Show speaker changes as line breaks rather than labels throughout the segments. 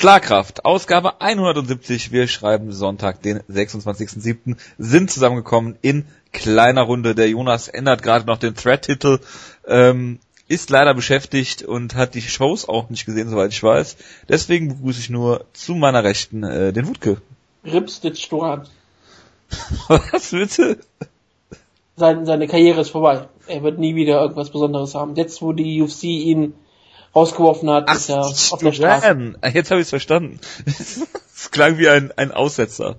Schlagkraft, Ausgabe 170, wir schreiben Sonntag, den 26.07., sind zusammengekommen in kleiner Runde. Der Jonas ändert gerade noch den Thread-Titel, ähm, ist leider beschäftigt und hat die Shows auch nicht gesehen, soweit ich weiß. Deswegen begrüße ich nur zu meiner Rechten äh, den Wutke.
Ripstitch Duran.
Was bitte?
Sein, seine Karriere ist vorbei. Er wird nie wieder irgendwas Besonderes haben. Jetzt, wo die UFC ihn rausgeworfen hat,
Ach,
ist er auf der Straße.
Duran. Ah, Jetzt habe ich es verstanden. Es klang wie ein, ein Aussetzer.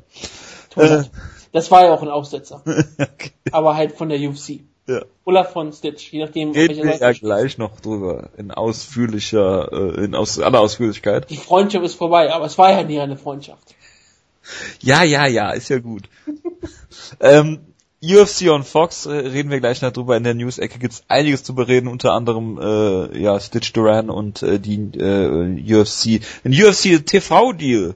Leid. Das war ja auch ein Aussetzer.
okay.
Aber halt von der UFC.
Ja.
Oder von Stitch, je nachdem,
Reden wir ja gleich noch drüber, in ausführlicher, äh, in aus, aller Ausführlichkeit.
Die Freundschaft ist vorbei, aber es war ja nie eine Freundschaft.
Ja, ja, ja, ist ja gut. ähm, UFC on Fox, äh, reden wir gleich noch drüber. In der News-Ecke gibt's einiges zu bereden, unter anderem äh, ja Stitch Duran und äh, die äh, UFC, den UFC TV-Deal,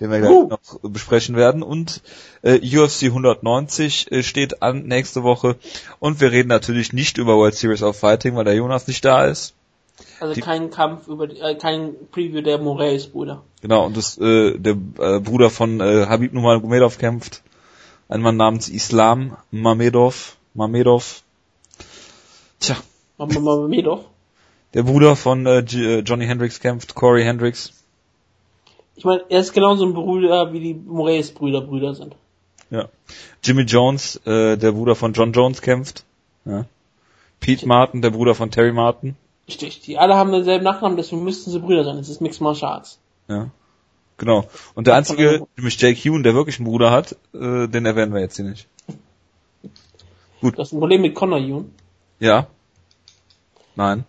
den wir gleich
Uh.
noch besprechen werden. Und äh, UFC 190 äh, steht an nächste Woche. Und wir reden natürlich nicht über World Series of Fighting, weil der Jonas nicht da ist.
Also
Die-
kein Kampf über, äh, kein Preview der Moraes Brüder.
Genau, und das, äh, der äh, Bruder von äh, Habib Nurmagomedov kämpft. Ein Mann namens Islam Mamedov. Mamedov. Tja,
doch.
der Bruder von äh, äh, Johnny Hendricks kämpft, Corey Hendricks.
Ich meine, er ist genauso ein Bruder, wie die Moraes Brüder Brüder sind.
Ja. Jimmy Jones, äh, der Bruder von John Jones kämpft. Ja. Pete Martin, der Bruder von Terry Martin.
Richtig. Die alle haben denselben Nachnamen, deswegen müssten sie Brüder sein. Das ist Mixed Martial Arts.
Ja. Genau. Und der einzige, nämlich Jake Hune, der wirklich einen Bruder hat, äh, den erwähnen wir jetzt hier nicht.
Du hast ein Problem mit Connor Yoon.
Ja. Nein.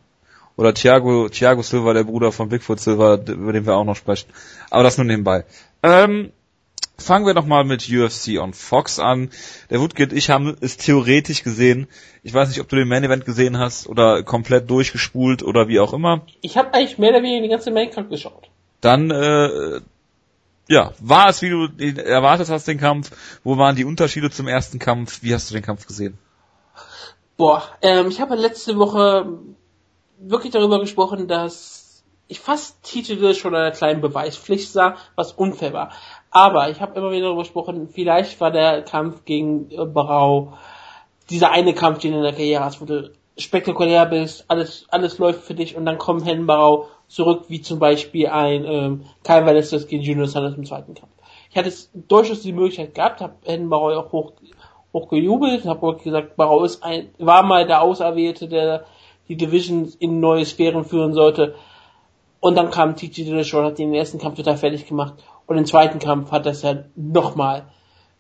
Oder Thiago, Thiago Silva, der Bruder von Bigfoot Silva, über den wir auch noch sprechen. Aber das nur nebenbei. Ähm, fangen wir doch mal mit UFC on Fox an. Der Woodgate, ich haben es theoretisch gesehen. Ich weiß nicht, ob du den Main Event gesehen hast oder komplett durchgespult oder wie auch immer.
Ich habe eigentlich mehr oder weniger die ganze Maincard geschaut.
Dann, äh, ja, war es, wie du erwartet hast, den Kampf? Wo waren die Unterschiede zum ersten Kampf? Wie hast du den Kampf gesehen?
Boah, ähm, ich habe letzte Woche wirklich darüber gesprochen, dass ich fast Titel schon einer kleinen Beweispflicht sah, was unfair war. Aber ich habe immer wieder darüber gesprochen, vielleicht war der Kampf gegen äh, Barau dieser eine Kampf, den du in der Karriere hast, wo du spektakulär bist, alles, alles läuft für dich und dann kommt Hen Barau zurück, wie zum Beispiel ein ähm, Kai Valestas gegen Junior Sanders im zweiten Kampf. Ich hatte durchaus die Möglichkeit gehabt, habe Hen Barau auch hoch, hochgejubelt, habe auch gesagt, Barau ist ein, war mal der Auserwählte, der die Division in neue Sphären führen sollte. Und dann kam TJ Dillashaw und hat den ersten Kampf total fertig gemacht. Und im zweiten Kampf hat es ja nochmal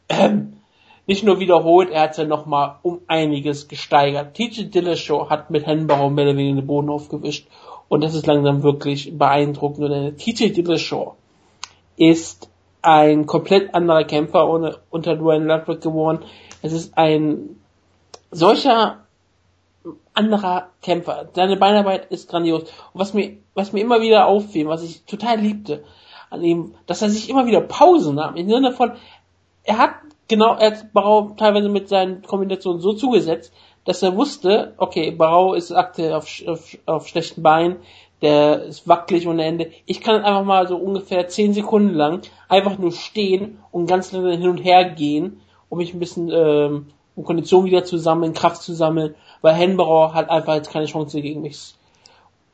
ähm, nicht nur wiederholt, er hat es ja nochmal um einiges gesteigert. TJ Dillashaw hat mit Hennenbauer mehr oder weniger den Boden aufgewischt. Und das ist langsam wirklich beeindruckend. Und äh, TJ Dillashaw ist ein komplett anderer Kämpfer ohne, unter Dwayne Ludwig geworden. Es ist ein solcher anderer Kämpfer. Seine Beinarbeit ist grandios. Und was mir, was mir immer wieder auffiel, was ich total liebte an ihm, dass er sich immer wieder Pausen nahm. Im Sinne von, er hat genau, er hat Barau teilweise mit seinen Kombinationen so zugesetzt, dass er wusste, okay, Barau ist aktuell auf, auf, auf schlechten Beinen, der ist wackelig ohne Ende. Ich kann einfach mal so ungefähr zehn Sekunden lang einfach nur stehen und ganz lange hin und her gehen, um mich ein bisschen ähm, um Kondition wieder zu sammeln, Kraft zu sammeln, weil Henbauer hat einfach jetzt keine Chance gegen mich.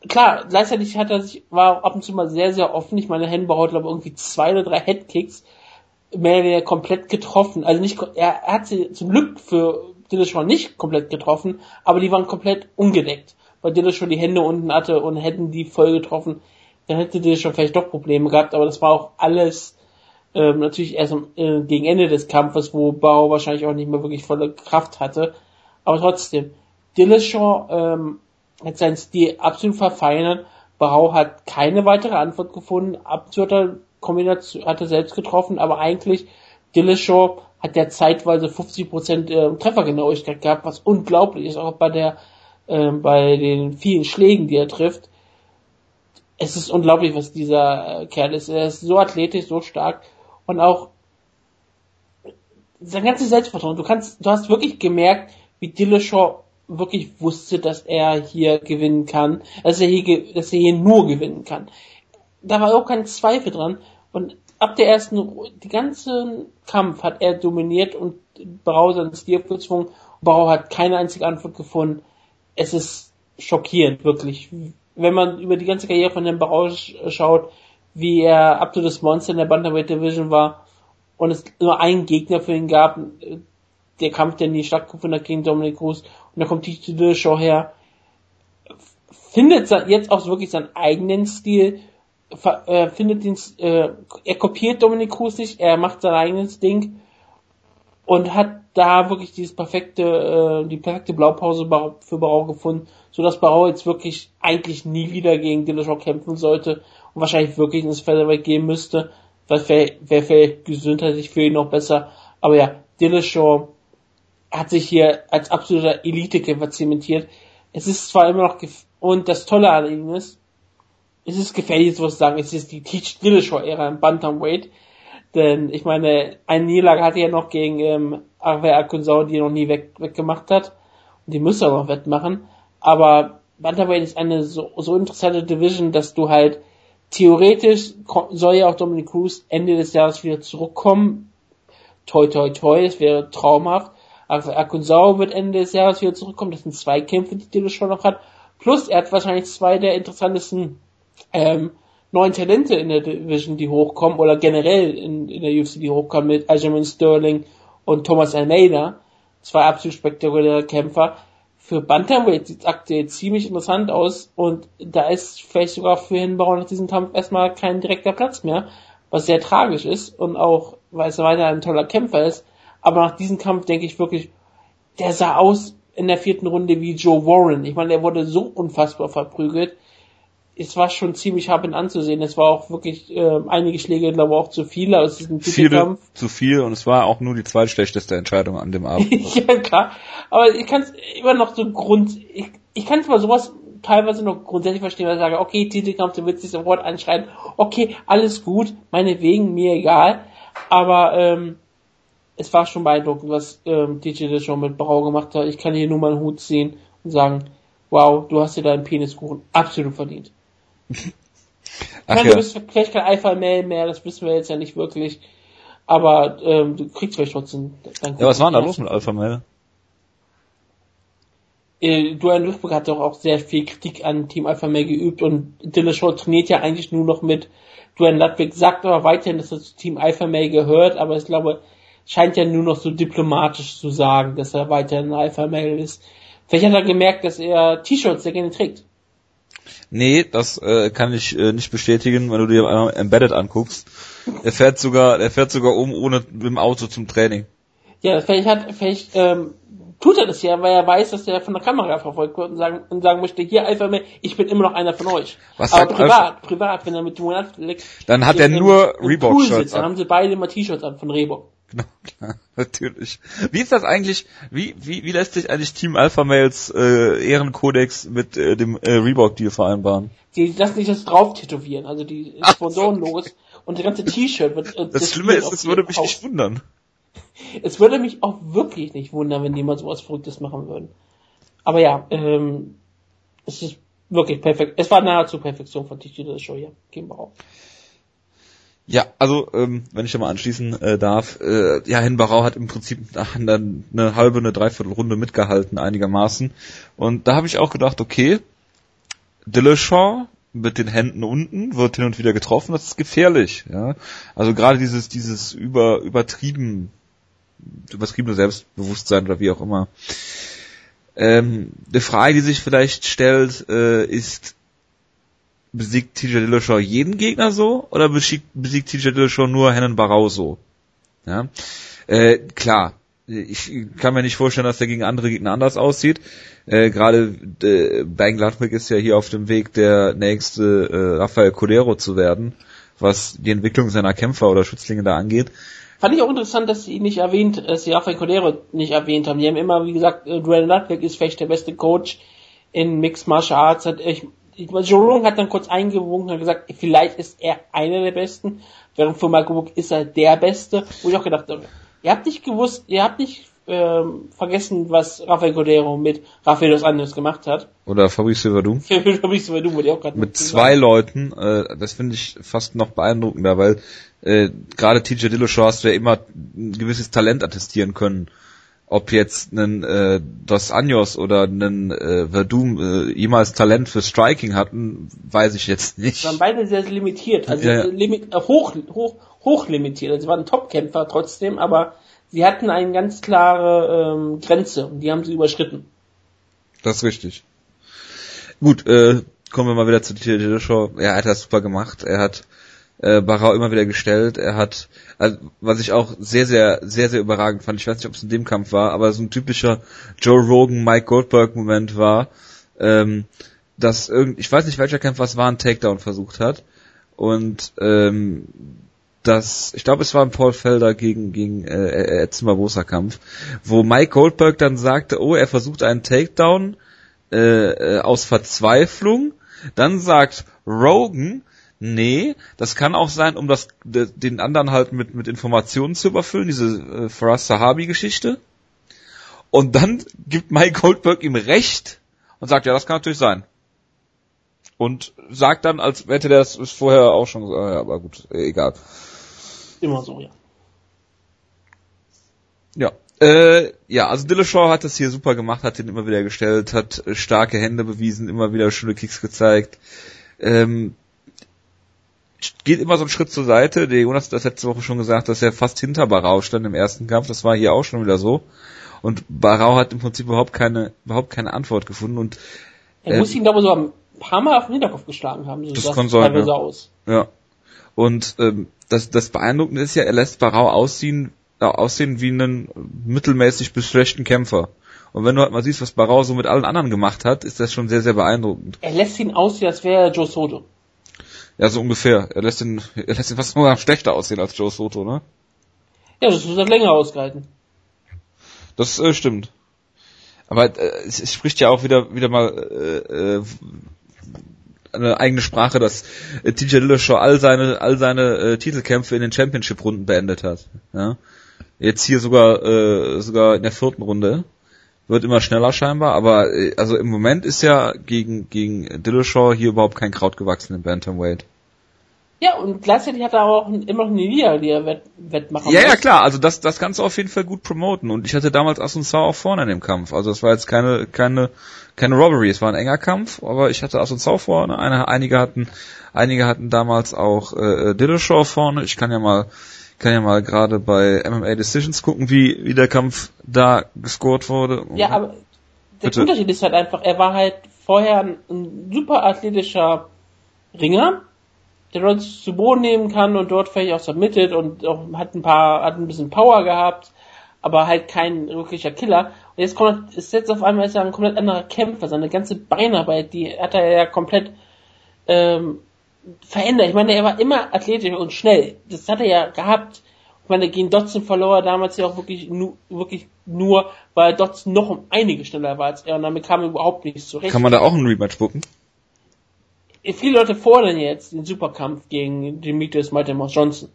Klar, gleichzeitig hat er sich, war ab und zu mal sehr, sehr offen. Ich meine, Henbauer hat glaube ich irgendwie zwei oder drei Headkicks mehr oder weniger komplett getroffen. Also nicht, er, er hat sie zum Glück für Dillashaw nicht komplett getroffen, aber die waren komplett ungedeckt. Weil Dillashaw die Hände unten hatte und hätten die voll getroffen, dann hätte Dillashaw vielleicht doch Probleme gehabt, aber das war auch alles ähm, natürlich erst am, äh, gegen Ende des Kampfes, wo Bau wahrscheinlich auch nicht mehr wirklich volle Kraft hatte. Aber trotzdem, Dillashaw ähm, hat seinen Stil absolut verfeinert. Barau hat keine weitere Antwort gefunden. Ab und zu hat er Kombination, hat er selbst getroffen, aber eigentlich Dillashaw hat ja zeitweise 50% äh, Treffergenauigkeit gehabt, was unglaublich ist, auch bei der ähm, bei den vielen Schlägen, die er trifft. Es ist unglaublich, was dieser äh, Kerl ist. Er ist so athletisch, so stark und auch sein ganzes Selbstvertrauen. Du kannst, du hast wirklich gemerkt, wie Dillashaw wirklich wusste, dass er hier gewinnen kann, dass er hier, dass er hier nur gewinnen kann. da war auch kein Zweifel dran. Und ab der ersten, die ganzen Kampf hat er dominiert und Barau seinen Stil gezwungen. Barau hat keine einzige Antwort gefunden. Es ist schockierend, wirklich. Wenn man über die ganze Karriere von dem Barau schaut, wie er up to this Monster in der Bantamweight Division war und es nur einen Gegner für ihn gab, der Kampf, der nie stattgefunden hat gegen Dominic Cruz und da kommt die Show her, findet jetzt auch wirklich seinen eigenen Stil, äh, findet den, äh, er kopiert Dominic Cruz nicht, er macht sein eigenes Ding und hat da wirklich dieses perfekte, äh, die perfekte Blaupause für Barau gefunden, so dass Barau jetzt wirklich eigentlich nie wieder gegen Dillashaw kämpfen sollte und wahrscheinlich wirklich ins Featherweight gehen müsste, was wäre wär vielleicht gesundheitlich für ihn noch besser, aber ja, Dillashaw hat sich hier als absoluter Elite-Kämpfer zementiert. Es ist zwar immer noch, und das Tolle an ihm ist, es ist gefährlich zu sagen, es ist die Teach Dillashaw-Ära im Bantamweight. Denn ich meine, eine Niederlage hatte er noch gegen ähm, Arve Akunsau, die er noch nie weg, weggemacht hat. Und die müsste er noch wettmachen. Aber Bantamweight ist eine so, so interessante Division, dass du halt theoretisch soll ja auch Dominic Cruz Ende des Jahres wieder zurückkommen. Toi, toi, toi, es wäre traumhaft. Arve Akunsau wird Ende des Jahres wieder zurückkommen. Das sind zwei Kämpfe, die Dillashaw noch hat. Plus, er hat wahrscheinlich zwei der interessantesten ähm, neuen Talente in der Division, die hochkommen, oder generell in, in der UFC, die hochkommen, mit Aljamain Sterling und Thomas Almeida, zwei absolut spektakuläre Kämpfer. Für Bantamweight sieht es aktuell ziemlich interessant aus und da ist vielleicht sogar für Hinbauer nach diesem Kampf erstmal kein direkter Platz mehr, was sehr tragisch ist und auch, weil es weiter ein toller Kämpfer ist. Aber nach diesem Kampf denke ich wirklich, der sah aus in der vierten Runde wie Joe Warren. Ich meine, der wurde so unfassbar verprügelt es war schon ziemlich hart anzusehen. Es war auch wirklich äh, einige Schläge, glaube ich, auch zu viele aus diesem
Viele zu viel und es war auch nur die zweitschlechteste Entscheidung an dem Abend.
ja, klar. Aber ich kann es immer noch so Grund, ich, ich kann zwar sowas teilweise noch grundsätzlich verstehen, weil ich sage, okay, Titelkampf, du willst dich sofort einschreiten, okay, alles gut, meinetwegen, mir egal. Aber ähm, es war schon beeindruckend, was ähm, DJ schon mit Brau gemacht hat. Ich kann hier nur mal einen Hut ziehen und sagen, wow, du hast dir deinen Peniskuchen absolut verdient. Ach, ja. Du bist vielleicht kein Alpha-Mail mehr, das wissen wir jetzt ja nicht wirklich. Aber ähm, du kriegst vielleicht trotzdem.
Ja, was war denn da los mit Alpha-Mail?
Äh, Duane Ludwig hat doch auch sehr viel Kritik an Team Alpha Male geübt und Dillashaw trainiert ja eigentlich nur noch mit Duane Ludwig, sagt aber weiterhin, dass er zu Team Alpha Male gehört, aber ich glaube, scheint ja nur noch so diplomatisch zu sagen, dass er weiterhin Alpha Male ist. Vielleicht hat er gemerkt, dass er T-Shirts sehr gerne trägt.
Nee, das äh, kann ich äh, nicht bestätigen, wenn du dir einmal Embedded anguckst. Er fährt sogar, er fährt sogar um ohne mit dem Auto zum Training.
Ja, vielleicht hat, vielleicht ähm, tut er das ja, weil er weiß, dass er von der Kamera verfolgt wird und sagen, und sagen möchte, hier einfach mehr, ich bin immer noch einer von euch.
Was
Aber privat, Alpha? privat, wenn er mit dem
Dann hat er nur Reebok-Shirts
Dann haben sie beide immer T-Shirts an von Reebok.
Genau, klar, natürlich. Wie ist das eigentlich, wie, wie, wie lässt sich eigentlich Team Alpha Males äh, Ehrenkodex mit äh, dem äh, Reebok-Deal vereinbaren?
Die lassen sich das drauf tätowieren, also die Sponsoren-Logos und das ganze T-Shirt wird...
Äh, das, Schlimme ist, es würde mich auf. nicht wundern.
Es würde mich auch wirklich nicht wundern, wenn die mal sowas Verrücktes machen würden. Aber ja, ähm, es ist wirklich perfekt. Es war nahezu Perfektion von T-Shirt Show hier. Gehen wir auf.
Ja, also ähm, wenn ich da mal anschließen äh, darf, äh, ja, Hinbarau hat im Prinzip eine, eine halbe, eine Dreiviertelrunde mitgehalten einigermaßen. Und da habe ich auch gedacht, okay, Dillashaw mit den Händen unten wird hin und wieder getroffen, das ist gefährlich. Ja, also gerade dieses dieses über übertrieben übertriebene Selbstbewusstsein oder wie auch immer. Ähm, eine Frage, die sich vielleicht stellt, äh, ist besiegt TJ Dillashaw jeden Gegner so oder besiegt, besiegt TJ Dillashaw nur Hennen Barau so? Ja, äh, klar. Ich kann mir nicht vorstellen, dass der gegen andere Gegner anders aussieht. Äh, Gerade äh, Bang Ludwig ist ja hier auf dem Weg, der nächste äh, Rafael Cordero zu werden, was die Entwicklung seiner Kämpfer oder Schützlinge da angeht.
Fand ich auch interessant, dass sie ihn nicht erwähnt, dass sie Rafael Cordero nicht erwähnt haben. Die haben immer, wie gesagt, äh, Duane Ludwig ist vielleicht der beste Coach in Mixed Martial Arts. Hat, ich Joe Rogan hat dann kurz eingewunken und gesagt, vielleicht ist er einer der Besten, während für Michael ist er der Beste, wo ich auch gedacht habe, ihr habt nicht gewusst, ihr habt nicht ähm, vergessen, was Rafael Cordero mit Rafael dos Anjos gemacht hat.
Oder Fabrice Verdum.
Fabrice Verdum wurde auch gerade
Mit zwei Leuten, äh, das finde ich fast noch beeindruckender, weil äh, gerade TJ Dillashaw hast du ja immer ein gewisses Talent attestieren können. Ob jetzt einen äh, Dos Anjos oder einen äh, Verdum äh, jemals Talent für Striking hatten, weiß ich jetzt nicht.
waren beide sehr limitiert, also
Ja, ja.
Limit, äh, hoch, hoch, hoch limitiert. Also sie waren Topkämpfer trotzdem, aber sie hatten eine ganz klare ähm, Grenze und die haben sie überschritten.
Das ist richtig. Gut, äh, kommen wir mal wieder zu Dillashaw. Ja, er hat das super gemacht. Er hat äh, Barau immer wieder gestellt. Er hat, also, was ich auch sehr, sehr, sehr, sehr überragend fand. Ich weiß nicht, ob es in dem Kampf war, aber so ein typischer Joe Rogan, Mike Goldberg Moment war, ähm, dass irgend, ich weiß nicht, welcher Kämpfer es war, einen Takedown versucht hat. Und ähm, das, ich glaube, es war ein Paul Felder gegen gegen äh, Edson Barbosa Kampf, wo Mike Goldberg dann sagte, oh, er versucht einen Takedown äh, äh, aus Verzweiflung. Dann sagt Rogan, nee, das kann auch sein, um das de, den anderen halt mit mit Informationen zu überfüllen, diese äh, Faraz Sahabi Geschichte. Und dann gibt Mike Goldberg ihm recht und sagt, ja, das kann natürlich sein. Und sagt dann, als hätte der das vorher auch schon gesagt, ja, aber gut, äh, egal.
Immer so, ja.
Ja. Äh, ja, also Dillashaw hat das hier super gemacht, hat ihn immer wieder gestellt, hat äh, starke Hände bewiesen, immer wieder schöne Kicks gezeigt. Ähm, geht immer so einen Schritt zur Seite. Der Jonas hat das letzte Woche schon gesagt, dass er fast hinter Barau stand im ersten Kampf. Das war hier auch schon wieder so. Und Barau hat im Prinzip überhaupt keine, überhaupt keine Antwort gefunden. Und
Er
Äh,
muss ihn, glaube ich, so ein paar Mal auf den Hinterkopf geschlagen haben. So
Das
sah
kann sein, ja.
aus.
Ja. Und ähm, das, das Beeindruckende ist ja, er lässt Barau aussehen, äh, aussehen wie einen mittelmäßig bis schlechten Kämpfer. Und wenn du halt mal siehst, was Barau so mit allen anderen gemacht hat, ist das schon sehr, sehr beeindruckend.
Er lässt ihn aussehen, als wäre er Joe Soto.
Ja, so ungefähr. Er lässt ihn, er lässt ihn fast nur schlechter aussehen als Joe Soto, ne?
Ja, das ist halt länger ausgehalten.
Das äh, stimmt. Aber äh, es, es spricht ja auch wieder wieder mal äh, äh, eine eigene Sprache, dass äh, TJ Dillashaw all seine all seine äh, Titelkämpfe in den Championship Runden beendet hat. Ja? Jetzt hier sogar äh, sogar in der vierten Runde wird immer schneller scheinbar, aber äh, also im Moment ist ja gegen gegen Dillashaw hier überhaupt kein Kraut gewachsen im Bantamweight.
Ja, und gleichzeitig hat er auch immer noch eine Liga, die er wett, wettmachen
Ja, ja,
muss.
klar, also das, das kannst du auf jeden Fall gut promoten. Und ich hatte damals Asunsao auch vorne in dem Kampf. Also es war jetzt keine, keine, keine Robbery, es war ein enger Kampf, aber ich hatte Asunsao vorne. Eine, einige hatten, einige hatten damals auch äh, Dillashaw vorne. Ich kann ja mal, kann ja mal gerade bei MMA Decisions gucken, wie, wie der Kampf da gescored wurde.
Ja, aber der
Bitte.
Unterschied ist halt einfach, er war halt vorher ein, ein super athletischer Ringer, der dort zu Boden nehmen kann und dort vielleicht auch submitted und auch hat ein paar, hat ein bisschen Power gehabt, aber halt kein wirklicher Killer. Und jetzt kommt, ist jetzt auf einmal ist er ein komplett anderer Kämpfer, seine ganze Beinarbeit, die hat er ja komplett ähm, verändert. Ich meine, er war immer athletisch und schnell. Das hat er ja gehabt. Ich meine, gegen Dotson verlor er damals ja auch wirklich, nu, wirklich nur, weil Dotson noch um einige schneller war als er und damit kam er überhaupt nicht zurecht.
Kann man da auch ein Rematch bucken?
Viele Leute fordern jetzt den Superkampf gegen Demetrius Maltemos Johnson.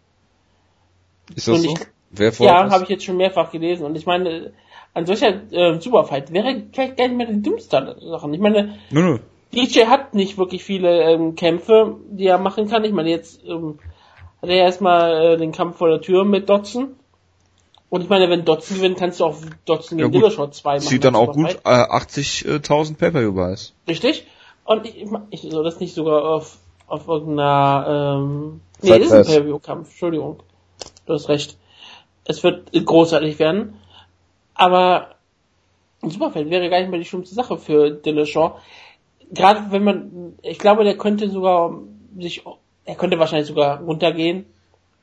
Ist das
Und
so?
ich-
Wer
Ja, habe ich jetzt schon mehrfach gelesen und ich meine, ein solcher äh, Superfight wäre vielleicht gar nicht mehr die dümmste Sache. Ich meine,
Nö, nö.
DJ hat nicht wirklich viele ähm, Kämpfe, die er machen kann. Ich meine, jetzt ähm, hat er erstmal äh, den Kampf vor der Tür mit Dotson. Und ich meine, wenn Dotson gewinnt, kannst du auch Dotson
Ja,
gegen
gut.
Dillashaw 2 machen.
Sieht dann auch gut äh, 80.000 Pay-Per-View-Buys.
Richtig. Und ich, ich soll das nicht sogar auf, auf irgendeiner, ähm, nee, das ist ein. Pay-Per-View-Kampf, Entschuldigung. Du hast recht. Es wird großartig werden. Aber ein Superfeld wäre gar nicht mehr die schlimmste Sache für Dillashaw. Gerade wenn man, ich glaube, der könnte sogar sich, er könnte wahrscheinlich sogar runtergehen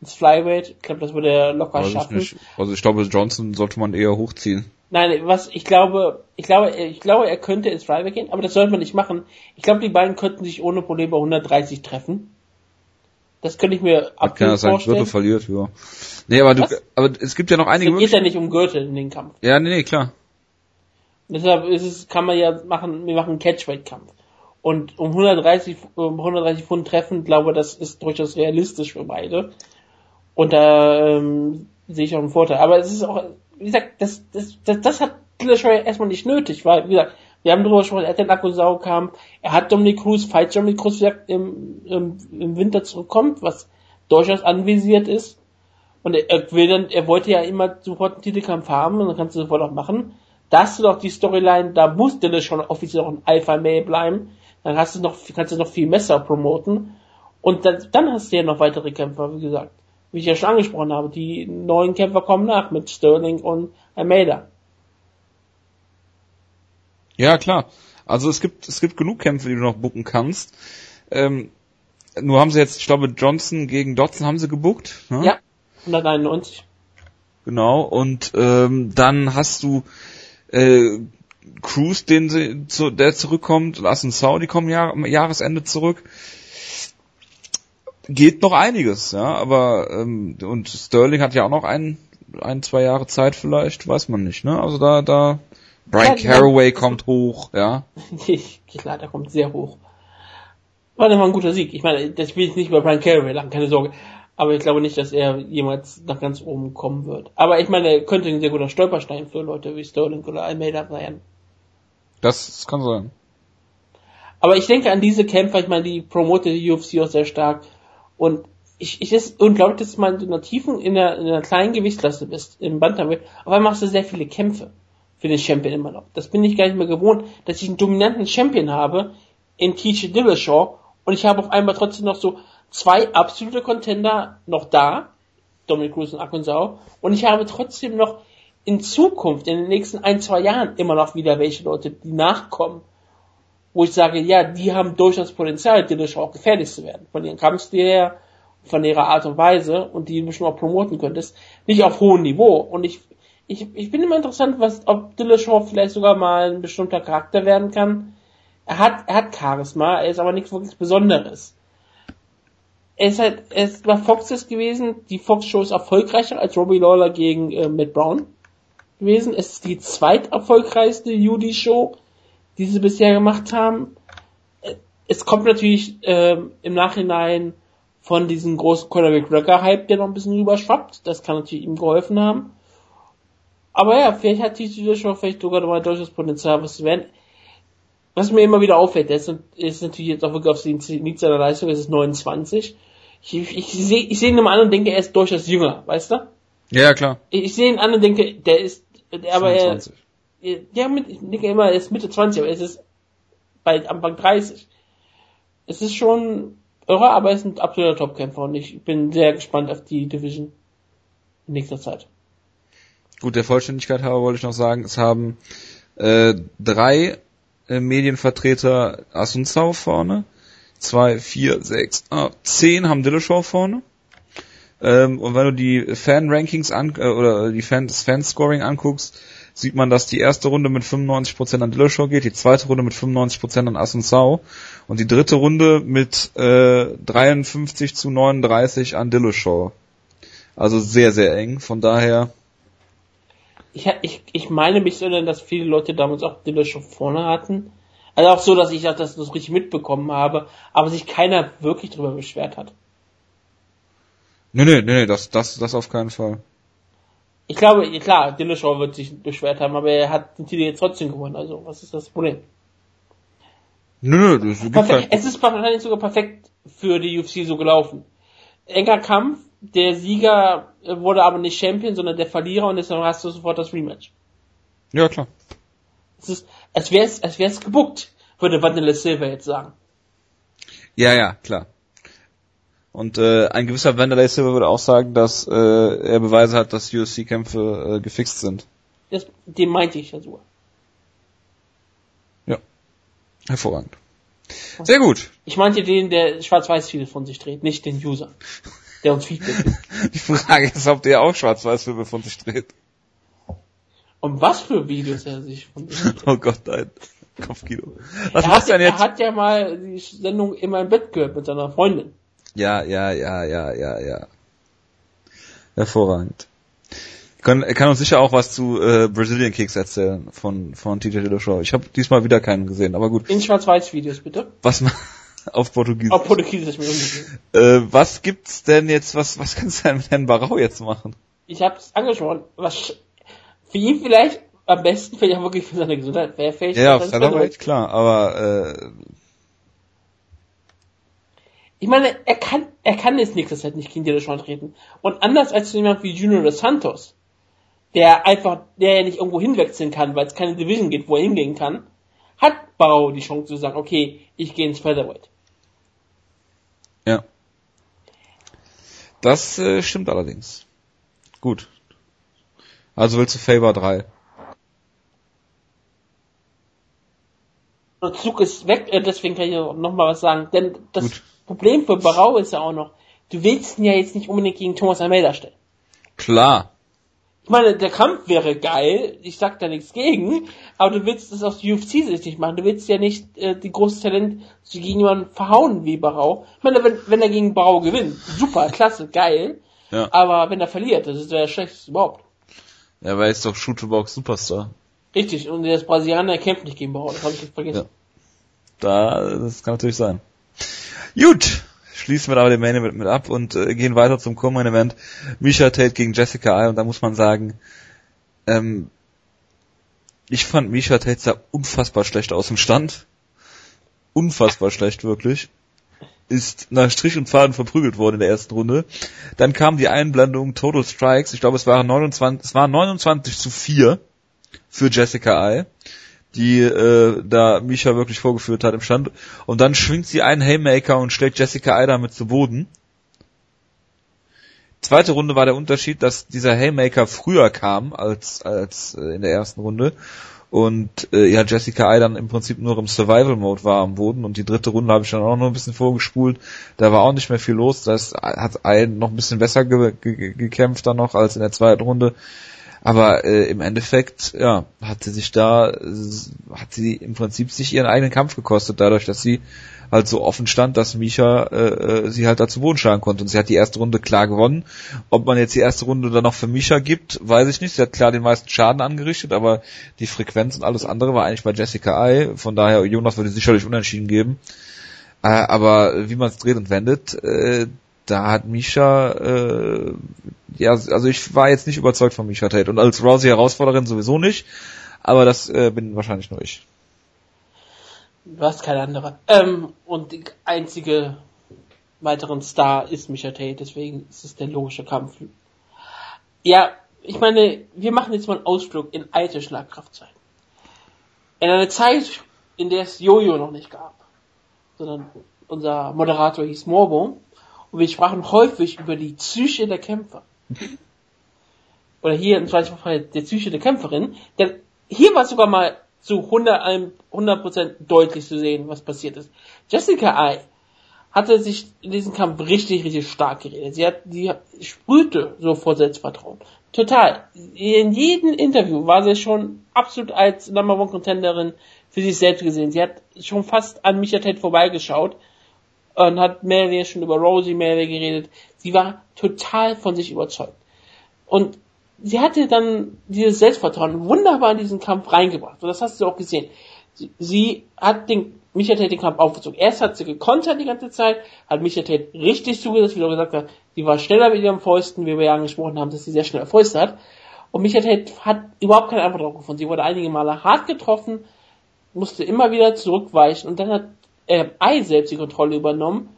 ins Flyweight. Ich glaube, das würde er locker
Weiß ich
schaffen.
nicht. Also ich glaube, Johnson sollte man eher hochziehen.
Nein, was ich glaube, ich glaube, ich glaube, er könnte ins Flyweight gehen, aber das sollte man nicht machen. Ich glaube, die beiden könnten sich ohne Probleme bei 130 treffen. Das könnte ich mir
Hat keiner
absolut
seinen
vorstellen.
Gürtel verliert, ja. Nee, aber du,
Was?
aber es gibt ja noch einige
Es geht ja nicht um Gürtel in den Kampf.
Ja, nee, nee, klar.
Deshalb ist es, kann man ja machen, wir machen einen Catchweight-Kampf. Und um 130, um 130 Pfund treffen, glaube das ist durchaus realistisch für beide. Und da ähm, sehe ich auch einen Vorteil. Aber es ist auch, wie gesagt, das, das, das, das hat Dillashaw erstmal nicht nötig, weil, wie gesagt, wir haben darüber gesprochen, er hat den Akkusau-Kampf, er hat Dominic Cruz, falls Dominic Cruz wieder im, im, im Winter zurückkommt, was durchaus anvisiert ist. Und er, er will dann, er wollte ja immer sofort einen Titelkampf haben und dann kannst du sofort auch machen. Da hast du doch die Storyline, da muss Dillashaw schon offiziell auch ein Alpha-Male bleiben. Dann hast du noch, kannst du noch viel Messer promoten. Und dann, dann hast du ja noch weitere Kämpfer, wie gesagt. Wie ich ja schon angesprochen habe, die neuen Kämpfer kommen nach mit Sterling und Almeida.
Ja, klar. Also es gibt, es gibt genug Kämpfe, die du noch bucken kannst. Ähm, nur haben sie jetzt, ich glaube, Johnson gegen Dodson haben sie gebuckt.
Ne? Ja, 191.
Genau, und ähm, dann hast du äh, Cruz, den sie, zu, der zurückkommt, Lassen Sau, die kommen Jahr, Jahresende zurück. Geht noch einiges, ja, aber ähm, und Sterling hat ja auch noch ein, ein, zwei Jahre Zeit vielleicht, weiß man nicht, ne? Also da, da Brian ja, Caraway ja. kommt hoch, ja.
Klar, der kommt sehr hoch. War immer ein guter Sieg. Ich meine, das will ich nicht über Brian Caraway lang, keine Sorge. Aber ich glaube nicht, dass er jemals nach ganz oben kommen wird. Aber ich meine, er könnte ein sehr guter Stolperstein für Leute wie Sterling oder Almeida sein.
Das kann sein.
Aber ich denke an diese Kämpfer, ich meine, die promotet die UFC auch sehr stark. Und ich, ich ist unglaublich, dass du mal in einer tiefen, in einer, in einer kleinen Gewichtsklasse bist, im Bantamweight, auf einmal machst du sehr viele Kämpfe für den Champion immer noch. Das bin ich gar nicht mehr gewohnt, dass ich einen dominanten Champion habe in TJ Dillashaw und ich habe auf einmal trotzdem noch so zwei absolute Contender noch da, Dominic Cruz und Akonsau, und ich habe trotzdem noch in Zukunft, in den nächsten ein, zwei Jahren immer noch wieder welche Leute, die nachkommen, wo ich sage, ja, die haben durchaus Potenzial, Dillashaw auch gefährlich zu werden, von ihrem Kampfstil her, von ihrer Art und Weise und die du schon mal promoten könntest, nicht auf hohem Niveau. Und ich ich, ich bin immer interessant, was, ob Dillashaw vielleicht sogar mal ein bestimmter Charakter werden kann. Er hat, er hat Charisma, er ist aber nichts wirklich Besonderes. Er ist halt, er ist bei Foxes gewesen, die Fox-Show ist erfolgreicher als Robbie Lawler gegen äh, Matt Brown gewesen. Es ist die zweiterfolgreichste Judy-Show, die sie bisher gemacht haben. Es kommt natürlich äh, im Nachhinein von diesem großen Conor McGregor-Hype, der noch ein bisschen rüberschwappt. Das kann natürlich ihm geholfen haben. Aber ja, vielleicht hat TJ schon vielleicht sogar mal durchaus Potenzial, was zu werden. Was mir immer wieder auffällt, ist, ist natürlich jetzt auch wirklich auf den Zenit seiner Leistung, es ist 29. Ich, ich, sehe ich seh ihn immer an und denke, er ist durchaus jünger, weißt du?
Ja, klar.
Ich, ich sehe ihn an und denke, der ist, der, aber er, ja, mit, ich denke immer, er ist Mitte 20, aber es ist bald Anfang 30. Es ist schon irre, aber er ist ein absoluter Topkämpfer und ich bin sehr gespannt auf die Division in nächster Zeit.
Gut, der Vollständigkeit halber wollte ich noch sagen, es haben äh, drei äh, Medienvertreter Asunzau vorne, zwei, vier, sechs, ah, zehn haben Dillashaw vorne. Ähm, und wenn du die Fan-Rankings an äh, oder die Fan, das Fanscoring anguckst, sieht man, dass die erste Runde mit 95% an Dillashaw geht, die zweite Runde mit 95% an Asunzau und die dritte Runde mit äh, 53 zu 39 an Dillashaw. Also sehr, sehr eng. Von daher
ich, ich, ich meine mich so, dass viele Leute damals auch Diller schon vorne hatten. Also auch so, dass ich das, das richtig mitbekommen habe, aber sich keiner wirklich drüber beschwert hat.
Nee, nee, nee, das, das, das auf keinen Fall.
Ich glaube, klar, Dillashaw wird sich beschwert haben, aber er hat den Titel jetzt trotzdem gewonnen, also was ist das Problem?
Nö, nö, das gibt
perfekt, Es ist wahrscheinlich sogar perfekt für die UFC so gelaufen. Enger Kampf, der Sieger wurde aber nicht Champion, sondern der Verlierer und deshalb hast du sofort das Rematch.
Ja, klar.
Es ist, als wär's, als wär's gebuckt, würde Vanilla Silver jetzt sagen.
Ja, ja, klar. Und äh, ein gewisser Vanderlei Silver würde auch sagen, dass äh, er Beweise hat, dass UFC-Kämpfe äh, gefixt sind.
Das, den meinte ich ja so.
Ja. Hervorragend. Sehr gut.
Ich meinte den, der schwarz-weiß viele von sich dreht, nicht den User der uns Feedback gibt.
Die Frage ist, ob der auch Schwarz-Weiß-Filme von sich dreht.
Und was für Videos er sich von.
Oh Gott, nein. Kopfkino.
Was er macht denn jetzt? Er hat ja mal die Sendung immer im Bett gehört mit seiner Freundin.
Ja, ja, ja, ja, ja, ja. Hervorragend. Kann, er kann uns sicher auch was zu äh, Brazilian Kicks erzählen von von TJ Dillashaw. Ich habe diesmal wieder keinen gesehen, aber gut.
In Schwarz-Weiß-Videos bitte.
Was auf Portugiesisch.
Auf Portugiesisch mir
äh, Was gibt's denn jetzt, was, was kannst du denn mit Herrn Barau jetzt machen?
Ich hab's angesprochen. Was, Für ihn vielleicht am besten, vielleicht auch wirklich für seine Gesundheit, wäre vielleicht.
Ja, auf Featherweight, klar, aber äh,
ich meine, er kann, er kann jetzt nächste Zeit nicht gegen Dillashaw treten. Und anders als jemand wie Junior dos Santos, der einfach, der ja nicht irgendwo hinwechseln kann, weil es keine Division gibt, wo er hingehen kann, hat Barrow die Chance zu sagen, okay, ich gehe ins Featherweight.
Ja. Das äh, stimmt allerdings. Gut. Also willst du Favor 3?
Der Zug ist weg, äh, deswegen kann ich noch mal was sagen. Denn das Gut. Problem für Barau ist ja auch noch, du willst ihn ja jetzt nicht unbedingt gegen Thomas Almeida stellen.
Klar.
Ich meine, der Kampf wäre geil, ich sag da nichts gegen, aber du willst es aus UFC-Sicht nicht machen. Du willst ja nicht äh, die große Talent gegen jemanden verhauen wie Barau. Ich meine, wenn, wenn er gegen Barau gewinnt, super, klasse, geil. Ja. Aber wenn er verliert, das ist der schlechteste überhaupt.
Ja, weil er ist doch Shootbox Superstar.
Richtig, und der ist Brasilianer, kämpft nicht gegen Barau, das habe ich jetzt vergessen. Ja.
Da, das kann natürlich sein. Gut, schließen wir aber den Main Event mit ab und äh, gehen weiter zum Co-Main Event. Misha Tate gegen Jessica Ai und da muss man sagen, ähm, ich fand Misha Tate sah unfassbar schlecht aus im Stand. Unfassbar schlecht, wirklich. Ist nach Strich und Faden verprügelt worden in der ersten Runde. Dann kam die Einblendung Total Strikes. Ich glaube, es waren 29, es waren 29 zu 4 für Jessica Ai die äh, da Misha wirklich vorgeführt hat im Stand. Und dann schwingt sie einen Haymaker und schlägt Jessica Ai damit zu Boden. Zweite Runde war der Unterschied, dass dieser Haymaker früher kam als, als äh, in der ersten Runde. Und äh, ja, Jessica Ai dann im Prinzip nur im Survival-Mode war am Boden. Und die dritte Runde habe ich dann auch noch ein bisschen vorgespult. Da war auch nicht mehr viel los. Das hat Ai noch ein bisschen besser ge ge gekämpft dann noch als in der zweiten Runde. Aber äh, im Endeffekt, ja, hat sie sich da, hat sie im Prinzip sich ihren eigenen Kampf gekostet, dadurch, dass sie halt so offen stand, dass Misha äh, äh sie halt da zu Boden schlagen konnte. Und sie hat die erste Runde klar gewonnen. Ob man jetzt die erste Runde dann noch für Misha gibt, weiß ich nicht. Sie hat klar den meisten Schaden angerichtet, aber die Frequenz und alles andere war eigentlich bei Jessica Ai. Von daher, Jonas würde sicherlich unentschieden geben. Äh, aber wie man es dreht und wendet, äh, da hat Misha, äh, ja, also ich war jetzt nicht überzeugt von Misha Tate und als Rousey-Herausforderin sowieso nicht, aber das äh, bin wahrscheinlich nur ich.
Du hast keine andere. Ähm, und die einzige weiteren Star ist Misha Tate, deswegen ist es der logische Kampf. Ja, ich meine, wir machen jetzt mal einen Ausflug in alte Schlagkraftzeiten. In eine Zeit, in der es Jojo noch nicht gab, sondern unser Moderator hieß Morbo und wir sprachen häufig über die Psyche der Kämpfer. Oder hier im zweiten Fall der Psyche der Kämpferin. Denn hier war sogar mal zu 100%, 100 deutlich zu sehen, was passiert ist. Jessica Ai hatte sich in diesem Kampf richtig, richtig stark geredet. Sie hat, sie sprühte so vor Selbstvertrauen. Total. In jedem Interview war sie schon absolut als Number One Contenderin für sich selbst gesehen. Sie hat schon fast an Micha Tate vorbeigeschaut und hat mehr schon über Rosie mehr geredet. Sie war total von sich überzeugt. Und sie hatte dann dieses Selbstvertrauen wunderbar in diesen Kampf reingebracht. Und das hast du auch gesehen. Sie, hat den Michael Tate den Kampf aufgezogen. Erst hat sie gekontert die ganze Zeit, hat Michael Tate richtig zugesetzt, wie du gesagt hast, sie war schneller mit ihrem Fäusten, wie wir ja angesprochen haben, dass sie sehr schnell Fäuste hat. Und Michael Tate hat überhaupt keine Antwort darauf gefunden. Sie wurde einige Male hart getroffen, musste immer wieder zurückweichen und dann hat äh, Ei selbst die Kontrolle übernommen,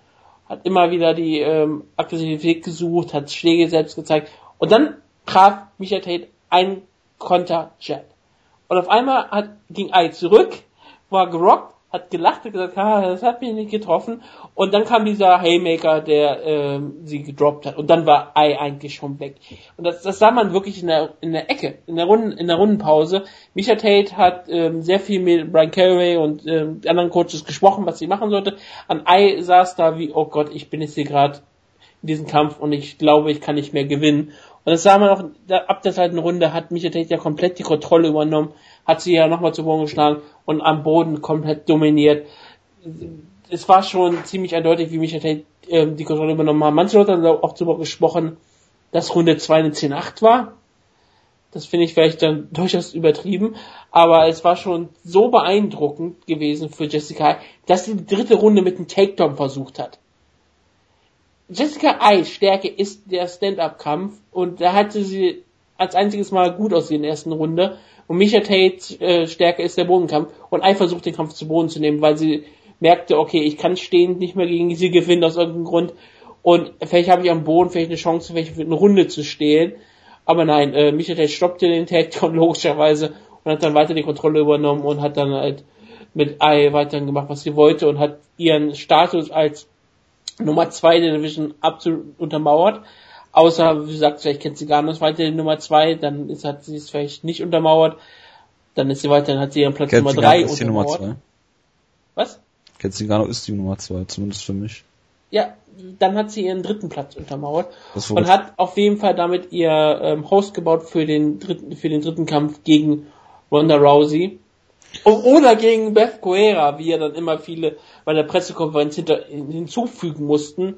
hat immer wieder die ähm, Aggressivität gesucht, hat Schläge selbst gezeigt und dann traf Michael Tate ein Konter-Jet. Und auf einmal hat, ging Ei zurück, war gerockt hat gelacht und gesagt, ha, das hat mich nicht getroffen. Und dann kam dieser Haymaker, der ähm, sie gedroppt hat. Und dann war Ei eigentlich schon weg. Und das, das sah man wirklich in der, in der Ecke, in der, Runden, in der Rundenpause. Misha Tate hat ähm, sehr viel mit Brian Carey und ähm, anderen Coaches gesprochen, was sie machen sollte. An Ei saß da wie, oh Gott, ich bin jetzt hier gerade in diesem Kampf und ich glaube, ich kann nicht mehr gewinnen. Und das sah man auch, ab der zweiten Runde hat Misha Tate ja komplett die Kontrolle übernommen hat sie ja nochmal zu Boden geschlagen und am Boden komplett dominiert. Es war schon ziemlich eindeutig, wie Michael Tate äh, die Kontrolle übernommen hat. Manche Leute haben auch darüber gesprochen, dass Runde 2 eine 10-8 war. Das finde ich vielleicht dann durchaus übertrieben, aber es war schon so beeindruckend gewesen für Jessica, dass sie die dritte Runde mit einem Takedown versucht hat. Jessica Eis Stärke ist der Stand-Up-Kampf und da hatte sie als einziges Mal gut aussehen in der ersten Runde. Und Misha Tate äh, Stärke ist der Bodenkampf. Und Ai versucht den Kampf zu Boden zu nehmen, weil sie merkte, okay, ich kann stehend nicht mehr gegen sie gewinnen aus irgendeinem Grund. Und vielleicht habe ich am Boden vielleicht eine Chance, vielleicht eine Runde zu stehlen. Aber nein, äh, Misha Tate stoppte den Takedown logischerweise und hat dann weiter die Kontrolle übernommen und hat dann halt mit Ai weiterhin gemacht, was sie wollte und hat ihren Status als Nummer zwei der Division absolut untermauert. Außer, wie gesagt, vielleicht kennt sie gar nicht weiter Nummer zwei, dann ist, hat sie es vielleicht nicht untermauert. Dann ist sie weiterhin, hat sie ihren Platz Nummer drei
ist die Nummer zwei.
Was?
Kenzigano ist die Nummer zwei, zumindest für mich.
Ja, dann hat sie ihren dritten Platz untermauert und hat auf jeden Fall damit ihr ähm, Host gebaut für den dritten, für den dritten Kampf gegen Ronda Rousey. Oder gegen Beth Guerra, wie ja dann immer viele bei der Pressekonferenz hinter, hinzufügen mussten,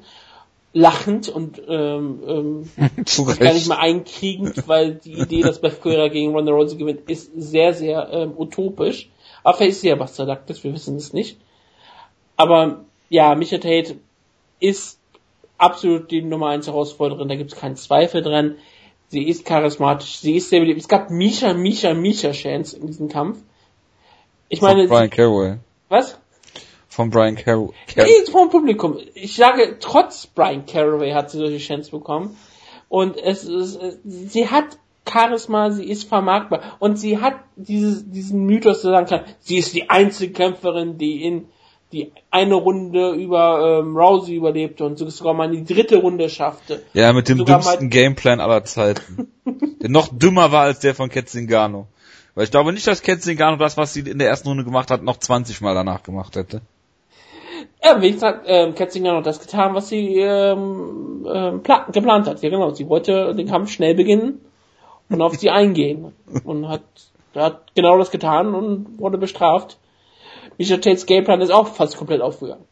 lachend und ähm, ähm, gar nicht mehr einkriegend, weil die Idee, dass Beth Guerra gegen Ronda Rousey gewinnt, ist sehr, sehr ähm, utopisch. Aber vielleicht ist sie ja was Zerdaktes, wir wissen es nicht. Aber ja, Micha Tate ist absolut die Nummer 1 Herausforderin, da gibt es keinen Zweifel dran. Sie ist charismatisch, sie ist sehr beliebt. Es gab Misha, Misha, Misha Chance in diesem Kampf. Ich meine.
Von Brian Caraway.
Was?
Von Brian Caraway.
Nee, vom Publikum. Ich sage, trotz Brian Caraway hat sie solche Chance bekommen. Und es ist, sie hat Charisma, sie ist vermarktbar. Und sie hat dieses, diesen Mythos zu sagen kann, sie ist die Einzelkämpferin, die in die eine Runde über ähm, Rousey überlebte und sogar mal in die dritte Runde schaffte.
Ja, mit dem dümmsten Gameplan aller Zeiten. der noch dümmer war als der von Ketzingano. Weil ich glaube nicht, dass Ketzingano das, was sie in der ersten Runde gemacht hat, noch 20 Mal danach gemacht hätte.
Ja, wie gesagt, ähm, Ketzingano hat das getan, was sie ähm, ähm, geplant hat. Ja, genau. Sie wollte den Kampf schnell beginnen und auf sie eingehen. Und hat, hat genau das getan und wurde bestraft. Misha Tates Gameplan ist auch fast komplett aufgegangen.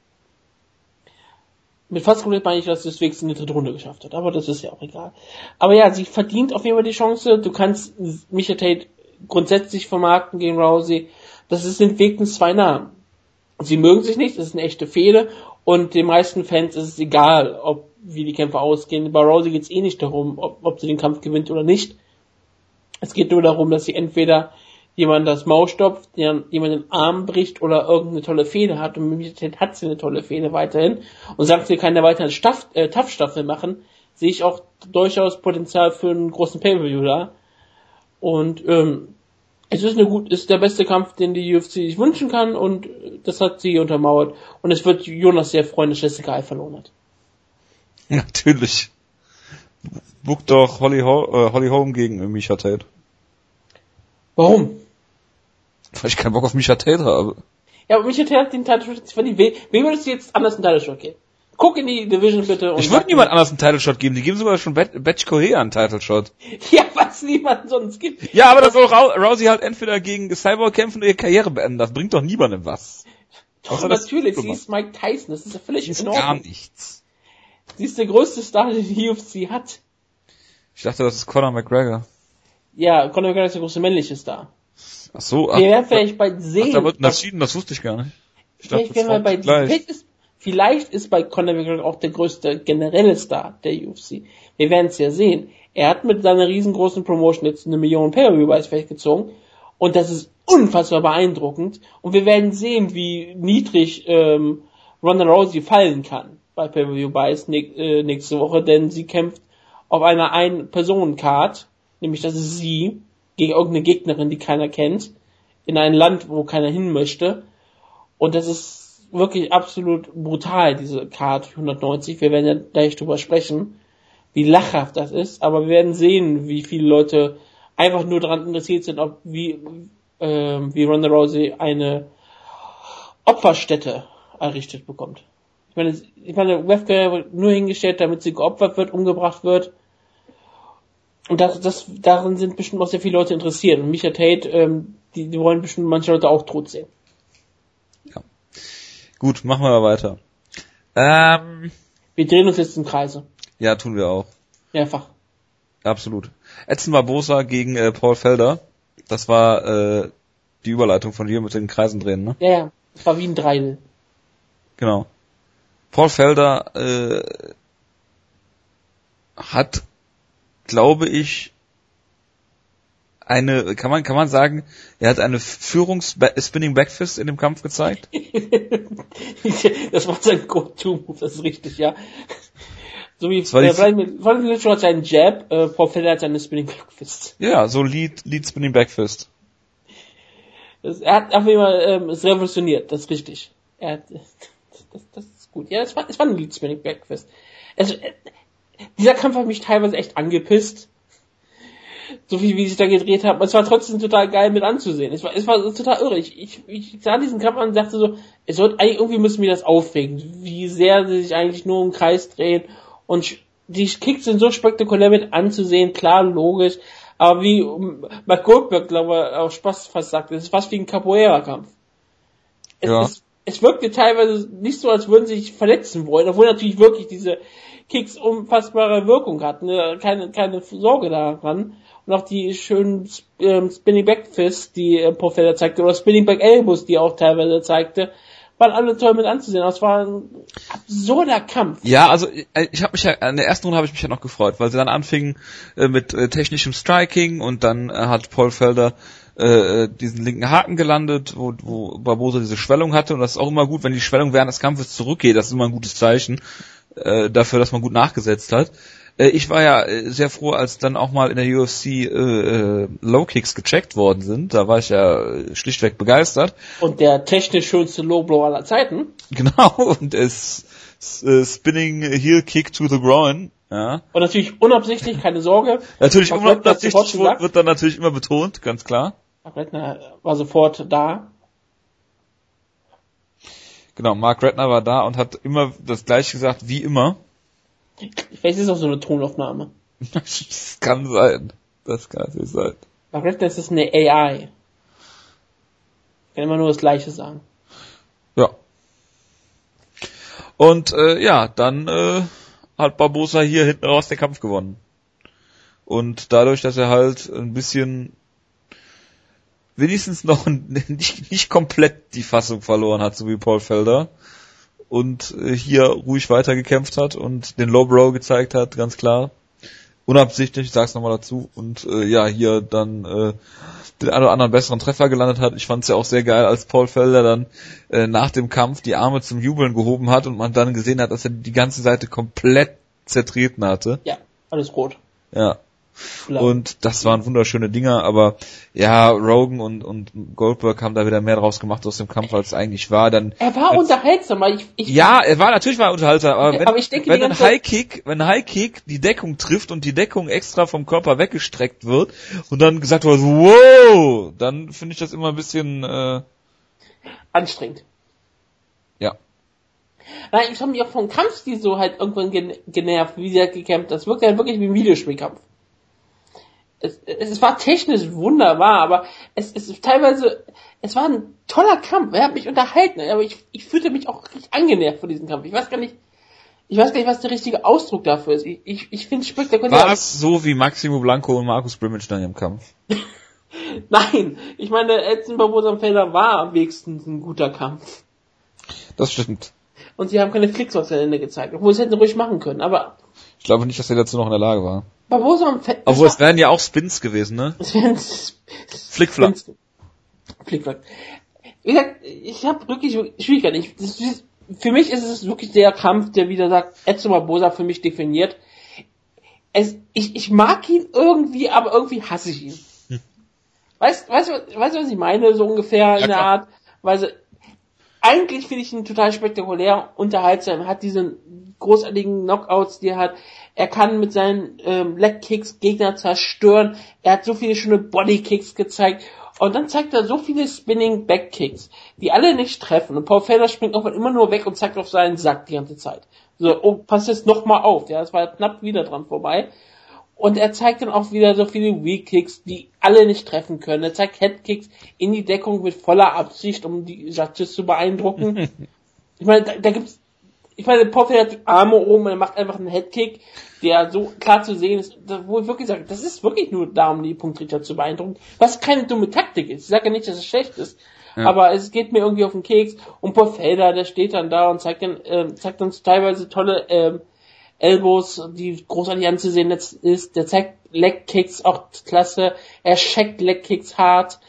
Mit fast komplett meine ich, dass sie es wenigstens in die dritte Runde geschafft hat, aber das ist ja auch egal. Aber ja, sie verdient auf jeden Fall die Chance. Du kannst Misha Tate grundsätzlich vermarkten gegen Rousey. Das sind wenigstens zwei Namen. Sie mögen sich nicht, das ist eine echte Fehde und den meisten Fans ist es egal, ob wie die Kämpfe ausgehen. Bei Rousey geht es eh nicht darum, ob, ob sie den Kampf gewinnt oder nicht. Es geht nur darum, dass sie entweder jemand das Maul stopft, jemand den Arm bricht oder irgendeine tolle Fehde hat und mit hat sie eine tolle Fehde weiterhin und sagt, sie kann da weiter eine Staff, äh, Tough-Staffel machen, sehe ich auch durchaus Potenzial für einen großen Pay-Per-View da. Und ähm, es ist eine gut, ist der beste Kampf, den die UFC sich wünschen kann und das hat sie untermauert. Und es wird Jonas sehr freuen, dass Jessica Ai verloren hat.
Natürlich. Book doch Holly, Ho äh, Holly Holm gegen Misha Tate.
Warum?
Weil ich keinen Bock auf Misha Tate habe.
Ja, aber Misha Tate hat den Title Shot verdient. Wem würdest du jetzt anders einen Title Shot geben? Guck in die Division bitte.
Und ich würde niemand anders einen Title Shot geben. Die geben sogar schon Batch Correa einen Title Shot.
Ja, was niemand sonst gibt.
Ja, aber das soll Rousey halt entweder gegen Cyborg kämpfen oder ihre Karriere beenden. Das bringt doch niemandem was.
Doch, natürlich. Sie ist Mike Tyson. Das ist ja völlig
in Ordnung. gar nichts.
Sie ist der größte Star, den die UFC hat.
Ich dachte, das ist Conor McGregor.
Ja, Conor McGregor ist der große männliche Star.
Ach so.
Ach, Wir werden vielleicht bald sehen. Ach,
da wird unterschieden, das wusste ich gar nicht.
Ich dachte, vielleicht, werden wir bei, vielleicht, ist, vielleicht ist bei Conor McGregor auch der größte generelle Star der UFC. Wir werden es ja sehen. Er hat mit seiner riesengroßen Promotion jetzt eine Million Pay-Per-View gezogen. Und das ist unfassbar beeindruckend. Und wir werden sehen, wie niedrig ähm, Ronda Rousey fallen kann bei Pay-Per-View Buys äh, nächste Woche, denn sie kämpft auf einer Ein-Personen-Card, nämlich das ist sie, gegen irgendeine Gegnerin, die keiner kennt, in ein Land, wo keiner hin möchte. Und das ist wirklich absolut brutal, diese Card 190. Wir werden ja gleich drüber sprechen, wie lachhaft das ist, aber wir werden sehen, wie viele Leute einfach nur daran interessiert sind, ob wie, äh, wie Ronda Rousey eine Opferstätte errichtet bekommt. Ich meine, ich meine, Wefke wird nur hingestellt, damit sie geopfert wird, umgebracht wird und das, das, darin sind bestimmt auch sehr viele Leute interessiert. Und Micha Tate, ähm, die, die wollen bestimmt manche Leute auch tot sehen.
Gut, machen wir weiter. Ähm,
wir drehen uns jetzt im Kreise.
Ja, tun wir auch.
Mehrfach.
Absolut. Edson Barbosa gegen äh, Paul Felder. Das war äh, die Überleitung von dir mit den Kreisen drehen, ne?
Ja, ja. Das war wie ein Dreidel.
Genau. Paul Felder äh, hat glaube ich, eine, kann man, kann man sagen, er hat eine Führungs-Spinning Backfist in dem Kampf gezeigt?
das war sein Go-To-Move, das ist richtig, ja. So wie äh, Vladimir Klitschko hat seinen Jab, äh, Paul Felder hat seine Spinning Backfist.
Ja, so Lead, Lead Spinning Backfist.
Das, er hat auf jeden Fall ähm, es revolutioniert, das ist richtig. Er hat, das, das ist gut. Ja, es war, es war ein Lead Spinning Backfist. Also, äh, dieser Kampf hat mich teilweise echt angepisst so viel wie sich da gedreht hat. Es war trotzdem total geil mit anzusehen. Es war, es war total irre. Ich, ich, ich sah diesen Kampf an und dachte so, es wird eigentlich, irgendwie müssen wir das aufregen, wie sehr sie sich eigentlich nur im Kreis drehen und die Kicks sind so spektakulär mit anzusehen, klar, logisch, aber wie Mark Goldberg, glaube ich, auch Spaß fast sagt, es ist fast wie ein Capoeira-Kampf. Es, ja. es, es wirkte teilweise nicht so, als würden sie sich verletzen wollen, obwohl natürlich wirklich diese Kicks unfassbare Wirkung hatten, ne? keine, keine Sorge daran auch die schönen ähm, Spinning Back Fists, die äh, Professor zeigte, oder Spinning Back Elbows, die auch teilweise zeigte, waren alle toll mit anzusehen. Das war ein absurder Kampf.
Ja, also äh, ich habe mich ja in der ersten Runde habe ich mich ja noch gefreut, weil sie dann anfingen äh, mit äh, technischem Striking und dann äh, hat Paul Felder äh, diesen linken Haken gelandet, wo, wo Barbosa diese Schwellung hatte und das ist auch immer gut, wenn die Schwellung während des Kampfes zurückgeht, das ist immer ein gutes Zeichen äh, dafür, dass man gut nachgesetzt hat. Äh, ich war ja äh, sehr froh, als dann auch mal in der UFC äh, äh, Low Kicks gecheckt worden sind. Da war ich ja schlichtweg begeistert.
Und der technisch schönste Low Blow aller Zeiten.
Genau, und es Spinning Heel Kick to the Groin. Ja.
Und natürlich unabsichtlich, keine Sorge.
Natürlich unabsichtlich wird dann natürlich immer betont, ganz klar.
Mark Redner war sofort da.
Genau, Mark Redner war da und hat immer das gleiche gesagt wie immer.
Vielleicht ist es auch so eine Tonaufnahme.
das kann sein. Das kann natürlich sein.
Aber das ist eine AI. Ich kann immer nur das Gleiche sagen.
Ja. Und äh, ja, dann äh, hat Barbosa hier hinten raus den Kampf gewonnen. Und dadurch, dass er halt ein bisschen wenigstens noch nicht, nicht komplett die Fassung verloren hat, so wie Paul Felder, und äh, hier ruhig weitergekämpft hat und den Low Blow gezeigt hat, ganz klar. Unabsichtlich, ich sag's nochmal dazu. Und äh, ja, hier dann äh, den einen oder anderen besseren Treffer gelandet hat. Ich fand's ja auch sehr geil, als Paul Felder dann äh, nach dem Kampf die Arme zum Jubeln gehoben hat und man dann gesehen hat, dass er die ganze Seite komplett zertreten hatte.
Ja, alles rot.
Ja. Und das waren wunderschöne Dinger, aber ja, Rogan und, und Goldberg haben da wieder mehr draus gemacht aus dem Kampf, als es eigentlich war. Dann,
er war als, unterhaltsam, ich,
ich Ja, er war natürlich war unterhaltsam, aber wenn, aber denke, wenn ein High Kick, wenn ein High Kick die Deckung trifft und die Deckung extra vom Körper weggestreckt wird und dann gesagt wird, wow, dann finde ich das immer ein bisschen äh,
anstrengend.
Ja.
Nein, ich habe mich auch vom Kampfstil so halt irgendwann genervt, wie sie halt gekämpft. Das wirkt halt wirklich wie ein Videospielkampf es, es war technisch wunderbar, aber es, ist teilweise, es war ein toller Kampf. Er hat mich unterhalten, aber ich, ich fühlte mich auch richtig angenervt von diesem Kampf. Ich weiß gar nicht, ich weiß gar nicht, was der richtige Ausdruck dafür ist. Ich, ich, ich finde es spektakulär.
War es so wie Maximo Blanco und Markus Brimage dann im Kampf?
Nein, ich meine, Edson Barbosa Felder war am wenigsten ein guter Kampf.
Das stimmt.
Und sie haben keine Flicks aus der Ende gezeigt, obwohl sie hätten ruhig machen können, aber.
Ich glaube nicht, dass er dazu noch in der Lage war.
Barbosa und Fett.
Obwohl es wären ja auch Spins gewesen, ne? Es wären Flickflack.
Flickflack. Wie gesagt, ich habe wirklich Schwierigkeiten. Ich, das, für mich ist es wirklich der Kampf, der wieder sagt, Edson Barbosa für mich definiert. Es, ich, ich mag ihn irgendwie, aber irgendwie hasse ich ihn. Hm. Weißt, weißt, weißt du, was ich meine? So ungefähr in der Art, weil eigentlich finde ich ihn total spektakulär, unterhaltsam, hat diese großartigen Knockouts, die er hat. Er kann mit seinen ähm, Leg-Kicks Gegner zerstören. Er hat so viele schöne Body-Kicks gezeigt. Und dann zeigt er so viele Spinning Back-Kicks, die alle nicht treffen. Und Paul Felder springt irgendwann immer nur weg und zeigt auf seinen Sack die ganze Zeit. So, oh, pass jetzt nochmal auf. Ja, das war knapp wieder dran vorbei. Und er zeigt dann auch wieder so viele Weak-Kicks, die alle nicht treffen können. Er zeigt Head-Kicks in die Deckung mit voller Absicht, um die Judges zu beeindrucken. ich meine, da, da gibt's ich meine, Potter hat die Arme oben, er macht einfach einen Headkick, der so klar zu sehen ist, wo ich wirklich sage, das ist wirklich nur da, um die Punktrichter zu beeindrucken, was keine dumme Taktik ist. Ich sage ja nicht, dass es schlecht ist, ja. aber es geht mir irgendwie auf den Keks und Paul Felder, der steht dann da und zeigt dann, äh, zeigt uns teilweise tolle, ähm, Elbows, die großartig anzusehen ist. Der zeigt Leg Kicks auch klasse. Er checkt Leg Kicks hart.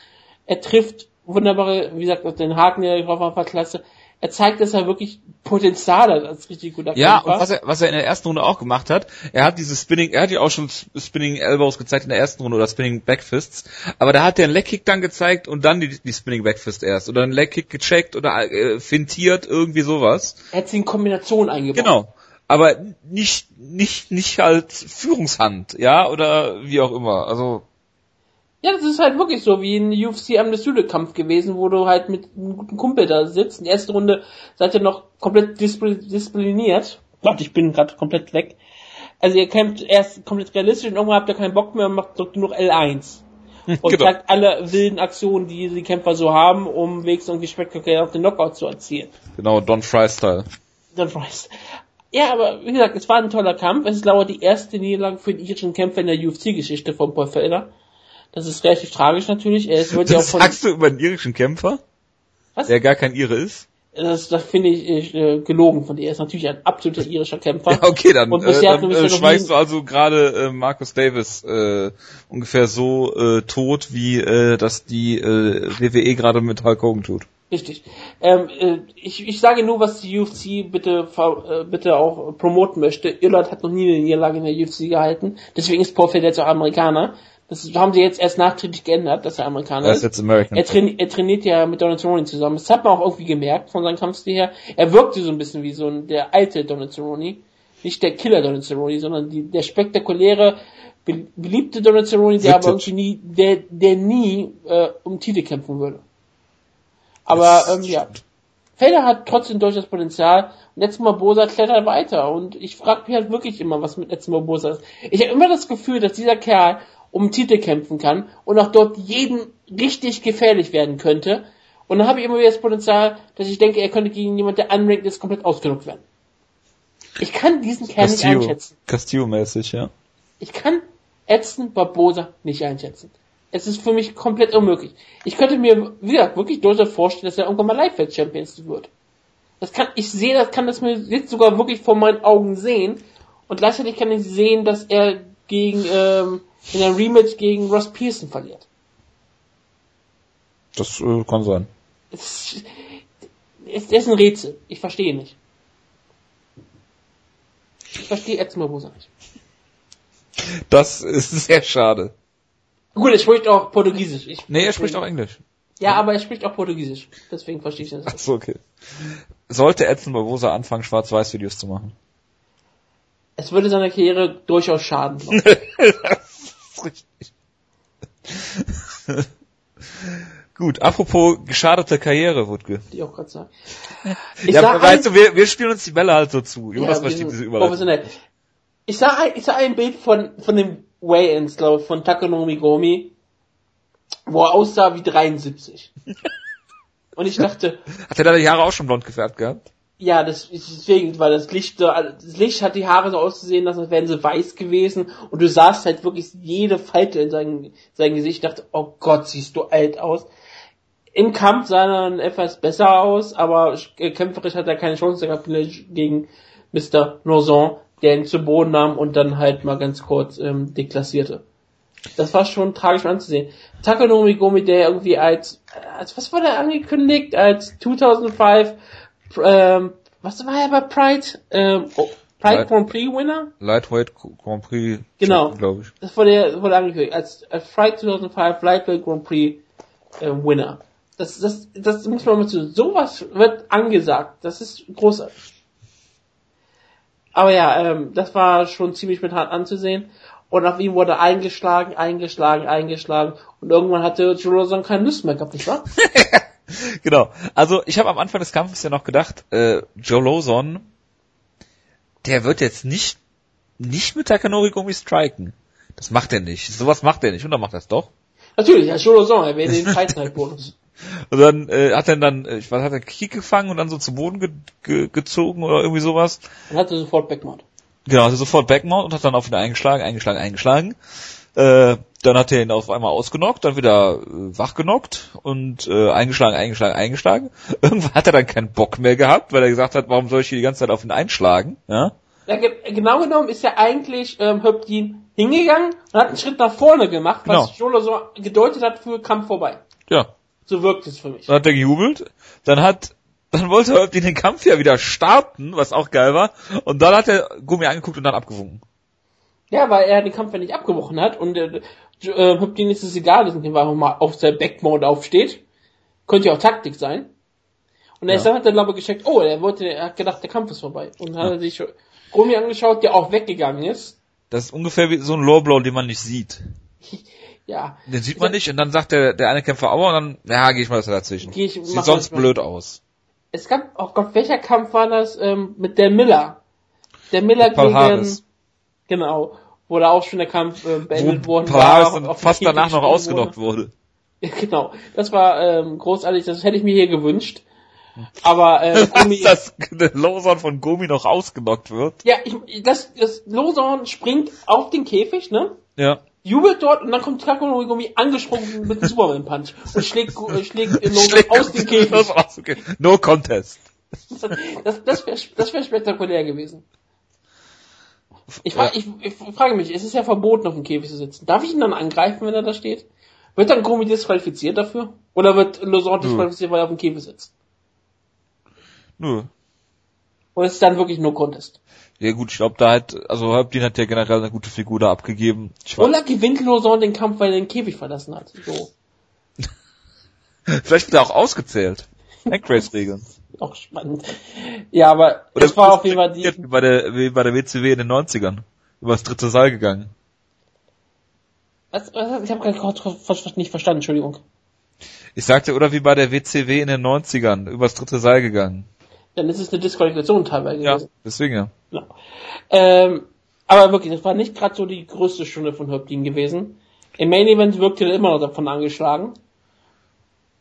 Er trifft wunderbare, wie gesagt, den Haken, der drauf war klasse er zeigt, dass er wirklich Potenzial hat als richtig guter
Kämpfer. Ja, und was er, was er in der ersten Runde auch gemacht hat, er hat dieses Spinning, er hat ja auch schon Spinning Elbows gezeigt in der ersten Runde oder Spinning Backfists, aber da hat er einen Legkick dann gezeigt und dann die, die Spinning Backfist erst oder einen Legkick gecheckt oder äh, fintiert, irgendwie sowas.
Er hat sie in Kombination eingebaut.
Genau. Aber nicht, nicht, nicht halt Führungshand, ja, oder wie auch immer, also.
Ja, das ist halt wirklich so wie ein UFC Undisputed Kampf gewesen, wo du halt mit einem guten Kumpel da sitzt. In der ersten Runde seid ihr noch komplett diszipliniert. Gott, ich bin gerade komplett weg. Also ihr kämpft erst komplett realistisch und irgendwann habt ihr keinen Bock mehr und macht nur noch L1. Und genau. zeigt alle wilden Aktionen, die die Kämpfer so haben, um wenigstens irgendwie spektakulär auf den Knockout zu erzielen.
Genau, Don Fry-Style.
Don Fry. Ja, aber wie gesagt, es war ein toller Kampf. Es ist, glaube ich, die erste Niederlage für den irischen Kämpfer in der UFC-Geschichte von Paul Felder. Das ist relativ tragisch natürlich. Es
wird das ja auch von, sagst du über einen irischen Kämpfer? Was? Der gar kein Ire ist?
Das, das finde ich äh, gelogen von dir. Er ist natürlich ein absoluter irischer Kämpfer.
Ja, okay, dann, und bisher äh, dann äh, schweigst du also gerade äh, Marcus Davis äh, ungefähr so äh, tot, wie äh, das die äh, WWE gerade mit Hulk Hogan tut.
Richtig. Ähm, äh, ich, ich sage nur, was die UFC bitte äh, bitte auch promoten möchte. Irland hat noch nie eine Niederlage in der UFC gehalten. Deswegen ist Paul Felder jetzt auch Amerikaner. Das haben sie jetzt erst nachträglich geändert, dass er Amerikaner ist. Jetzt American. Er, traini er trainiert ja mit Donald Cerrone zusammen. Das hat man auch irgendwie gemerkt von seinem Kampfstil her. Er wirkte so ein bisschen wie so ein, der alte Donald Cerrone. Nicht der Killer Donald Cerrone, sondern die, der spektakuläre, beliebte Donald Cerrone, der aber irgendwie nie, der, der nie äh, um Titel kämpfen würde. Aber ähm, ja, Felder hat trotzdem durchaus Potenzial. Und letztes Mal Bosa klettert weiter. Und ich frage mich halt wirklich immer, was mit letztes Mal Bosa ist. Ich habe immer das Gefühl, dass dieser Kerl um Titel kämpfen kann und auch dort jeden richtig gefährlich werden könnte. Und dann habe ich immer wieder das Potenzial, dass ich denke, er könnte gegen jemand, der unranked ist, komplett ausgenockt werden. Ich kann diesen Kerl Castillo, nicht einschätzen.
Castillo-mäßig, ja.
Ich kann Edson Barbosa nicht einschätzen. Es ist für mich komplett unmöglich. Ich könnte mir, wie gesagt, wirklich durchaus vorstellen, dass er irgendwann mal Lightweight Champions wird. Das kann, ich sehe, das kann das mir jetzt sogar wirklich vor meinen Augen sehen. Und gleichzeitig kann ich sehen, dass er gegen, ähm, in einem Rematch gegen Ross Pearson verliert.
Das äh, kann sein.
Es, es, es ist ein Rätsel. Ich verstehe nicht. Ich verstehe Edson Barbosa nicht.
Das ist sehr schade.
Gut, er spricht auch Portugiesisch. Ich,
nee, er spricht auch Englisch.
Ja, aber er spricht auch Portugiesisch. Deswegen verstehe ich das.
Ach so, okay. Sollte Edson Barbosa anfangen, Schwarz-Weiß-Videos zu machen?
Es würde seiner Karriere durchaus schaden.
richtig. Gut, apropos geschadete Karriere, Wutke.
Die auch gerade sagen.
Ich ja, sag weißt ein, du, wir, wir spielen uns die Bälle halt so zu. Jonas ja, versteht diese Überleitung.
Ich sah, ein, ich sah ein Bild von, von dem Way-Ins, glaube ich, von Takonomi Gomi, wo er aussah wie 73. Und ich dachte...
Hat er da die Haare auch schon blond gefärbt gehabt?
Ja, das deswegen, weil das Licht, das Licht hat die Haare so auszusehen lassen, als wären sie weiß gewesen und du sahst halt wirklich jede Falte in seinem, seinem Gesicht. Ich dachte, oh Gott, siehst du alt aus. Im Kampf sah er dann etwas besser aus, aber kämpferisch hat er keine Chance gehabt gegen Mr. Nozon, der ihn zu Boden nahm und dann halt mal ganz kurz ähm, deklassierte. Das war schon tragisch anzusehen. Takanori Gomi, der irgendwie als, als was war der angekündigt? Als 2005 ähm, was war er bei Pride? Ähm, oh, Pride Light, Grand Prix Winner?
Lightweight Grand Prix,
genau, glaube ich. Das wurde, wurde angekündigt als, als Pride 2005 Lightweight Grand Prix äh, Winner. Das, das, das muss man mal zu. Sowas wird angesagt. Das ist großartig. Aber ja, ähm, das war schon ziemlich mit hart anzusehen. Und auf ihn wurde eingeschlagen, eingeschlagen, eingeschlagen. Und irgendwann hatte Rosen keine Lust mehr gehabt, nicht wahr?
genau. Also ich habe am Anfang des Kampfes ja noch gedacht, äh, Joe Lawson, der wird jetzt nicht nicht mit Takanori Gomi striken. Das macht er nicht. Sowas macht er nicht. Und dann macht er es doch.
Natürlich, ja, Joe Lawson, er wäre den Fight Night Bonus.
Und dann äh, hat er dann, äh, ich weiß, hat er Kick gefangen und dann so zu Boden ge ge gezogen oder irgendwie sowas.
Und hatte sofort Backmount.
Genau, hatte sofort Backmount und hat dann auch wieder eingeschlagen, eingeschlagen, eingeschlagen. Äh, dann hat er ihn auf einmal ausgenockt, dann wieder äh, wachgenockt und äh, eingeschlagen, eingeschlagen, eingeschlagen. Irgendwann hat er dann keinen Bock mehr gehabt, weil er gesagt hat, warum soll ich hier die ganze Zeit auf ihn einschlagen? Ja?
Ja, ge genau genommen ist ja eigentlich ähm, Höptin hingegangen und hat einen Schritt nach vorne gemacht, was
Genau.
Jolo so gedeutet hat für Kampf vorbei.
Ja.
So wirkt es für mich.
Dann hat er gejubelt, dann hat, dann wollte er den Kampf ja wieder starten, was auch geil war, und dann hat er Gummi angeguckt und dann abgewunken.
Ja, weil er den Kampf ja nicht abgebrochen hat und äh, J- äh, ist es egal, dass er mal auf sein Backmode aufsteht. Könnte ja auch Taktik sein. Und erst
Ja.
dann hat er glaube ich gecheckt, oh, er wollte, er hat gedacht, der Kampf ist vorbei. Und dann hat er sich Gummi angeschaut, der auch weggegangen ist.
Das ist ungefähr wie so ein Lowblow, den man nicht sieht.
Ja,
Den sieht man nicht und dann sagt der, der eine Kämpfer aua und dann, ja, geh ich mal dazwischen.
Geh ich-
Sieht sonst blöd aus.
es gab, oh Gott, welcher Kampf war das ähm, mit der Miller? Der Miller
Paul
gegen,
Harris.
Genau, wo da auch schon der Kampf äh, beendet
Wo
worden war. dem
fast danach noch ausgenockt wurde.
wurde. Ja, genau, das war ähm, großartig, das hätte ich mir hier gewünscht. Aber äh, Gummi,
Dass der Lawson von Gummi noch ausgenockt wird.
ja, ich, das, das Lawson springt auf den Käfig, ne?
Ja.
Jubelt dort und dann kommt Takonomi Gummi angesprungen mit einem Superman Punch und schlägt, äh, schlägt Lawson
Schlägt
aus dem Käfig.
Lawson aus dem Käfig. No contest.
Das, das wäre das wär spektakulär gewesen. Ich, fra ich, ich frage mich, es ist ja verboten, auf dem Käfig zu sitzen. Darf ich ihn dann angreifen, wenn er da steht? Wird dann Gomi disqualifiziert dafür? Oder wird Lozon disqualifiziert, weil er auf dem Käfig sitzt?
Nö.
Oder ist es dann wirklich nur Contest?
Ja gut, ich glaube, da hat, also Höptin hat ja generell eine gute Figur da abgegeben. Ich
Oder gewinnt Lozon den Kampf, weil er den Käfig verlassen hat? So.
vielleicht wird er auch ausgezählt. Hankrace-Regeln.
Auch spannend. Ja, aber das war auf jeden Fall die,
Wie bei der, wie bei der WCW in den 90ern. Über das dritte Seil gegangen.
was, was, ich habe gerade nicht verstanden, Entschuldigung.
Ich sagte, oder wie bei der WCW in den 90ern. Übers dritte Seil gegangen.
Dann ist es eine Disqualifikation teilweise
Ja,
gewesen.
deswegen ja.
Genau. Ähm, aber wirklich, das war nicht gerade so die größte Stunde von Höptin gewesen. Im Main Event wirkte er immer noch davon angeschlagen.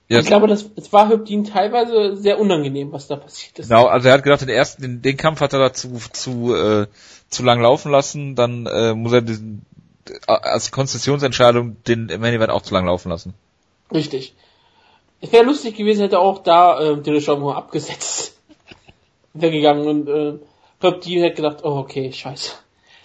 Ja
Ich glaube, das, es war Höptin teilweise sehr unangenehm, was da passiert ist.
Genau, also er hat gedacht, den ersten, den, den Kampf hat er dazu zu, äh, zu lang laufen lassen, dann äh, muss er diesen äh, als Konzessionsentscheidung den Main Event auch zu lang laufen lassen.
Richtig. Es wäre lustig gewesen, hätte auch da äh, Dillashaw abgesetzt. Weggegangen und äh, Höptin hätte gedacht, oh okay, scheiße.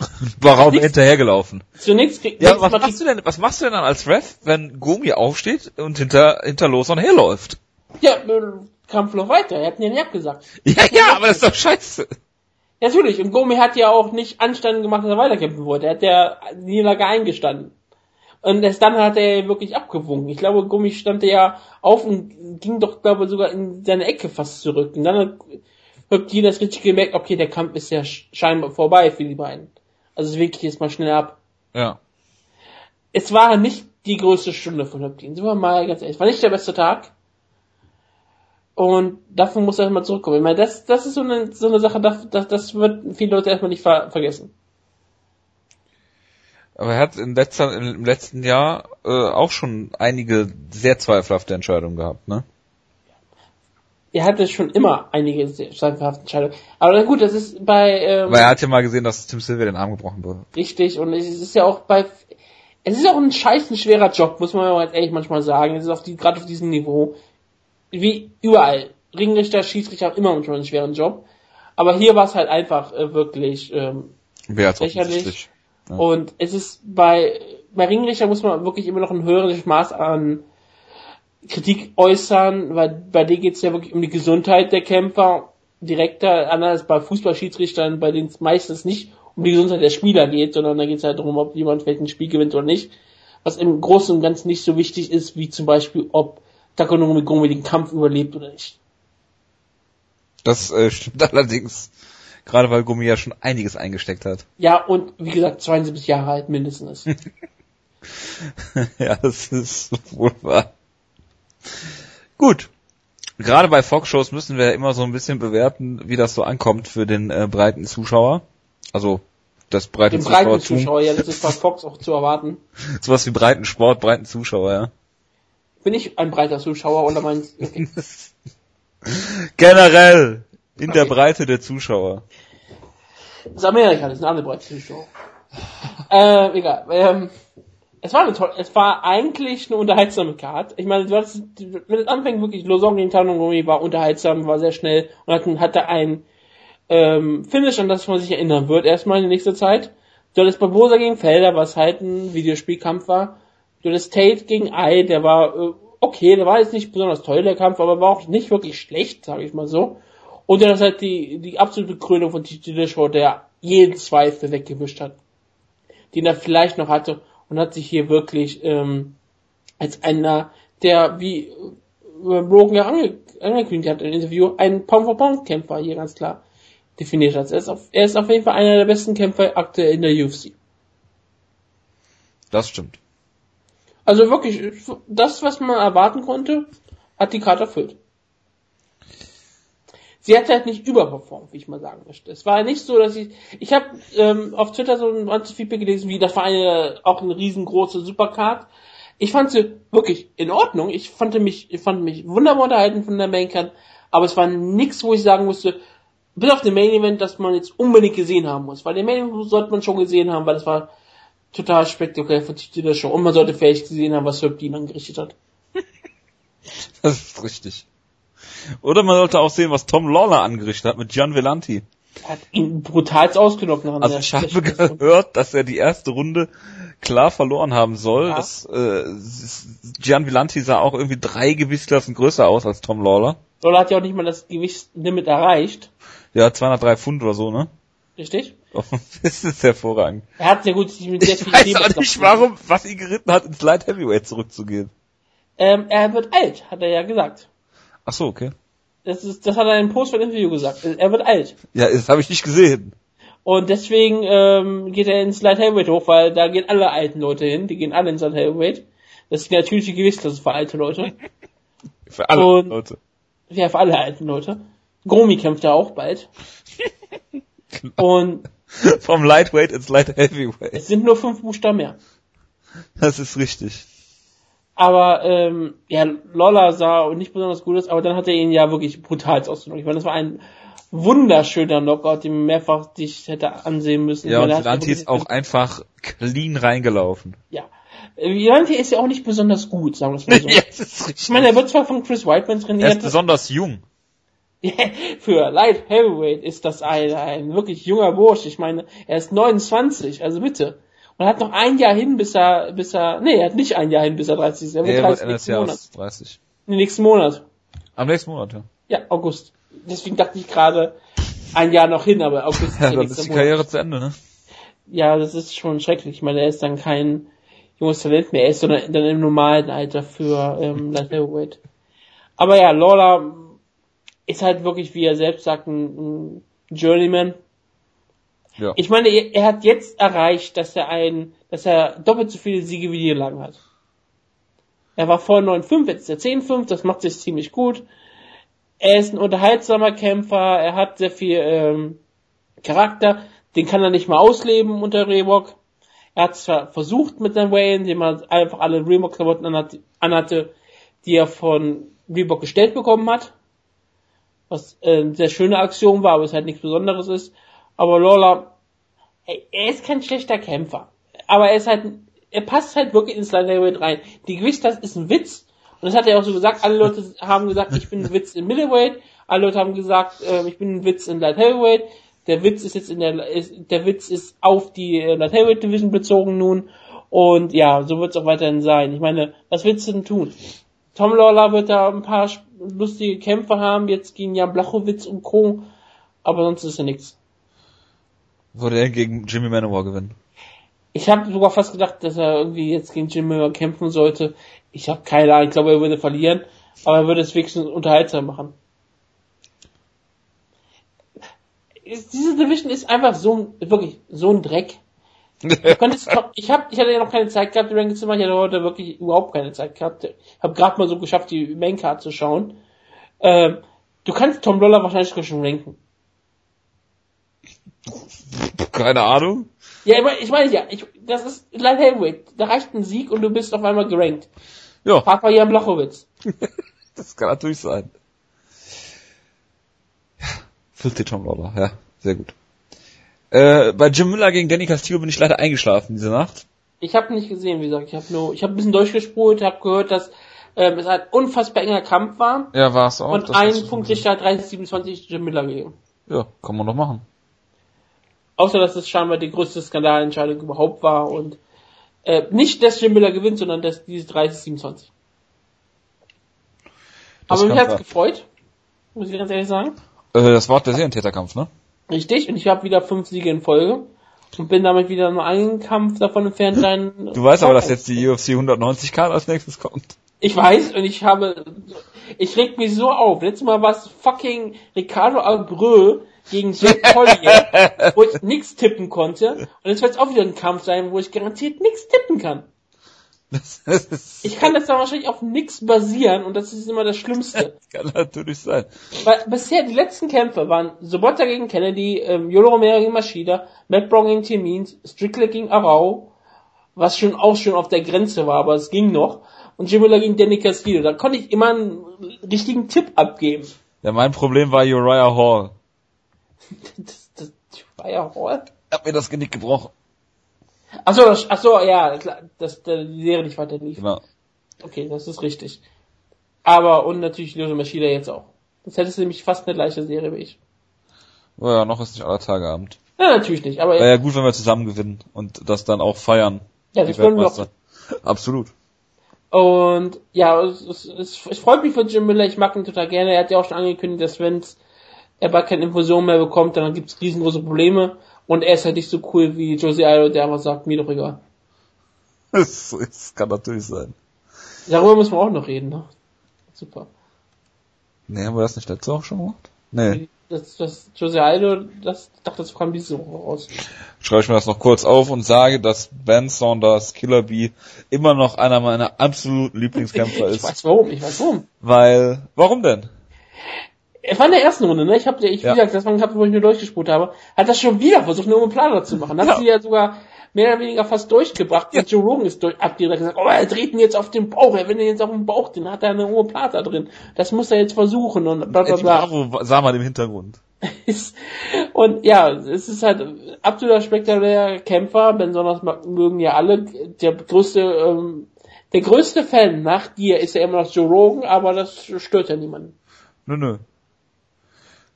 Warum hinterhergelaufen?
Zunächst kriegt
Ja, was machst du denn, was machst du denn dann als Ref, wenn Gomi aufsteht und hinter, hinter Lawson herläuft?
Ja, äh, Kampf noch weiter, er hat ihn ja nicht abgesagt.
Ja, ja, aber das ist doch scheiße.
Natürlich, und Gomi hat ja auch nicht Anstand gemacht, dass er weiterkämpfen wollte. Er hat ja die Niederlage eingestanden. Und erst dann hat er wirklich abgewunken. Ich glaube, Gummi stand ja auf und ging doch, glaube ich, sogar in seine Ecke fast zurück. Und dann hat Höptin das richtig gemerkt, okay, der Kampf ist ja sch- scheinbar vorbei für die beiden. Also es ich jetzt mal schnell ab.
Ja.
Es war nicht die größte Stunde von Höptin. Sind wir mal ganz ehrlich. Es war nicht der beste Tag. Und davon muss er erstmal zurückkommen. Ich meine, das, das ist so eine, so eine Sache, das, das, das wird viele Leute erstmal nicht ver vergessen.
Aber er hat in letzter, im letzten Jahr äh, auch schon einige sehr zweifelhafte Entscheidungen gehabt, ne?
Er hatte schon immer einige zweifelhafte Entscheidungen. Aber na gut, das ist bei ähm,
Aber er hat ja mal gesehen, dass Tim Silver den Arm gebrochen wurde.
richtig und es ist ja auch bei es ist auch ein scheißen schwerer Job, muss man mal ehrlich manchmal sagen. Es ist auf die gerade auf diesem Niveau wie überall. Ringrichter, Schiedsrichter haben immer manchmal einen schweren Job. Aber hier war es halt einfach äh, wirklich ähm, Lächerlich.
Ja.
Und es ist bei, bei Ringrichter muss man wirklich immer noch ein höheres Maß an Kritik äußern, weil bei denen geht es ja wirklich um die Gesundheit der Kämpfer direkter, anders als bei Fußballschiedsrichtern, bei denen es meistens nicht um die Gesundheit der Spieler geht, sondern da geht es halt darum, ob jemand vielleicht ein Spiel gewinnt oder nicht. Was im Großen und Ganzen nicht so wichtig ist, wie zum Beispiel, ob Takonomi Gomi den Kampf überlebt oder nicht.
Das äh, stimmt allerdings. Gerade weil Gummi ja schon einiges eingesteckt hat.
Ja, und wie gesagt, 72 Jahre alt mindestens
ja, das ist wohl wahr. Gut. Gerade bei Fox-Shows müssen wir ja immer so ein bisschen bewerten, wie das so ankommt für den äh, breiten Zuschauer. Also das breite
Den breiten
Zuschauertum.
Zuschauer, ja, das ist bei Fox auch zu erwarten.
Sowas wie breiten Sport, breiten Zuschauer, ja.
Bin ich ein breiter Zuschauer oder meinst okay.
Generell in der
Okay.
Breite der Zuschauer.
Das ist Amerika, das sind alle breite Zuschauer. äh, egal. Ähm, es war eine tolle, es war eigentlich eine unterhaltsame Card. Ich meine, du hattest, wenn es anfängt, wirklich Losong gegen Tanongumi war unterhaltsam, war sehr schnell und hatte, hatte ein ähm, Finish, an das man sich erinnern wird, erstmal in nächster Zeit. Du hattest Barbosa gegen Felder, was halt ein Videospielkampf war. Du hattest Tate gegen Ai, der war äh, okay, der war jetzt nicht besonders toll, der Kampf, aber war auch nicht wirklich schlecht, sage ich mal so. Und dann ist halt die, die absolute Krönung von TJ Dillashaw, der jeden Zweifel weggewischt hat, den er vielleicht noch hatte und hat sich hier wirklich ähm, als einer, der wie äh, Brogan ja ange angekündigt hat im Interview, ein Pound-for-Pound-Kämpfer hier ganz klar definiert hat. Er ist, auf, er ist auf jeden Fall einer der besten Kämpfer aktuell in der UFC.
Das stimmt.
Also wirklich, das, was man erwarten konnte, hat die Karte erfüllt. Sie hat halt nicht überperformt, wie ich mal sagen möchte. Es war nicht so, dass ich, ich habe ähm, auf Twitter so ein ganzes Feedback gelesen, wie das war eine auch eine riesengroße Supercard. Ich fand sie wirklich in Ordnung. Ich fand mich, ich fand mich wunderbar unterhalten von der Maincard, aber es war nichts, wo ich sagen musste, bis auf den Main Event, dass man jetzt unbedingt gesehen haben muss. Weil den Main Event sollte man schon gesehen haben, weil das war total spektakulär von der Show. Und man sollte vielleicht gesehen haben, was Herb Dean angerichtet hat.
das ist richtig. Oder man sollte auch sehen, was Tom Lawler angerichtet hat mit Gian Vellanti.
Er hat ihn brutal ausgenockt. Nach
also ich habe gehört, dass er die erste Runde klar verloren haben soll. Ja. Das, äh, Gian Villanti sah auch irgendwie drei Gewichtsklassen größer aus als Tom Lawler.
Lawler hat ja auch nicht mal das Gewichtslimit erreicht.
Ja, 203 Pfund oder so, ne?
Richtig?
Oh, das ist hervorragend.
Er hat sehr gut sich mit sehr
viel Ich weiß auch nicht, warum, was ihn geritten hat, ins Light Heavyweight zurückzugehen.
Ähm, er wird alt, hat er ja gesagt.
Ach so, okay.
Das, ist, das hat er in einem Post-Interview gesagt. Er wird alt.
Ja, das habe ich nicht gesehen.
Und deswegen ähm, geht er ins Light Heavyweight hoch, weil da gehen alle alten Leute hin. Die gehen alle ins Light Heavyweight. Das ist die natürliche Gewichtsklasse für alte Leute.
für alle Und, Leute.
Ja, für alle alten Leute. Gromi kämpft ja auch bald. genau. Und
vom Lightweight ins Light Heavyweight.
Es sind nur fünf Buchstaben mehr.
Das ist richtig.
Aber ähm, ja, Lolla sah nicht besonders gut aus, aber dann hat er ihn ja wirklich brutal ausgenommen. Ich meine, das war ein wunderschöner Knockout, den man mehrfach dich hätte ansehen müssen.
Ja, und Lanti ist auch einfach clean reingelaufen.
Ja. Lanti ist ja auch nicht besonders gut, sagen wir es mal so. ja. Ich meine, er wird zwar von Chris Whiteman trainiert.
Er ist besonders jung.
Für Light Heavyweight ist das ein, ein wirklich junger Bursch. Ich meine, er ist 29, also bitte. Und hat noch ein Jahr hin, bis er, bis er, nee, er hat nicht ein Jahr hin, bis er 30 ist. Er
wird nee, 30 nächsten Monat. 30.
Nee, nächsten Monat.
Am nächsten Monat, ja.
Ja, August. Deswegen dachte ich gerade, ein Jahr noch hin, aber August
ist ja, dann ist die Karriere Monat. zu Ende, ne?
Ja, das ist schon schrecklich. Ich meine, er ist dann kein junges Talent mehr. Er ist sondern dann im normalen Alter für ähm, Light Heavyweight. Aber ja, Lawler ist halt wirklich, wie er selbst sagt, ein, ein Journeyman. Ja. Ich meine, er, er, hat jetzt erreicht, dass er ein, dass er doppelt so viele Siege wie die lang hat. Er war vorher 9-5, jetzt ist er 10-5, das macht sich ziemlich gut. Er ist ein unterhaltsamer Kämpfer, er hat sehr viel ähm, Charakter, den kann er nicht mal ausleben unter Reebok. Er hat zwar versucht mit seinem Way-In, indem er einfach alle Reebok-Klamotten anhatte, die er von Reebok gestellt bekommen hat was äh, eine sehr schöne Aktion war, aber es halt nichts Besonderes ist. Aber ey, er ist kein schlechter Kämpfer. Aber er ist halt, er passt halt wirklich ins Light Heavyweight rein. Die Gewicht, ist ein Witz. Und das hat er auch so gesagt. Alle Leute haben gesagt, ich bin ein Witz in Middleweight. Alle Leute haben gesagt, äh, ich bin ein Witz in Light Heavyweight. Der Witz ist jetzt in der, ist, der Witz ist auf die äh, Light Heavyweight Division bezogen nun. Und ja, so wird es auch weiterhin sein. Ich meine, was willst du denn tun? Tom Lawler wird da ein paar lustige Kämpfe haben, jetzt gegen Jan Blachowitz und Co. Aber sonst ist ja nichts.
Würde er gegen Jimmy Manowar gewinnen?
Ich habe sogar fast gedacht, dass er irgendwie jetzt gegen Jimmy Manowar kämpfen sollte. Ich habe keine Ahnung, ich glaube, er würde verlieren, aber er würde es wenigstens unterhaltsam machen. Diese Division ist einfach so wirklich so ein Dreck. Ich, hab, ich hatte ja noch keine Zeit gehabt, die Rankings zu machen. Ich hatte heute wirklich überhaupt keine Zeit gehabt. Ich habe gerade mal so geschafft, die Maincard zu schauen. Ähm, du kannst Tom Loller wahrscheinlich schon ranken.
Keine Ahnung.
Ja, ich meine, ich mein, ja, ich, das ist Light Heavyweight. Da reicht ein Sieg und du bist auf einmal gerankt. Ja. Frag mal Jan Blachowitz.
das kann natürlich sein. Ja, 50 Tom Loller, ja, sehr gut. Äh, bei Jim Miller gegen Danny Castillo bin ich leider eingeschlafen diese Nacht.
Ich habe nicht gesehen, wie gesagt. Ich habe nur, ich habe ein bisschen durchgespult, habe gehört, dass ähm, es ein unfassbar enger Kampf war.
Ja, war es auch.
Und einen Punkt Richter hat 30-27 Jim Miller gegeben.
Ja, kann man doch machen.
Außer, dass es scheinbar die größte Skandalentscheidung überhaupt war und äh, nicht, dass Jim Miller gewinnt, sondern dass diese 30-27. Aber mich hat's gefreut, muss ich ganz ehrlich sagen.
Äh, das war der Serientäterkampf, ne?
Richtig, und ich habe wieder fünf Siege in Folge und bin damit wieder nur einen Kampf davon entfernt sein.
Du weißt aber, dass jetzt die UFC 190 Card als nächstes kommt.
Ich weiß und ich habe, ich reg mich so auf. Letztes Mal war es fucking Ricardo Albreux gegen Jack Collier, wo ich nix tippen konnte. Und jetzt wird es auch wieder ein Kampf sein, wo ich garantiert nix tippen kann. ich kann das dann wahrscheinlich auf nix basieren und das ist immer das Schlimmste.
Das kann natürlich sein.
Weil bisher die letzten Kämpfe waren Sobotta gegen Kennedy, ähm, Yolo Romero gegen Maschida, Matt Brown gegen Timins, Strickler gegen Arau, was schon auch schon auf der Grenze war, aber es ging noch. Und Jim Miller gegen Danny Castillo. Da konnte ich immer einen richtigen Tipp abgeben.
Ja, mein Problem war Uriah Hall.
das, das, Uriah Hall?
Hab mir das Genick gebrochen.
Achso, achso, ja, dass die Serie nicht weiter lief.
Genau.
Okay, das ist richtig. Aber, und natürlich Lyoto Maschida jetzt auch. Das hättest du nämlich fast eine gleiche Serie wie ich.
Oh ja, noch ist nicht aller Tage Abend.
Ja, natürlich nicht, aber...
Wäre ja gut, wenn wir zusammen gewinnen und das dann auch feiern.
Ja, das können wir auch.
Absolut.
Und ja, es, es, es, freut mich für Jim Miller, ich mag ihn total gerne. Er hat ja auch schon angekündigt, dass wenn er bald keine Infusion mehr bekommt, dann gibt es riesengroße Probleme. Und er ist halt nicht so cool wie Jose Aldo, der einfach sagt, mir doch egal.
Das, das kann natürlich sein.
Darüber müssen wir auch noch reden, ne? Super.
Nee, haben wir das nicht letzte Woche schon gemacht? Nee.
Das, das Jose Aldo, das, dachte, das kam diese Woche raus.
Schreibe ich mir das noch kurz auf und sage, dass Ben Saunders Killer Bee immer noch einer meiner absoluten Lieblingskämpfer ist.
Ich weiß warum, ich weiß warum.
Weil, warum denn?
Er war in der ersten Runde, ne? Ich habe, ich, wie ja. gesagt, das war ein Kampf, wo ich nur durchgespult habe, hat das schon wieder versucht, eine Planer zu machen. Hat ja. sie ja sogar mehr oder weniger fast durchgebracht. Ja. Joe Rogan ist durch, abgedreht gesagt, oh, er dreht ihn jetzt auf den Bauch, er will ihn jetzt auf den Bauch, den hat er eine hohe Plata drin. Das muss er jetzt versuchen und bla bla bla.
Bravo sah man im Hintergrund.
und ja, es ist halt absoluter spektakulärer Kämpfer, besonders mögen ja alle. Der größte, ähm, der größte Fan nach dir ist ja immer noch Joe Rogan, aber das stört ja niemanden.
Nö, nö.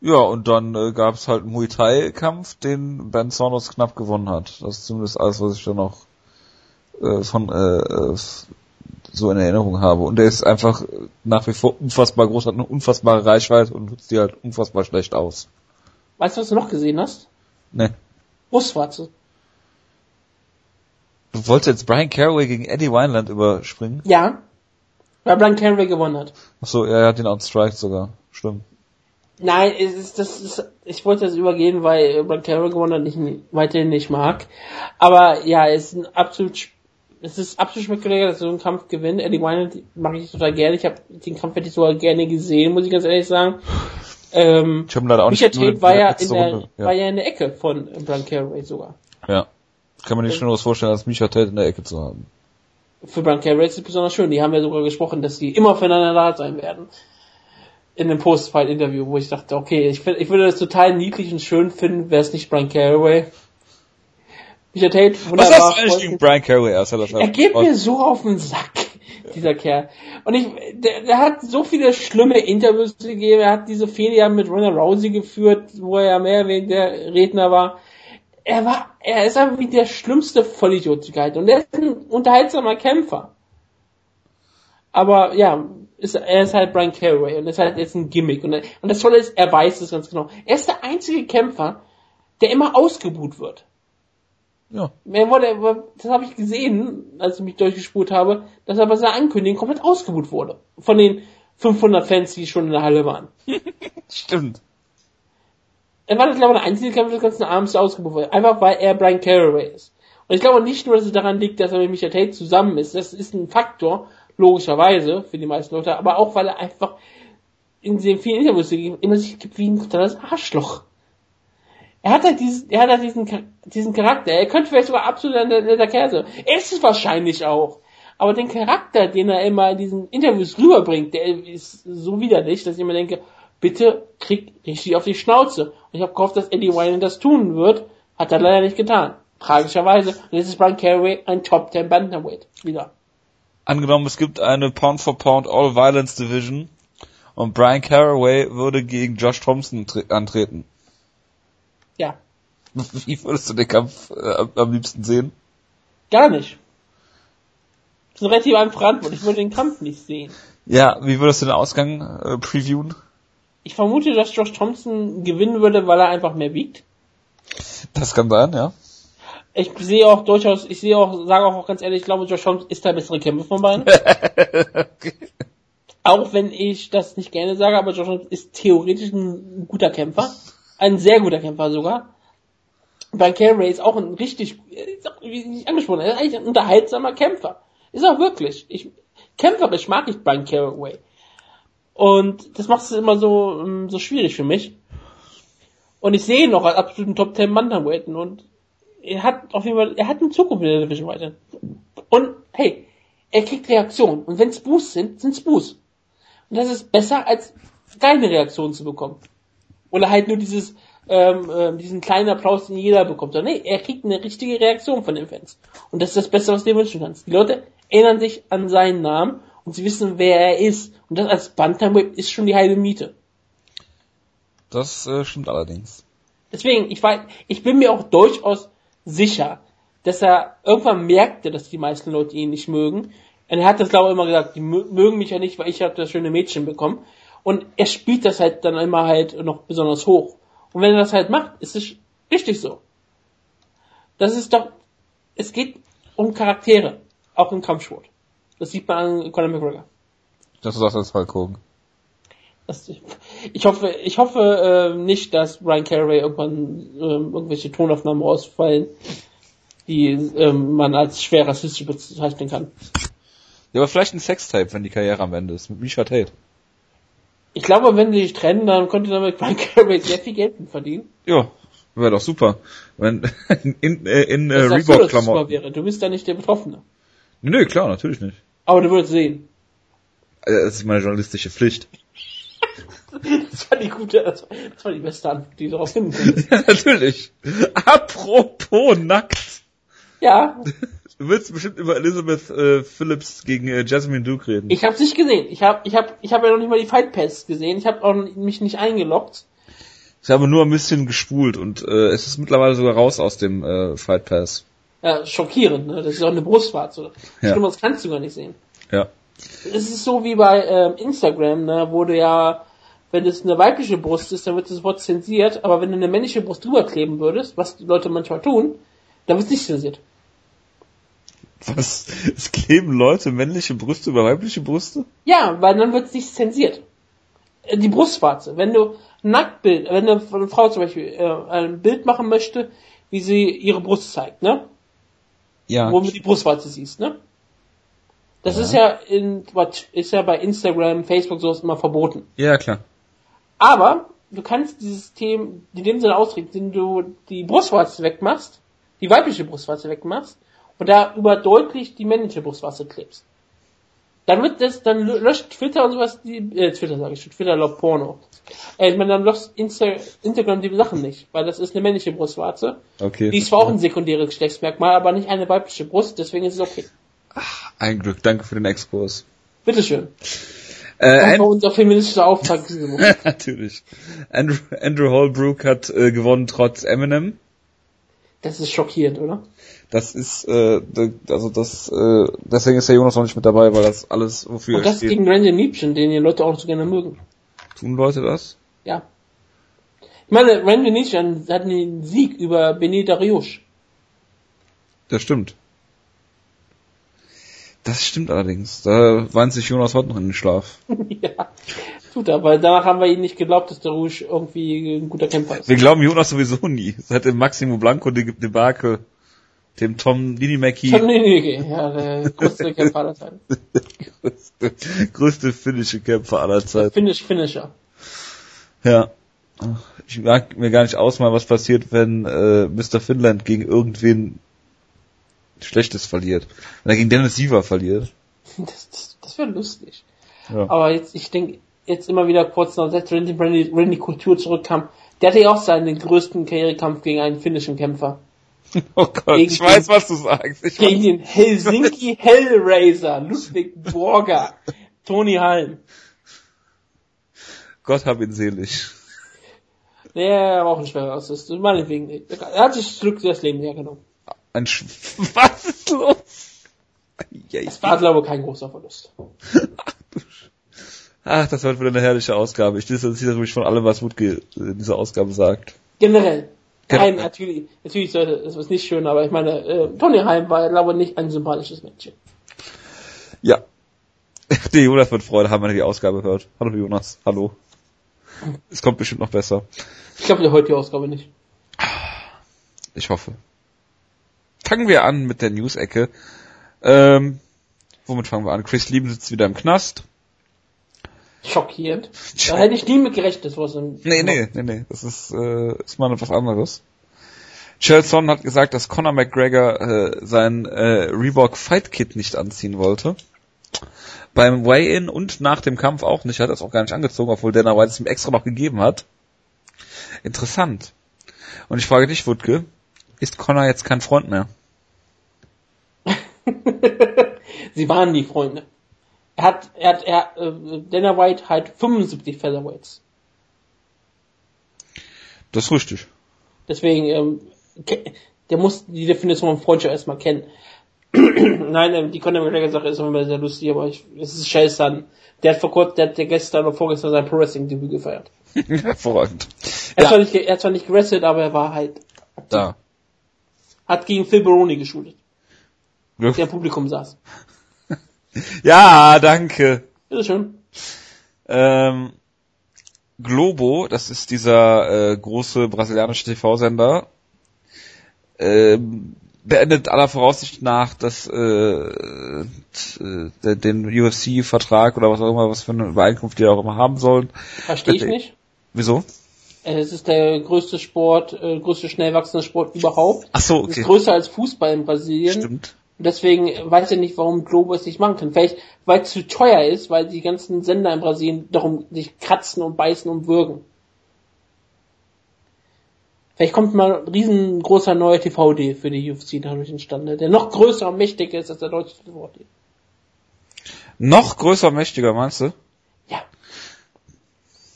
Ja, und dann äh, gab es halt einen Muay Thai-Kampf, den Ben Saunders knapp gewonnen hat. Das ist zumindest alles, was ich da noch äh, von äh, so in Erinnerung habe. Und er ist einfach nach wie vor unfassbar groß, hat eine unfassbare Reichweite und nutzt die halt unfassbar schlecht aus.
Weißt du, was du noch gesehen hast?
Nee.
Brustwarze.
Du wolltest jetzt Brian Caraway gegen Eddie Wineland überspringen?
Ja. Weil Brian Caraway gewonnen hat.
Ach so, er hat ihn on Strike sogar. Stimmt.
Nein, es ist, das ist, ich wollte das übergehen, weil Brian Caraway gewonnen hat, ich ihn weiterhin nicht mag. Aber ja, es ist ein absolut es ist absolut spektakulär, dass so ein Kampf gewinnt. Eddie Wineland mag ich total gerne. Ich habe den Kampf hätte ich sogar gerne gesehen, muss ich ganz ehrlich sagen. Ähm,
ich habe leider auch
Micha Tate war ja in der, ja. war ja in der Ecke von Brian Caraway sogar.
Ja. Kann man nicht schon was vorstellen, als Micha Tate in der Ecke zu haben.
Für Brian Caraway ist es besonders schön. Die haben ja sogar gesprochen, dass die immer füreinander da sein werden. In einem Post-Fight-Interview, wo ich dachte, okay, ich, find, ich würde das total niedlich und schön finden, wäre es nicht Brian Caraway. Micha Tate,
wunderbar. Was hast du eigentlich gegen Brian Caraway?
Er geht mir so auf den Sack, dieser Kerl. Und ich, der, der hat so viele schlimme Interviews gegeben. Er hat diese Fehler mit Ronda Rousey geführt, wo er ja mehr wegen der Redner war. Er war, er ist einfach wie der schlimmste Vollidiot gehalten. Und er ist ein unterhaltsamer Kämpfer. Aber ja, ist, er ist halt Brian Caraway und ist halt jetzt ein Gimmick. Und, und das Tolle ist, er weiß es ganz genau. Er ist der einzige Kämpfer, der immer ausgebuht wird.
Ja.
Mehr wurde, das habe ich gesehen, als ich mich durchgespult habe, dass er bei seiner Ankündigung komplett ausgebucht wurde. Von den 500 Fans, die schon in der Halle waren.
Stimmt.
Er war, glaube ich, der einzige Kämpfer des ganzen Abends, der ausgebucht wurde. Einfach weil er Brian Caraway ist. Und ich glaube nicht nur, dass es daran liegt, dass er mit Michael Tate zusammen ist. Das ist ein Faktor, logischerweise, für die meisten Leute, aber auch, weil er einfach in den vielen Interviews immer sich gibt wie ein totales Arschloch. Er hat halt diesen, er hat halt diesen, diesen Charakter. Er könnte vielleicht sogar absolut ein netter Kerl sein. Er ist es wahrscheinlich auch. Aber den Charakter, den er immer in diesen Interviews rüberbringt, der ist so widerlich, dass ich immer denke, bitte krieg richtig auf die Schnauze. Und ich habe gehofft, dass Eddie Wine das tun wird. Hat er leider nicht getan. Tragischerweise. Und jetzt ist Brian Carey ein Top 10 Bantamweight. Wieder.
Angenommen, es gibt eine Pound for Pound All Violence Division und Brian Caraway würde gegen Josh Thompson antreten. Wie würdest du den Kampf äh, am liebsten sehen?
Gar nicht. Das ist eine relativ einfache Antwort. Ich würde den Kampf nicht sehen.
Ja, wie würdest du den Ausgang äh, previewen?
Ich vermute, dass Josh Thompson gewinnen würde, weil er einfach mehr wiegt.
Das kann sein, ja.
Ich sehe auch durchaus, ich sehe auch, sage auch ganz ehrlich, ich glaube, Josh Thompson ist der bessere Kämpfer von beiden.
okay.
Auch wenn ich das nicht gerne sage, aber Josh Thompson ist theoretisch ein guter Kämpfer. Ein sehr guter Kämpfer sogar. Brian Carey ist auch ein richtig, ist auch, wie ich angesprochen habe, ist eigentlich ein unterhaltsamer Kämpfer. Ist auch wirklich. Ich, kämpferisch mag ich Brian Caraway. Und das macht es immer so, ähm, so schwierig für mich. Und ich sehe ihn noch als absoluten Top 10 Bantamweight und er hat auf jeden Fall, er hat eine Zukunft in der Division weiter. Und hey, er kriegt Reaktionen. Und wenn es Boos sind, sind es Boos. Und das ist besser, als keine Reaktion zu bekommen. Oder halt nur dieses, ähm, äh, diesen kleinen Applaus, den jeder bekommt. Sondern nee, er kriegt eine richtige Reaktion von den Fans. Und das ist das Beste, was du dir wünschen kannst. Die Leute erinnern sich an seinen Namen und sie wissen, wer er ist. Und das als Bantamweight ist schon die halbe Miete.
Das äh, stimmt allerdings.
Deswegen, ich weiß, ich bin mir auch durchaus sicher, dass er irgendwann merkte, dass die meisten Leute ihn nicht mögen. Und er hat das, glaube ich, immer gesagt, die mögen mich ja nicht, weil ich habe das schöne Mädchen bekommen. Und er spielt das halt dann immer halt noch besonders hoch. Und wenn er das halt macht, ist es richtig so. Das ist doch, es geht um Charaktere, auch im Kampfsport. Das sieht man an Conor McGregor.
Das ist auch das Hulk Hogan.
Das, ich hoffe, ich hoffe äh, nicht, dass Brian Caraway irgendwann äh, irgendwelche Tonaufnahmen rausfallen, die ähm, man als schwer rassistisch bezeichnen kann.
Ja, aber vielleicht ein Sextape, wenn die Karriere am Ende ist, mit Misha Tate.
Ich glaube, wenn sie sich trennen, dann könnte damit Brian Caraway sehr viel Geld verdienen.
Ja, wäre doch super. Wenn in, äh, in äh, Reebok-Klamotten.
wäre. Du bist da nicht der Betroffene.
Nö, nee, klar, natürlich nicht.
Aber du würdest sehen.
Äh, Das ist meine journalistische Pflicht.
Das war die gute, das war, das war die beste Antwort, die du darauf finden konntest.
Ja, natürlich. Apropos nackt.
Ja,
Du willst bestimmt über Elizabeth äh, Phillips gegen äh, Jasmine Duke reden.
ich hab's nicht gesehen. Ich hab, ich hab, ich hab ja noch nicht mal die Fight Pass gesehen. Ich hab auch mich nicht eingeloggt.
Ich habe nur ein bisschen gespult und äh, es ist mittlerweile sogar raus aus dem äh, Fight Pass.
Ja, schockierend, ne? Das ist auch eine Brustwarze.
Ja.
Schlimmer, das kannst du gar nicht sehen.
Ja.
Es ist so wie bei ähm, Instagram, ne, wo du ja, wenn es eine weibliche Brust ist, dann wird das Wort zensiert, aber wenn du eine männliche Brust drüber kleben würdest, was die Leute manchmal tun, dann wird es nicht zensiert.
Was? Es kleben Leute männliche Brüste über weibliche Brüste?
Ja, weil dann wird es nicht zensiert. Die Brustwarze. Wenn du Nacktbild, wenn eine eine Frau zum Beispiel äh, ein Bild machen möchte, wie sie ihre Brust zeigt, ne?
Ja.
Wo du die Brustwarze siehst, ne? Das
Ja.
ist ja in ist ja bei Instagram, Facebook sowas immer verboten.
Ja, klar.
Aber du kannst dieses Thema in dem Sinne ausdrücken, indem du die Brustwarze wegmachst, die weibliche Brustwarze wegmachst und da über deutlich die männliche Brustwarze klebst. Dann wird das, dann löscht Twitter und sowas, die, äh, Twitter sage ich schon, Twitter lobt Porno. Äh, ich meine, dann löscht Insta, Instagram die Sachen nicht, weil das ist eine männliche Brustwarze.
Okay.
Die ist zwar auch ein sekundäres Geschlechtsmerkmal, aber nicht eine weibliche Brust, deswegen ist es okay.
Ein Glück, danke für den Exkurs.
Bitteschön.
Äh,
Das war unser feministischer Auftrag
natürlich. Andrew, Andrew Holbrook hat äh, gewonnen trotz Eminem.
Das ist schockierend, oder?
Das ist, äh, also das, äh, deswegen ist der Jonas noch nicht mit dabei, weil das alles, wofür
Und das
steht.
gegen Randy Niebchen, den die Leute auch so gerne mögen.
Tun Leute das?
Ja. Ich meine, Randy Niebchen hat einen Sieg über Benita Rios.
Das stimmt. Das stimmt allerdings. Da weint sich Jonas heute noch in den Schlaf.
ja. Tut er, weil danach haben wir ihn nicht geglaubt, dass der Rouge irgendwie ein guter Kämpfer ist.
Wir glauben Jonas sowieso nie. Seit dem Maximo Blanco De Debakel, dem Tom Dinimaki,
Tom Nenege, ja, der größte Kämpfer aller Zeiten.
größte, größte finnische Kämpfer aller Zeiten.
Finish, Finisher.
Ja. Ich mag mir gar nicht ausmalen, was passiert, wenn äh, Mr. Finland gegen irgendwen Schlechtes verliert. Wenn er gegen Dennis Siever verliert.
Das, das, das wäre lustig.
Ja.
Aber jetzt, ich denke, jetzt immer wieder kurz nach, als Randy, Randy, Randy Couture zurückkam, der hatte ja auch seinen größten Karrierekampf gegen einen finnischen Kämpfer.
Oh Gott,
Gegen
ich weiß, was du sagst. Ich
Gegen
weiß,
den Helsinki Hellraiser, Ludwig Borger, Tony Halm.
Gott hab ihn selig.
Nee, er war auch ein schwerer Rassist. Meinetwegen nicht. Er hat sich das Glück das Leben hergenommen.
Ein Sch Was ist los?
Es war, glaube ich, kein großer Verlust.
Ach, das wird wieder eine herrliche Ausgabe. Ich distanziere mich von allem, was Wutke in dieser Ausgabe sagt.
Generell. Nein, natürlich, natürlich sollte es was nicht schön, aber ich meine, äh, Tony Heim war, glaube ich, nicht ein sympathisches Mädchen.
Ja. Der Jonas wird Freude haben, wenn er die Ausgabe hört. Hallo Jonas, hallo. Es kommt bestimmt noch besser.
Ich glaube, der hört die Ausgabe nicht.
Ich hoffe. Fangen wir an mit der News-Ecke. Ähm, womit fangen wir an? Chris Lieben sitzt wieder im Knast.
Schockierend. Da hätte ich nie mit gerechnet, dass was im
Nee, nee, nee, nee. Das ist, äh, ist mal etwas anderes. Chelson hat gesagt, dass Conor McGregor äh, sein äh, Reebok Fight Kit nicht anziehen wollte. Beim Weigh-In und nach dem Kampf auch nicht. Er hat das auch gar nicht angezogen, obwohl Dana White es ihm extra noch gegeben hat. Interessant. Und ich frage dich, Wutke, ist Conor jetzt kein Freund mehr?
Sie waren die Freunde. Er hat, er hat, er, äh, Dana White hat 75 Featherweights.
Das ist richtig.
Deswegen, ähm, der muss die Definition von Freundschaft erstmal kennen. Nein, ähm, die Conor McGregor Sache ist immer sehr lustig, aber ich, es ist scheiße dann. Der hat vor kurzem, der hat gestern oder vorgestern sein Pro Wrestling Debüt gefeiert.
Hervorragend.
Er, hat
Ja,
zwar nicht, er hat zwar nicht gewrestelt, aber er war halt,
da.
Hat gegen Phil Baroni geschult,
Glück.
der im Publikum saß.
Ja, danke.
Ist schön.
Ähm, Globo, das ist dieser äh, große brasilianische TV-Sender, ähm, beendet aller Voraussicht nach das, äh, t- äh, den UFC-Vertrag oder was auch immer, was für eine Übereinkunft die auch immer haben sollen.
Verstehe ich
Bitte.
nicht.
Wieso?
Äh, Es ist der größte Sport, äh, größte schnell wachsende Sport überhaupt.
Ach so,
Es
okay.
Ist größer als Fußball in Brasilien.
Stimmt.
Und deswegen weiß ich nicht, warum Globo es nicht machen kann. Vielleicht, weil es zu teuer ist, weil die ganzen Sender in Brasilien darum sich kratzen und beißen und würgen. Vielleicht kommt mal ein riesengroßer neuer TV-Deal für die UFC dadurch entstanden, der noch größer und mächtiger ist als der deutsche TV-Deal.
Noch größer, mächtiger, meinst du?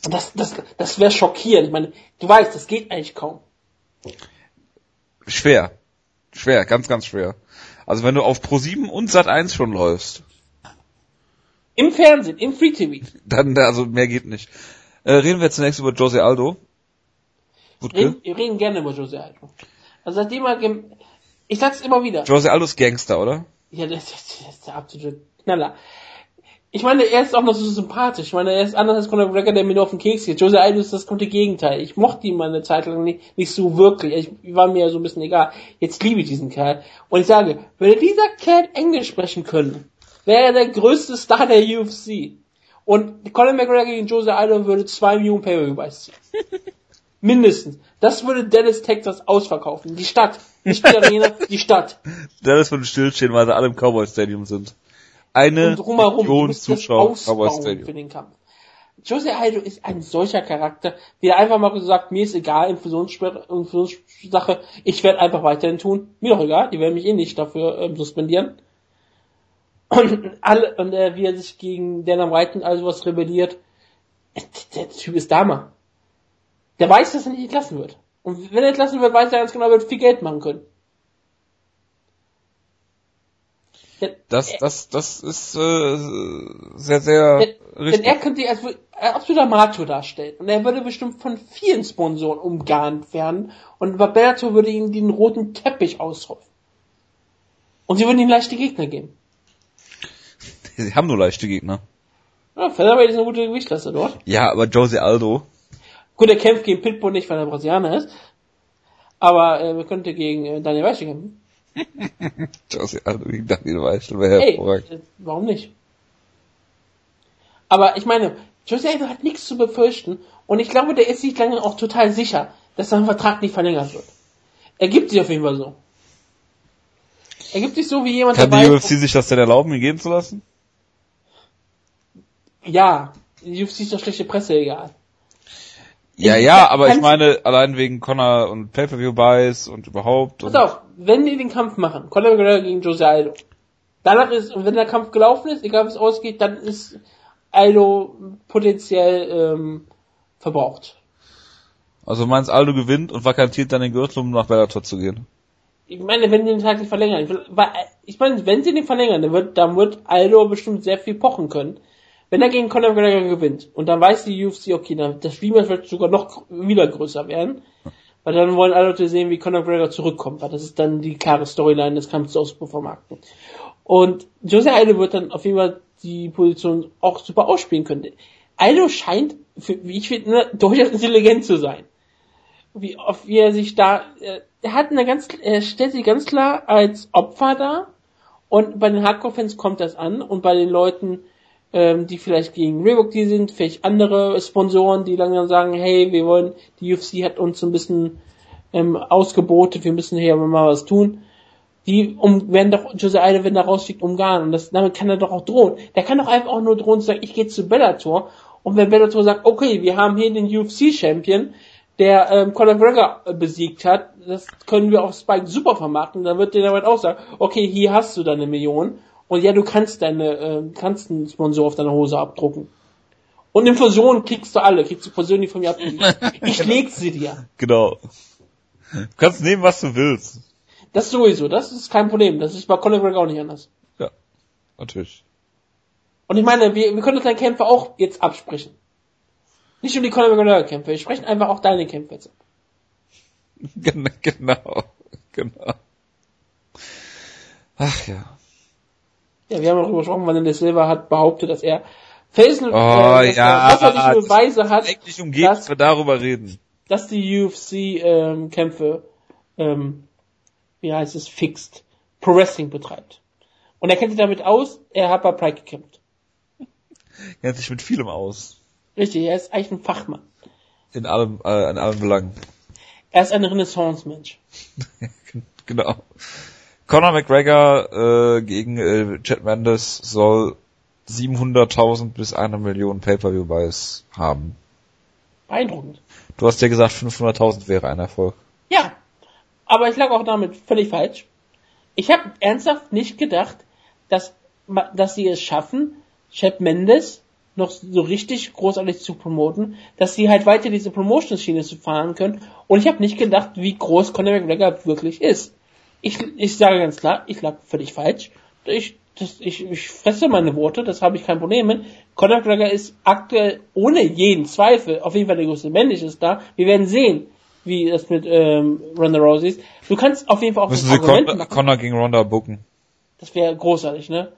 Das, das, das wäre schockierend. Ich meine, du weißt, das geht eigentlich kaum.
Schwer. Schwer, ganz, ganz schwer. Also wenn du auf Pro7 und Sat1 schon läufst,
Im Fernsehen, im Free TV.
dann, also mehr geht nicht. Äh, reden wir zunächst über Jose Aldo.
Reden, wir reden gerne über Jose Aldo. Also seitdem er, ich sag's immer wieder.
Jose Aldo ist Gangster, oder?
Ja, das, das, das ist der absolute Knaller. Ich meine, er ist auch noch so sympathisch. Ich meine, er ist anders als Conor McGregor, der mir nur auf den Keks geht. Jose Aldo ist das komplette Gegenteil. Ich mochte ihn mal eine Zeit lang nicht, nicht so wirklich. Ich war mir so ein bisschen egal. Jetzt liebe ich diesen Kerl. Und ich sage, würde dieser Kerl Englisch sprechen können, wäre er der größte Star der UFC. Und Conor McGregor gegen Jose Aldo würde zwei Millionen pay ziehen. Mindestens. Das würde Dallas, Texas ausverkaufen. Die Stadt. Nicht die Arena, die Stadt.
Dallas würde stillstehen, weil sie alle im Cowboy Stadium sind. Eine Million Zuschauer Cowboy
ausbauen für
Stadium.
den Kampf. Jose Aldo ist ein solcher Charakter, der einfach mal gesagt, mir ist egal, Infusionssperre, Infusionssache, ich werde einfach weiterhin tun. Mir doch egal, die werden mich eh nicht dafür ähm, suspendieren. Und alle, und äh, wie er sich gegen Dana White und all sowas rebelliert, der Typ ist Dama. Der weiß, dass er nicht entlassen wird. Und wenn er entlassen wird, weiß er ganz genau, er wird viel Geld machen können. Der-
Das, das, das ist äh, sehr, sehr
Denn,
richtig.
denn er könnte als absoluter Macho darstellen. Und er würde bestimmt von vielen Sponsoren umgarnt werden. Und Bellator würde ihm den roten Teppich ausrollen. Und sie würden ihm leichte Gegner geben.
Sie haben nur leichte Gegner.
Ja, Featherweight ist eine gute Gewichtsklasse dort.
Ja, aber Jose Aldo,
Gut, er kämpft gegen Pitbull nicht, weil er Brasilianer ist. Aber äh, er könnte gegen äh, Daniel Weiche kämpfen.
Jose Aldo gegen Daniel Weichel wäre hervorragend.
äh, warum nicht? Aber ich meine, Jose Aldo hat nichts zu befürchten und ich glaube, der ist sich lange auch total sicher, dass sein Vertrag nicht verlängert wird. Er gibt sich auf jeden Fall so. Er gibt sich so wie jemand,
Kann
der
die UFC sich das denn erlauben, ihn gehen zu lassen?
ja, die UFC ist doch schlechte Presse egal.
Ja, ja, aber ich meine, allein wegen Connor und Pay-Per-View-Buys und überhaupt.
Pass
Und
auf, wenn die den Kampf machen, Conor McGregor gegen Jose Aldo, danach ist, wenn der Kampf gelaufen ist, egal wie es ausgeht, dann ist Aldo potenziell ähm, verbraucht.
Also meinst Aldo gewinnt und vakantiert dann den Gürtel, um nach Bellator zu gehen?
Ich meine, wenn die den Tag nicht verlängern, ich meine, wenn sie den verlängern, dann wird, dann wird Aldo bestimmt sehr viel pochen können. Wenn er gegen Conor McGregor gewinnt und dann weiß die UFC, okay, dann das Rematch wird sogar noch wieder größer werden, weil dann wollen alle Leute sehen, wie Conor McGregor zurückkommt, weil das ist dann die klare Storyline des Kampfes aus vermarkten. Und Jose Aldo wird dann auf jeden Fall die Position auch super ausspielen können. Aldo scheint, für, wie ich finde, ne, durchaus intelligent zu sein. Wie oft wie er sich da, äh, er hat eine ganz, er stellt sich ganz klar als Opfer dar und bei den Hardcore-Fans kommt das an und bei den Leuten, ähm, die vielleicht gegen Reebok die sind, vielleicht andere Sponsoren, die langsam sagen, hey, wir wollen, die UFC hat uns ein bisschen ähm, ausgebotet, wir müssen hier mal was tun. Die um, werden doch Jose Aldo, wenn er rausfliegt, umgarnen. Und das, damit kann er doch auch drohen. Der kann doch einfach auch nur drohen zu sagen, ich gehe zu Bellator. Und wenn Bellator sagt, okay, wir haben hier den UFC-Champion, der ähm, Conor McGregor äh, besiegt hat, das können wir auf Spike super vermarkten, dann wird der damit auch sagen, okay, hier hast du deine Million und ja, du kannst deine, äh, kannst einen Sponsor auf deine Hose abdrucken. Und in Fusion kriegst du alle, kriegst du die von mir abdrucken. Ich leg sie dir.
Genau. Du kannst nehmen, was du willst.
Das sowieso, das ist kein Problem. Das ist bei Conor McGregor auch nicht anders.
Ja, natürlich.
Und ich meine, wir, wir können uns deine Kämpfe auch jetzt absprechen. Nicht nur die Conor McGregor Kämpfe, wir sprechen einfach auch deine Kämpfe jetzt ab.
Gen- Genau, genau. Ach ja.
Ja, wir haben darüber gesprochen, Vanilla Silva hat behauptet, dass er Felsen,
Oh,
dass
ja.
er, er Beweise hat,
Eigentlich umgeht, dass wir darüber reden.
dass die UFC ähm, Kämpfe, ähm, wie heißt es, fixed, Pro Wrestling betreibt. Und er kennt sich damit aus, er hat bei Pride gekämpft.
Kennt sich mit vielem aus.
Richtig, er ist eigentlich ein Fachmann.
In allem, äh, in allen Belangen.
Er ist ein Renaissance-Mensch.
Genau. Conor McGregor äh, gegen äh, Chad Mendes soll 700.000 bis eine Million Pay-Per-View-Buys haben.
Beeindruckend.
Du hast ja gesagt, 500.000 wäre ein Erfolg.
Ja, aber ich lag auch damit völlig falsch. Ich habe ernsthaft nicht gedacht, dass, dass sie es schaffen, Chad Mendes noch so richtig großartig zu promoten, dass sie halt weiter diese Promotion-Schiene zu fahren können. Und ich habe nicht gedacht, wie groß Conor McGregor wirklich ist. Ich, ich sage ganz klar, ich lag völlig falsch. Ich, das, ich, ich fresse meine Worte, das habe ich kein Problem mit. Conor McGregor ist aktuell ohne jeden Zweifel auf jeden Fall der größte männliche ist da. Wir werden sehen, wie das mit ähm, Ronda Rousey ist. Du kannst auf jeden Fall auch
Müssen sie Con
machen.
Conor gegen Ronda booken.
Das wäre großartig, ne?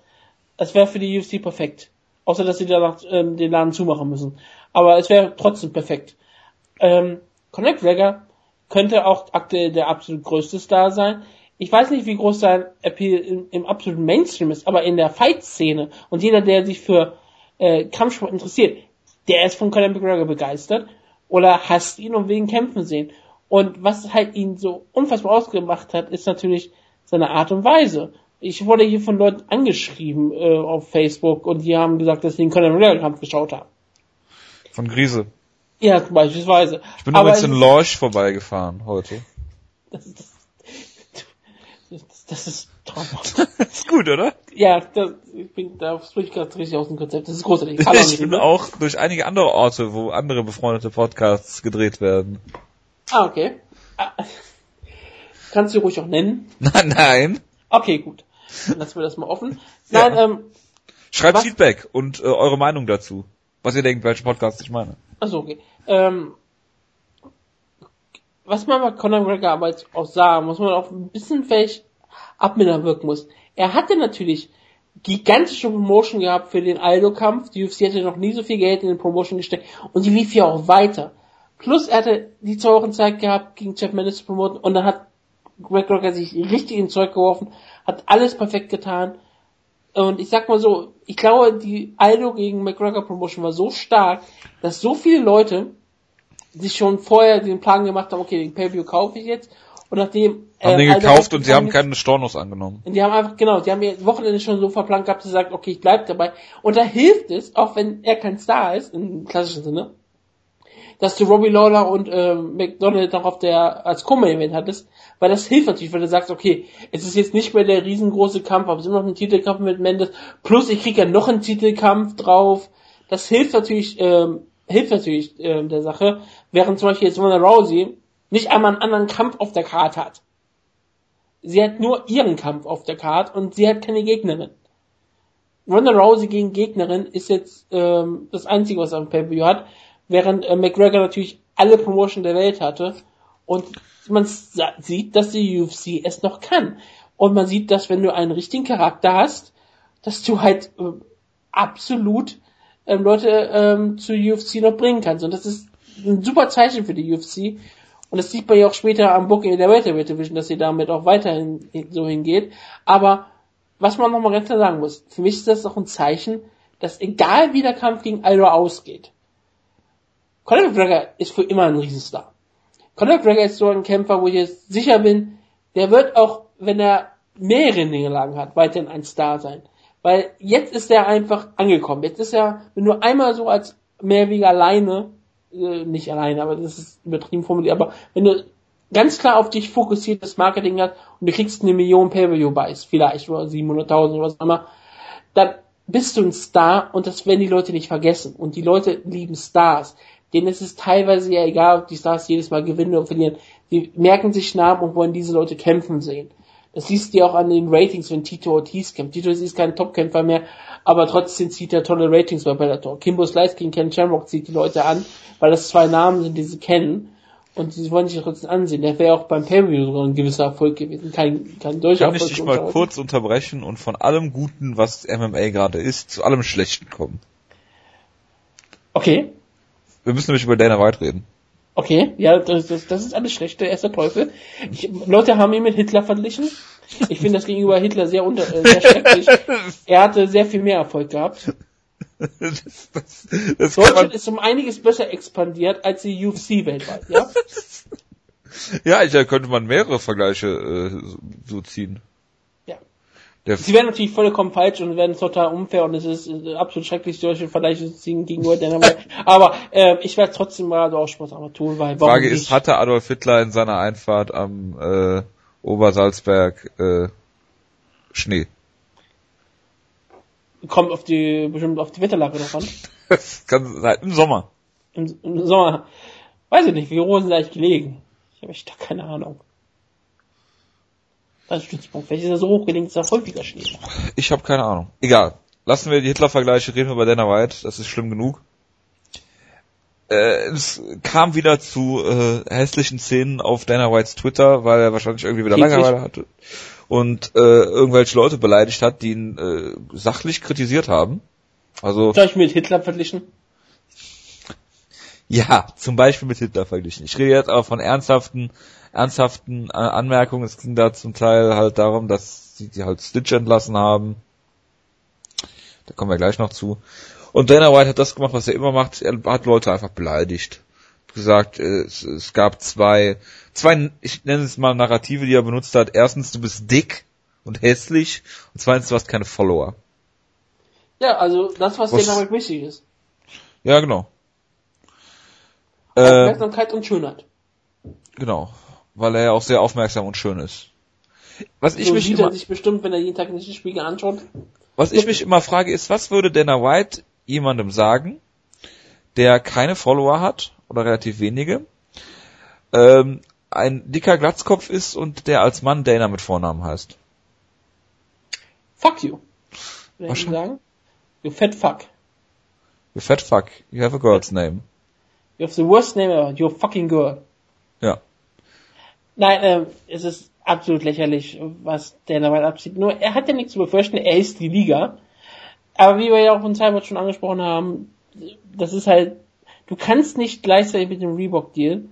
Das wäre für die UFC perfekt. Außer, dass sie danach ähm, den Laden zumachen müssen. Aber es wäre trotzdem perfekt. Ähm, Conor McGregor könnte auch aktuell der absolut größte Star sein. Ich weiß nicht, wie groß sein Appeal im, im absoluten Mainstream ist, aber in der Fight-Szene und jeder, der sich für äh, Kampfsport interessiert, der ist von Conor McGregor begeistert oder hasst ihn und will ihn kämpfen sehen. Und was halt ihn so unfassbar ausgemacht hat, ist natürlich seine Art und Weise. Ich wurde hier von Leuten angeschrieben äh, auf Facebook und die haben gesagt, dass sie den Conor McGregor Kampf geschaut haben.
Von Grise.
Ja, beispielsweise.
Ich bin
Aber
übrigens in Lorsch vorbeigefahren heute.
das, das, das, das ist traumhaft.
ist gut, oder?
ja, das, ich bin, da spricht ich gerade richtig aus dem Konzept. Das ist großartig. Ich,
Ich bin
hin,
auch durch einige andere Orte, wo andere befreundete Podcasts gedreht werden.
Ah, okay. Ah, kannst du ruhig auch nennen.
Nein, nein.
Okay, gut. Dann lassen wir das mal offen. Nein,
Ja.
ähm,
Schreibt
Was?
Feedback und äh, eure Meinung dazu. Was ihr denkt, welchen Podcast ich meine.
Achso, okay. Ähm, was man bei Conor McGregor aber jetzt auch sagen muss, man auch ein bisschen vielleicht abmildern wirken muss. Er hatte natürlich gigantische Promotion gehabt für den Aldo-Kampf. Die UFC hatte noch nie so viel Geld in den Promotion gesteckt und die lief ja auch weiter. Plus er hatte die zwei Wochen Zeit gehabt, gegen Jeff Mendes zu promoten und dann hat McGregor sich richtig ins Zeug geworfen, hat alles perfekt getan. Und ich sag mal so, ich glaube, die Aldo gegen McGregor Promotion war so stark, dass so viele Leute sich schon vorher den Plan gemacht haben, okay, den Pay-View kaufe ich jetzt. Und nachdem
Haben
äh,
den gekauft und sie haben keinen Stornos angenommen.
und die haben einfach, genau, die haben ihr Wochenende schon so verplant gehabt, sie sagt, okay, ich bleib dabei. Und da hilft es, auch wenn er kein Star ist, im klassischen Sinne, dass du Robbie Lawler und ähm, McDonald noch auf der als Co-Main-Event hattest, weil das hilft natürlich, weil du sagst, okay, es ist jetzt nicht mehr der riesengroße Kampf, aber es ist immer noch ein Titelkampf mit Mendes, plus ich krieg ja noch einen Titelkampf drauf. Das hilft natürlich ähm, hilft natürlich äh, der Sache, während zum Beispiel jetzt Ronda Rousey nicht einmal einen anderen Kampf auf der Karte hat. Sie hat nur ihren Kampf auf der Karte und sie hat keine Gegnerin. Ronda Rousey gegen Gegnerin ist jetzt ähm, das Einzige, was er am Pay-Per-View hat, während äh, McGregor natürlich alle Promotion der Welt hatte und man sieht, dass die UFC es noch kann. Und man sieht, dass wenn du einen richtigen Charakter hast, dass du halt äh, absolut ähm, Leute ähm, zur UFC noch bringen kannst. Und das ist ein super Zeichen für die UFC. Und das sieht man ja auch später am Booking in der Welterweight Division, dass sie damit auch weiterhin so hingeht. Aber was man nochmal ganz klar sagen muss, für mich ist das auch ein Zeichen, dass egal wie der Kampf gegen Aldo ausgeht, Conor McGregor ist für immer ein Riesenstar. Conor McGregor ist so ein Kämpfer, wo ich jetzt sicher bin, der wird auch, wenn er mehrere Niederlagen hat, weiterhin ein Star sein. Weil jetzt ist er einfach angekommen. Jetzt ist er, wenn du einmal so als Mehrweg alleine, äh, nicht alleine, aber das ist übertrieben formuliert, aber wenn du ganz klar auf dich fokussiertes Marketing hast und du kriegst eine Million Pay-Per-View-Buys, vielleicht, oder 700.000 oder was auch immer, dann bist du ein Star und das werden die Leute nicht vergessen. Und die Leute lieben Stars. Denen ist es teilweise ja egal, ob die Stars jedes Mal gewinnen oder verlieren. Die merken sich Namen und wollen diese Leute kämpfen sehen. Das siehst du ja auch an den Ratings, wenn Tito Ortiz kämpft. Tito Ortiz ist kein Topkämpfer mehr, aber trotzdem zieht er tolle Ratings bei Bellator. Kimbo Slice gegen Ken Shamrock zieht die Leute an, weil das zwei Namen sind, die sie kennen. Und sie wollen sich trotzdem ansehen. Der wäre auch beim Pay-View sogar ein gewisser Erfolg gewesen. Kein, kein
durcher Kann ich dich mal kurz unterbrechen und von allem Guten, was MMA gerade ist, zu allem Schlechten kommen?
Okay.
Wir müssen nämlich über Dana White reden.
Okay, ja, das, das, das ist alles schlecht, der erste Teufel. Ich, Leute haben ihn mit Hitler verglichen. Ich finde das gegenüber Hitler sehr, unter, äh, sehr schrecklich. Er hatte sehr viel mehr Erfolg gehabt. Das, das, das Deutschland ist um einiges besser expandiert als die UFC weltweit, ja?
ja, ich, da könnte man mehrere Vergleiche äh, so ziehen.
Der Sie werden natürlich vollkommen falsch und werden total unfair und es ist absolut schrecklich, solche Vergleiche zu ziehen gegenüber den Aber äh, ich werde trotzdem mal auch Spaß aber tun, weil
warum Frage ist, hatte Adolf Hitler in seiner Einfahrt am äh, Obersalzberg äh, Schnee?
Kommt auf die bestimmt auf die Wetterlage an.
Das kann sein, im Sommer.
Im, Im Sommer. Weiß ich nicht, wie Rosen da ich gelegen. Ich habe echt da keine Ahnung als Stützpunkt. Vielleicht ist er so hoch dass er häufiger Schnee
Ich habe keine Ahnung. Egal. Lassen wir die Hitler-Vergleiche, reden wir über Dana White. Das ist schlimm genug. Äh, es kam wieder zu äh, hässlichen Szenen auf Dana Whites Twitter, weil er wahrscheinlich irgendwie wieder Langeweile hatte und äh, irgendwelche Leute beleidigt hat, die ihn äh, sachlich kritisiert haben. Also.
Soll ich mit Hitler verglichen?
Ja, zum Beispiel mit Hitler verglichen. Ich rede jetzt aber von ernsthaften ernsthaften äh, Anmerkungen. Es ging da zum Teil halt darum, dass sie die halt Stitch entlassen haben. Da kommen wir gleich noch zu. Und Dana White hat das gemacht, was er immer macht. Er hat Leute einfach beleidigt. Gesagt, es, es gab zwei, zwei, ich nenne es mal Narrative, die er benutzt hat. Erstens, du bist dick und hässlich. Und zweitens, du hast keine Follower.
Ja, also das, was, was Dana White wichtig ist.
Ja, genau.
Aufmerksamkeit äh, und Schönheit.
Genau weil er ja auch sehr aufmerksam und schön ist.
Was ich so mich sieht immer, er sich bestimmt, wenn er jeden Tag nicht den Spiegel anschaut.
Was ich mich immer frage, ist, was würde Dana White jemandem sagen, der keine Follower hat oder relativ wenige, ähm, ein dicker Glatzkopf ist und der als Mann Dana mit Vornamen heißt?
Fuck you. Was ich sagen? You fat fuck.
You fat fuck. You have a girl's name.
You have the worst name ever. You're a fucking girl.
Ja.
Nein, äh, es ist absolut lächerlich, was Dana White abzieht. Nur, er hat ja nichts zu befürchten, er ist die Liga. Aber wie wir ja auch von Cyber schon angesprochen haben, das ist halt, du kannst nicht gleichzeitig mit dem Reebok-Deal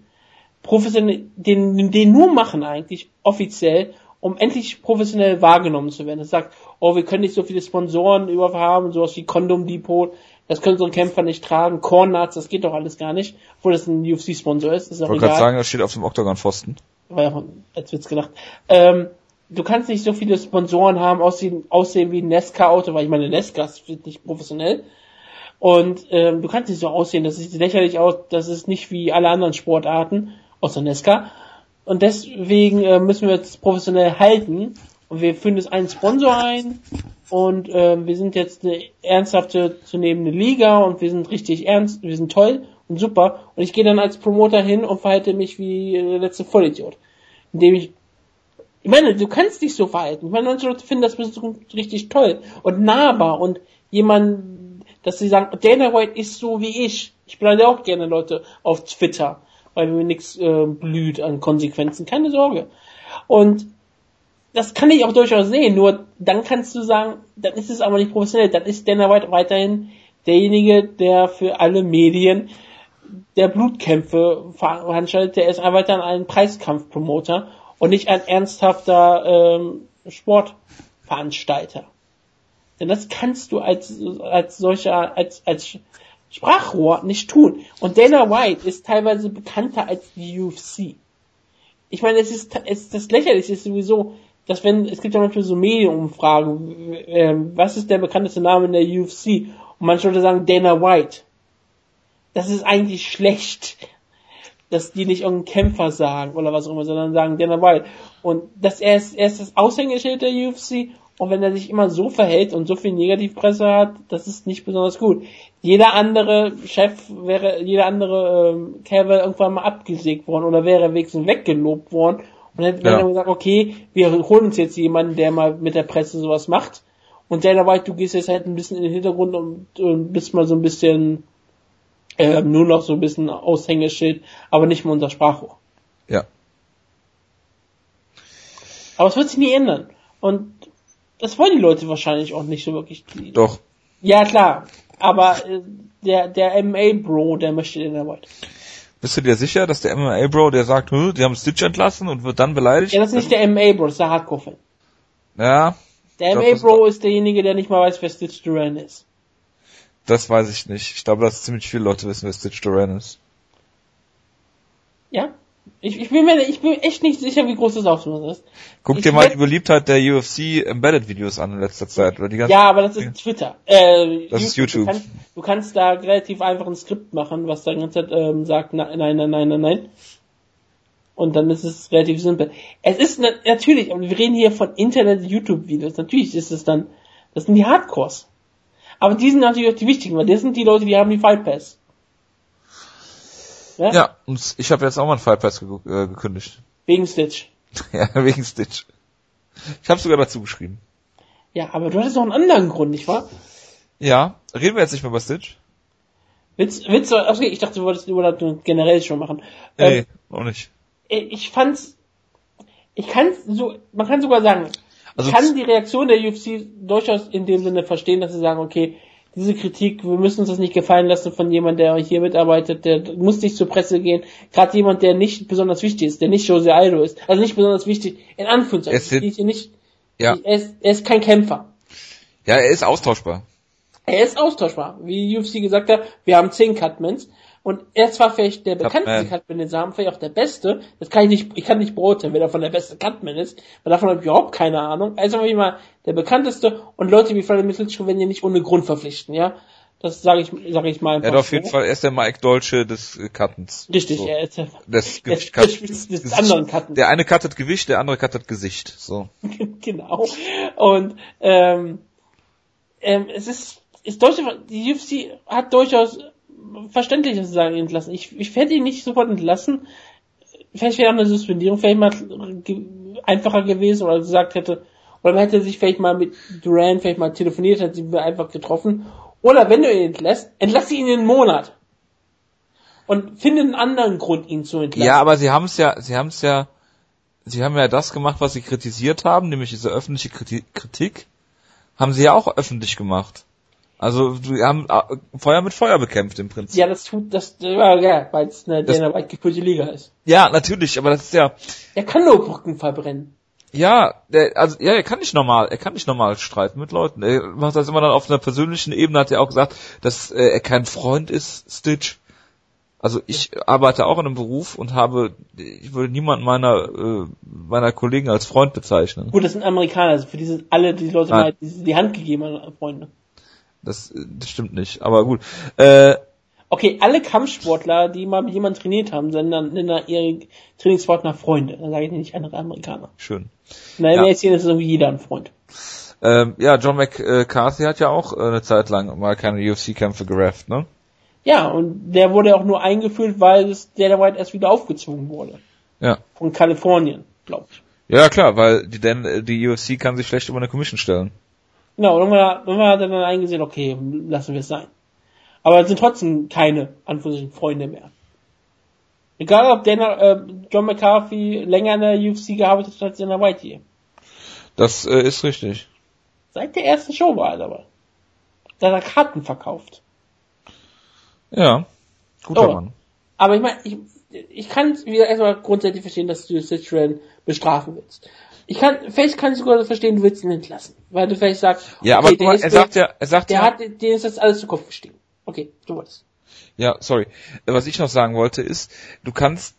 professionell, den, den nur machen eigentlich, offiziell, um endlich professionell wahrgenommen zu werden. Es sagt, oh, wir können nicht so viele Sponsoren über haben, sowas wie Condom Depot, das können unsere Kämpfer nicht tragen, Corn Nuts, das geht doch alles gar nicht, obwohl das ein UFC-Sponsor ist. ist
ich wollte gerade sagen, das steht auf dem Octagon-Pfosten
war als Witz gedacht. Ähm, du kannst nicht so viele Sponsoren haben, aussehen, aussehen wie ein Nesca-Auto, weil ich meine, Nesca ist nicht professionell. Und ähm, du kannst nicht so aussehen, das sieht lächerlich aus, das ist nicht wie alle anderen Sportarten, außer Nesca. Und deswegen äh, müssen wir es professionell halten. und wir führen jetzt einen Sponsor ein und äh, wir sind jetzt eine ernsthafte zu nehmende Liga und wir sind richtig ernst, wir sind toll super und ich gehe dann als Promoter hin und verhalte mich wie der letzte Vollidiot. Indem ich ich meine, du kannst dich so verhalten. Ich meine, manche Leute finden das richtig toll und nahbar und jemand, dass sie sagen, Dana White ist so wie ich. Ich blende auch gerne Leute auf Twitter, weil mir nichts äh, blüht an Konsequenzen. Keine Sorge. Und das kann ich auch durchaus sehen, nur dann kannst du sagen, dann ist es aber nicht professionell, dann ist Dana White weiterhin derjenige, der für alle Medien der Blutkämpfe veranstaltet, der ist weiterhin ein Preiskampfpromoter und nicht ein ernsthafter ähm, Sportveranstalter. Denn das kannst du als, als solcher, als, als Sprachrohr nicht tun. Und Dana White ist teilweise bekannter als die UFC. Ich meine, es ist, es das lächerliche ist sowieso, dass wenn, es gibt ja manchmal so Medienumfragen, äh, was ist der bekannteste Name in der UFC? Und manche Leute sagen Dana White. Das ist eigentlich schlecht, dass die nicht irgendeinen Kämpfer sagen oder was auch immer, sondern sagen Dana White. Und dass er ist, er ist das Aushängeschild der UFC und wenn er sich immer so verhält und so viel Negativpresse hat, das ist nicht besonders gut. Jeder andere Chef wäre, jeder andere ähm, Kerl wäre irgendwann mal abgesägt worden oder wäre wenigstens weggelobt worden und dann ja. gesagt, okay, wir holen uns jetzt jemanden, der mal mit der Presse sowas macht. Und der dabei, du gehst jetzt halt ein bisschen in den Hintergrund und, und bist mal so ein bisschen, äh, nur noch so ein bisschen Aushängeschild, aber nicht mehr unser Sprachrohr.
Ja.
Aber es wird sich nie ändern. Und das wollen die Leute wahrscheinlich auch nicht so wirklich.
Doch.
Ja, klar. Aber äh, der, der MMA-Bro, der möchte den Award.
Bist du dir sicher, dass der MMA-Bro, der sagt, die haben Stitch entlassen und wird dann beleidigt?
Ja, das ist nicht der MMA-Bro, das ist der Hardcore-Fan.
Ja.
Der MMA-Bro ist derjenige, der nicht mal weiß, wer Stitch Duran ist.
Das weiß ich nicht. Ich glaube, dass ziemlich viele Leute wissen, wer Stitch Duran ist.
Ja? Ich, ich, bin mir, ich bin echt nicht sicher, wie groß das Ausmaß ist.
Guck
ich
dir mal die Beliebtheit der UFC Embedded Videos an in letzter Zeit. Oder die ganzen
ja, aber das ist Twitter. Äh,
das ist YouTube.
Du kannst, du kannst, da relativ einfach ein Skript machen, was da die ganze Zeit ähm, sagt, nein, nein, nein, nein, nein. Und dann ist es relativ simpel. Es ist na natürlich, aber wir reden hier von Internet-YouTube-Videos. Natürlich ist es dann, das sind die Hardcores. Aber die sind natürlich auch die wichtigen, weil das sind die Leute, die haben die Fight Pass.
Ja, ja und ich habe jetzt auch mal einen Fight Pass ge äh, gekündigt.
Wegen Stitch.
ja, wegen Stitch. Ich habe sogar dazu geschrieben.
Ja, aber du hattest noch einen anderen Grund, nicht wahr?
Ja, reden wir jetzt nicht mehr über Stitch?
Willst, willst du, okay, ich dachte, du wolltest über das generell schon machen.
Nee, ähm, auch nicht.
Ich fand's, ich kann so, man kann sogar sagen, also ich kann die Reaktion der UFC durchaus in dem Sinne verstehen, dass sie sagen, okay, diese Kritik, wir müssen uns das nicht gefallen lassen von jemand, der hier mitarbeitet, der muss nicht zur Presse gehen. Gerade jemand, der nicht besonders wichtig ist, der nicht Jose Aldo ist, also nicht besonders wichtig, in Anführungszeichen.
Er ist,
nicht,
ja.
er, ist, er ist kein Kämpfer.
Ja, er ist austauschbar.
Er ist austauschbar. Wie UFC gesagt hat, wir haben zehn Cutmans. Und er zwar vielleicht der bekannteste Cutman, den sie haben, vielleicht auch der beste. Das kann ich nicht, ich kann nicht beurteilen, wer davon der beste Cutman ist. Weil davon habe ich überhaupt keine Ahnung. Er ist einfach mal der bekannteste und Leute wie Vladimir Klitschko werden ja nicht ohne Grund verpflichten, ja. Das sage ich, sage ich mal.
Er hat auf jeden Fall, er ist der Mike Dolce des Cuttens.
Richtig, so. er ist der,
des,
der, der, des, des anderen Cuttens.
Der eine cuttet Gewicht, der andere cuttet Gesicht, so.
genau. Und, ähm, ähm, es ist, ist durchaus, die UFC hat durchaus verständliches sagen entlassen. Ich, ich hätte ihn nicht sofort entlassen. Vielleicht wäre eine Suspendierung vielleicht mal einfacher gewesen oder gesagt hätte, oder man hätte sich vielleicht mal mit Duran vielleicht mal telefoniert, hätte sie einfach getroffen. Oder wenn du ihn entlässt, entlasse ihn in einen Monat. Und finde einen anderen Grund, ihn zu entlassen.
Ja, aber sie haben es ja, sie haben es ja, sie haben ja das gemacht, was sie kritisiert haben, nämlich diese öffentliche Kritik, haben sie ja auch öffentlich gemacht. Also wir haben äh, Feuer mit Feuer bekämpft im Prinzip.
Ja, das tut das ja, weil es eine der weit geführte Liga ist.
Ja, natürlich, aber das ist ja.
Er kann nur Brücken verbrennen.
Ja, der, also ja, er kann nicht normal, er kann nicht normal streiten mit Leuten. Er macht das immer dann auf einer persönlichen Ebene, hat er auch gesagt, dass äh, er kein Freund ist, Stitch. Also ich arbeite auch in einem Beruf und habe, ich würde niemanden meiner äh, meiner Kollegen als Freund bezeichnen.
Gut, das sind Amerikaner, also für die sind alle die Leute die, die Hand gegeben an Freunde.
Das, das stimmt nicht, aber gut. Äh,
Okay, alle Kampfsportler, die mal mit jemandem trainiert haben, sind dann nennen ihre Trainingspartner Freunde. Dann sage ich nicht andere Amerikaner.
Schön.
Nein,
Ja.
jetzt hier ist irgendwie jeder ein Freund.
Ähm, ja, John McCarthy hat ja auch äh, eine Zeit lang mal keine UFC-Kämpfe gerafft, ne?
Ja, und der wurde auch nur eingeführt, weil es Dana White erst wieder aufgezwungen wurde.
Ja.
Von Kalifornien, glaube ich.
Ja, klar, weil die, denn, äh, die UFC kann sich schlecht über eine Commission stellen.
Genau, und irgendwann, irgendwann hat er dann eingesehen, okay, lassen wir es sein. Aber es sind trotzdem keine, Anführungszeichen, Freunde mehr. Egal, ob Dana, äh, John McCarthy länger in der UFC gearbeitet hat als Dana White hier.
Das äh, ist richtig.
Seit der ersten Show war er dabei. Da hat er Karten verkauft.
Ja. Guter
Oh.
Mann.
Aber ich meine, ich, ich kann wieder erstmal grundsätzlich verstehen, dass du Citroen bestrafen willst. Ich kann, vielleicht kann ich sogar verstehen, du willst ihn entlassen. Weil du vielleicht sagst,
Ja,
okay,
aber
der
mal,
ist
er sagt ja, er sagt
der
ja,
hat, denen ist das alles zu Kopf gestiegen. Okay, du wolltest.
ja, sorry. Was ich noch sagen wollte ist, du kannst,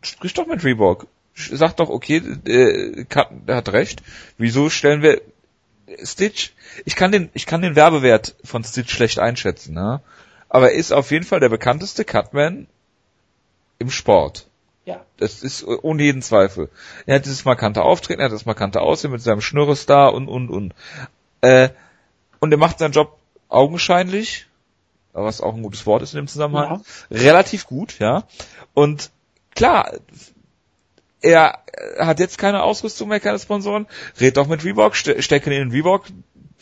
sprich doch mit Reebok. Sag doch, okay, äh, hat recht. Wieso stellen wir Stitch? Ich kann den, ich kann den Werbewert von Stitch schlecht einschätzen, ne? Aber er ist auf jeden Fall der bekannteste Cutman im Sport.
Ja.
Das ist äh, ohne jeden Zweifel. Er hat dieses markante Auftreten, er hat das markante Aussehen mit seinem Schnürrestar und, und, und. Äh, und er macht seinen Job augenscheinlich, was auch ein gutes Wort ist in dem Zusammenhang, relativ gut, ja. Und klar, er äh, hat jetzt keine Ausrüstung mehr, keine Sponsoren, red doch mit Reebok, ste stecken in den Reebok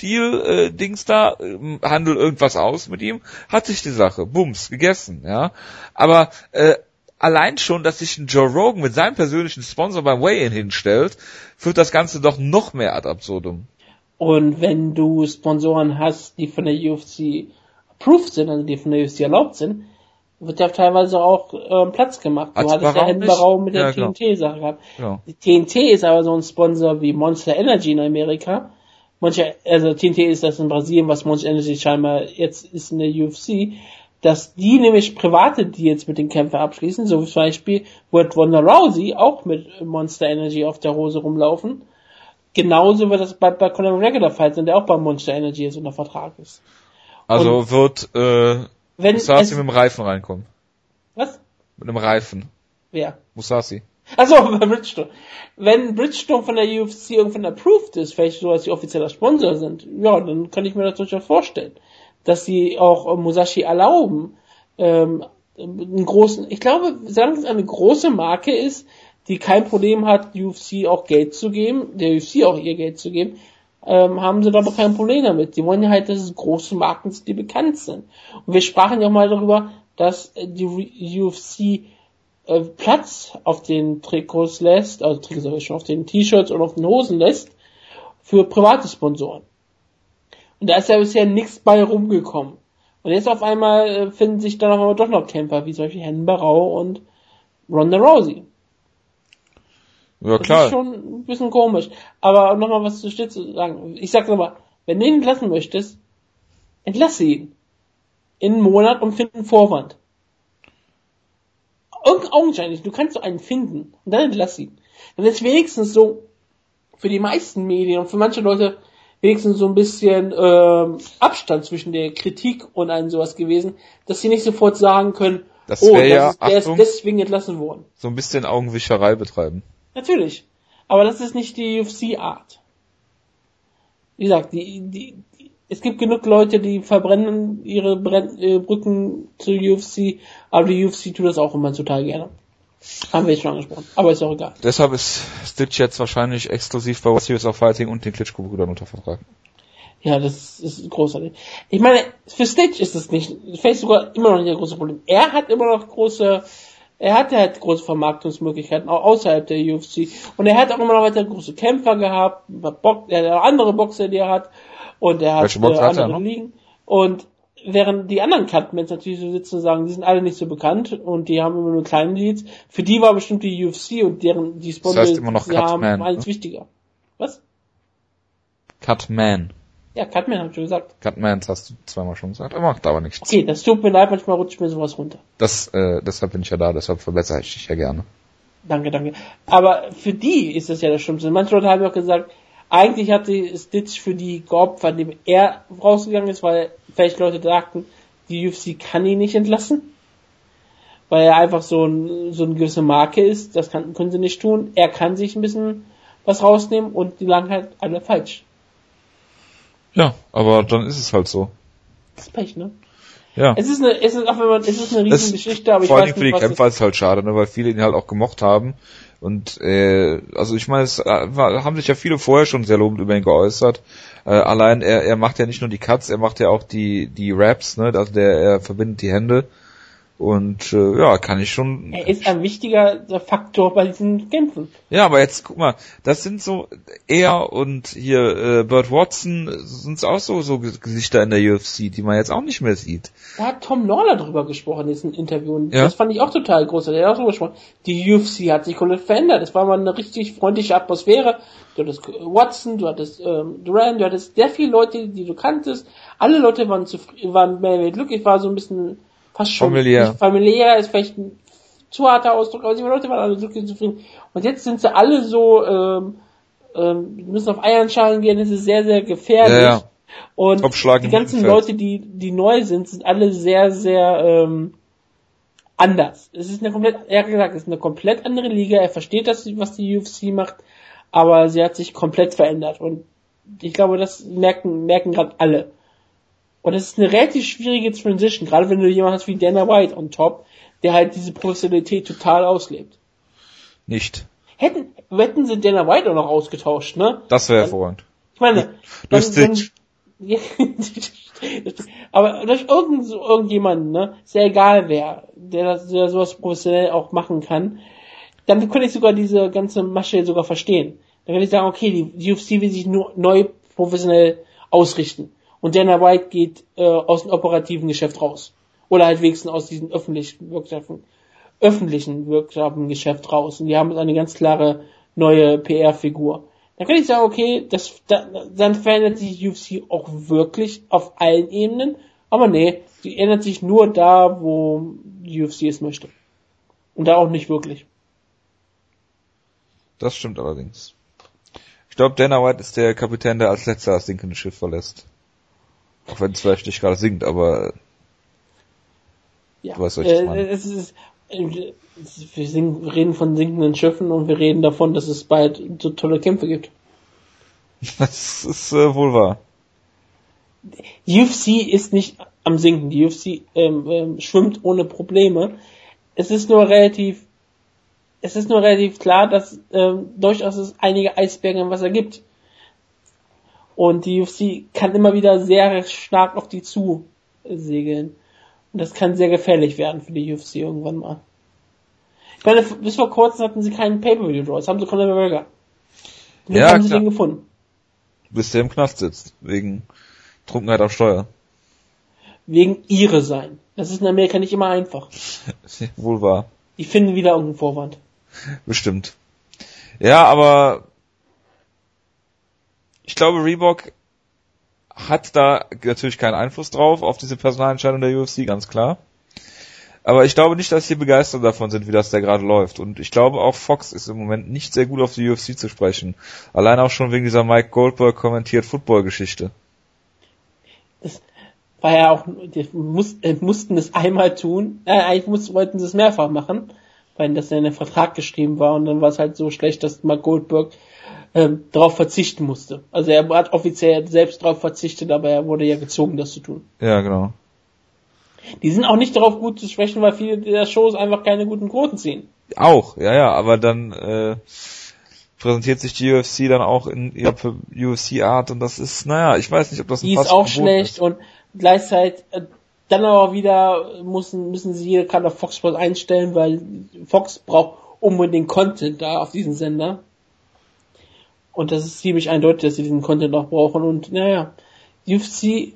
Deal äh, Dings da, ähm, handel irgendwas aus mit ihm, hat sich die Sache, bums, gegessen, ja. Aber äh, allein schon, dass sich ein Joe Rogan mit seinem persönlichen Sponsor beim Weigh-In hinstellt, führt das Ganze doch noch mehr ad absurdum.
Und wenn du Sponsoren hast, die von der UFC approved sind, also die von der UFC erlaubt sind, wird ja teilweise auch ähm, Platz gemacht. Du
Hat's
hattest ja
Barau
Henbarau
nicht?
mit der
Ja.
TNT-Sache gehabt.
Ja.
Die TNT ist aber so ein Sponsor wie Monster Energy in Amerika. Monster, also TNT ist das in Brasilien, was Monster Energy scheinbar jetzt ist in der UFC. Dass die nämlich private Deals mit den Kämpfern abschließen, so wie zum Beispiel wird Ronda Rousey auch mit Monster Energy auf der Hose rumlaufen. Genauso wird das bei, bei Conor McGregor der Fall sein, der auch bei Monster Energy jetzt unter Vertrag ist.
Also wird äh,
Wenn
Musasi
es,
mit dem Reifen reinkommen.
was?
Mit einem Reifen.
Wer?
Musasi.
Achso, bei Bridgestone. Wenn Bridgestone von der UFC irgendwann approved ist, vielleicht so, dass sie offizieller Sponsor sind, ja, dann kann ich mir das durchaus vorstellen. Dass sie auch äh, Musashi erlauben, ähm, einen großen, ich glaube, es eine große Marke ist, die kein Problem hat, UFC auch Geld zu geben, der UFC auch ihr Geld zu geben, ähm, haben sie da aber kein Problem damit. Die wollen ja halt, dass es große Marken sind, die bekannt sind. Und wir sprachen ja auch mal darüber, dass die UFC äh, Platz auf den Trikots lässt, also Trikots schon, auf den T-Shirts und auf den Hosen lässt, für private Sponsoren. Und da ist ja bisher nichts bei rumgekommen. Und jetzt auf einmal äh, finden sich dann aber doch noch Kämpfer, wie solche Herrn Barau und Ronda Rousey.
Ja
Das
klar.
ist schon ein bisschen komisch. Aber nochmal was zu Stitz zu sagen. Ich sag nochmal, wenn du ihn entlassen möchtest, entlasse ihn. In einen Monat und find einen Vorwand. Irgend augenscheinlich, du kannst so einen finden und dann entlass ihn. Dann ist wenigstens so für die meisten Medien und für manche Leute wenigstens so ein bisschen ähm, Abstand zwischen der Kritik und einem sowas gewesen, dass sie nicht sofort sagen können,
Das
oh,
wär ja,
das ist, der ist
Achtung.
deswegen entlassen worden.
So ein bisschen Augenwischerei betreiben.
Natürlich. Aber das ist nicht die UFC-Art. Wie gesagt, die, die, die, es gibt genug Leute, die verbrennen ihre Brenn, äh, Brücken zur UFC, aber die UFC tut das auch immer total gerne. Haben wir schon angesprochen. Aber ist auch egal.
Deshalb ist Stitch jetzt wahrscheinlich exklusiv bei Series of Fighting und den Klitschko-Brüdern unter Vertrag.
Ja, das ist großartig. Ich meine, für Stitch ist es nicht, vielleicht sogar immer noch nicht ein großes Problem. Er hat immer noch große, er hat halt große Vermarktungsmöglichkeiten, auch außerhalb der UFC. Und er hat auch immer noch weiter große Kämpfer gehabt, Box, er hat auch andere Boxer, die er hat. Und er hat
Welche Boxer
äh,
hat er
andere
noch?
Ligen. Und während die anderen Cutmans natürlich so sitzen und sagen, die sind alle nicht so bekannt und die haben immer nur kleine Deals. Für die war bestimmt die UFC und deren, die Sponsor,
heißt immer noch
die haben,
Cutman,
alles
ne?
wichtiger. Was?
Cutman.
Ja, Cutman hab ich schon gesagt.
Cutmans hast du zweimal schon gesagt, aber macht aber nichts.
Okay, das tut mir leid, manchmal rutscht mir sowas runter.
Das, äh, deshalb bin ich ja da, deshalb verbessere ich dich ja gerne.
Danke, danke. Aber für die ist das ja das Schlimmste. Manche Leute haben ja auch gesagt, eigentlich hat die Stitch für die geopfert, indem er rausgegangen ist, weil vielleicht Leute dachten, die UFC kann ihn nicht entlassen, weil er einfach so, ein, so eine gewisse Marke ist. Das kann, können sie nicht tun. Er kann sich ein bisschen was rausnehmen und die lagen halt alle falsch.
Ja, aber dann ist es halt so.
Das ist Pech, ne?
Ja.
Es ist eine, es ist auch wenn man, es ist eine riesen Geschichte, aber ich
vor
weiß
allem für die
nicht,
Kämpfer ist es halt schade, ne, weil viele ihn halt auch gemocht haben. Und äh, also ich meine, es äh, war, haben sich ja viele vorher schon sehr lobend über ihn geäußert. Äh, allein er, er macht ja nicht nur die Cuts, er macht ja auch die die Raps, ne, also der er verbindet die Hände. Und äh, ja, kann ich schon.
Er ist ein wichtiger Faktor bei diesen Kämpfen.
Ja, aber jetzt guck mal, das sind so er und hier äh, Burt Watson sind auch so so Gesichter in der UFC, die man jetzt auch nicht mehr sieht.
Da hat Tom Lawler drüber gesprochen in diesem Interview. Und
Ja.
Das fand ich auch total großartig. Er hat auch drüber gesprochen. Die UFC hat sich komplett verändert. Es war mal eine richtig freundliche Atmosphäre. Du hattest Watson, du hattest ähm, Duran, du hattest sehr viele Leute, die du kanntest. Alle Leute waren zufrieden, waren mehr oder weniger glücklich, war so ein bisschen fast schon
Familiär.
nicht familiär, ist vielleicht ein zu harter Ausdruck, aber die Leute waren alle glücklich und zufrieden. Und jetzt sind sie alle so, ähm, ähm, müssen auf Eiernschalen gehen, das ist sehr, sehr gefährlich.
Ja, ja.
Und die ganzen. Leute, die, die neu sind, sind alle sehr, sehr ähm, anders. Es ist eine komplett, er hat gesagt, es ist eine komplett andere Liga. Er versteht das, was die UFC macht, aber sie hat sich komplett verändert. Und ich glaube, das merken, merken gerade alle. Und es ist eine relativ schwierige Transition, gerade wenn du jemanden hast wie Dana White on top, der halt diese Professionalität total auslebt.
Nicht.
Hätten, hätten sie Dana White auch noch ausgetauscht, ne?
Das wäre hervorragend.
Ich meine,
Durch Stitch.
Aber durch irgend, irgendjemanden, ne, ist ja egal wer, der, das, der sowas professionell auch machen kann, dann könnte ich sogar diese ganze Masche sogar verstehen. Dann könnte ich sagen, okay, die, die UFC will sich nur neu professionell ausrichten. Und Dana White geht äh, aus dem operativen Geschäft raus. Oder halt wenigstens aus diesen öffentlichen Wirkschaften, öffentlichen Wirkschaften Geschäft raus. Und die haben eine ganz klare neue PR-Figur. Dann kann ich sagen, okay, das, da, dann verändert sich die UFC auch wirklich auf allen Ebenen. Aber nee, die ändert sich nur da, wo die UFC es möchte. Und da auch nicht wirklich.
Das stimmt allerdings. Ich glaube, Dana White ist der Kapitän, der als letzter das sinkende Schiff verlässt. Auch wenn es vielleicht nicht gerade sinkt, aber
Ja,
Du weißt, was ich
äh,
meine.
es ist, äh, wir, singen, wir reden von sinkenden Schiffen und wir reden davon, dass es bald so tolle Kämpfe gibt.
das ist äh, wohl wahr.
Die UFC ist nicht am Sinken. Die UFC ähm, ähm, schwimmt ohne Probleme. Es ist nur relativ, es ist nur relativ klar, dass ähm, durchaus es einige Eisberge im Wasser gibt. Und die UFC kann immer wieder sehr stark auf die zu segeln. Und das kann sehr gefährlich werden für die UFC irgendwann mal. Ich meine, bis vor kurzem hatten sie keinen Pay-Per-View-Draw. Jetzt haben sie Conor McGregor. Wie
Ja,
haben sie
klar.
den gefunden?
Bis der im Knast sitzt. Wegen Trunkenheit auf Steuer.
Wegen ihre sein. Das ist in Amerika nicht immer einfach.
wohl wahr.
Die finden wieder irgendeinen Vorwand.
Bestimmt. Ja, aber ich glaube, Reebok hat da natürlich keinen Einfluss drauf, auf diese Personalentscheidung der UFC, ganz klar. Aber ich glaube nicht, dass sie begeistert davon sind, wie das da gerade läuft. Und ich glaube auch Fox ist im Moment nicht sehr gut auf die UFC zu sprechen. Allein auch schon wegen dieser Mike Goldberg kommentiert Football-Geschichte.
Das war ja auch, die muss, äh, mussten es einmal tun. Äh, eigentlich mussten, wollten sie es mehrfach machen, weil das ja in den Vertrag geschrieben war und dann war es halt so schlecht, dass Mark Goldberg ähm, darauf verzichten musste. Also er hat offiziell selbst darauf verzichtet, aber er wurde ja gezwungen, das zu tun.
Ja, genau.
Die sind auch nicht darauf gut zu sprechen, weil viele der Shows einfach keine guten Quoten ziehen.
Auch, ja, ja, aber dann äh, präsentiert sich die UFC dann auch in ihrer UFC-Art und das ist, naja, ich weiß nicht, ob das ein
Die ist auch schlecht
ist.
und gleichzeitig äh, dann aber wieder müssen, müssen sie hier gerade auf Fox Sports einstellen, weil Fox braucht unbedingt Content da auf diesem Sender. Und das ist ziemlich eindeutig, dass sie diesen Content auch brauchen. Und naja, UFC,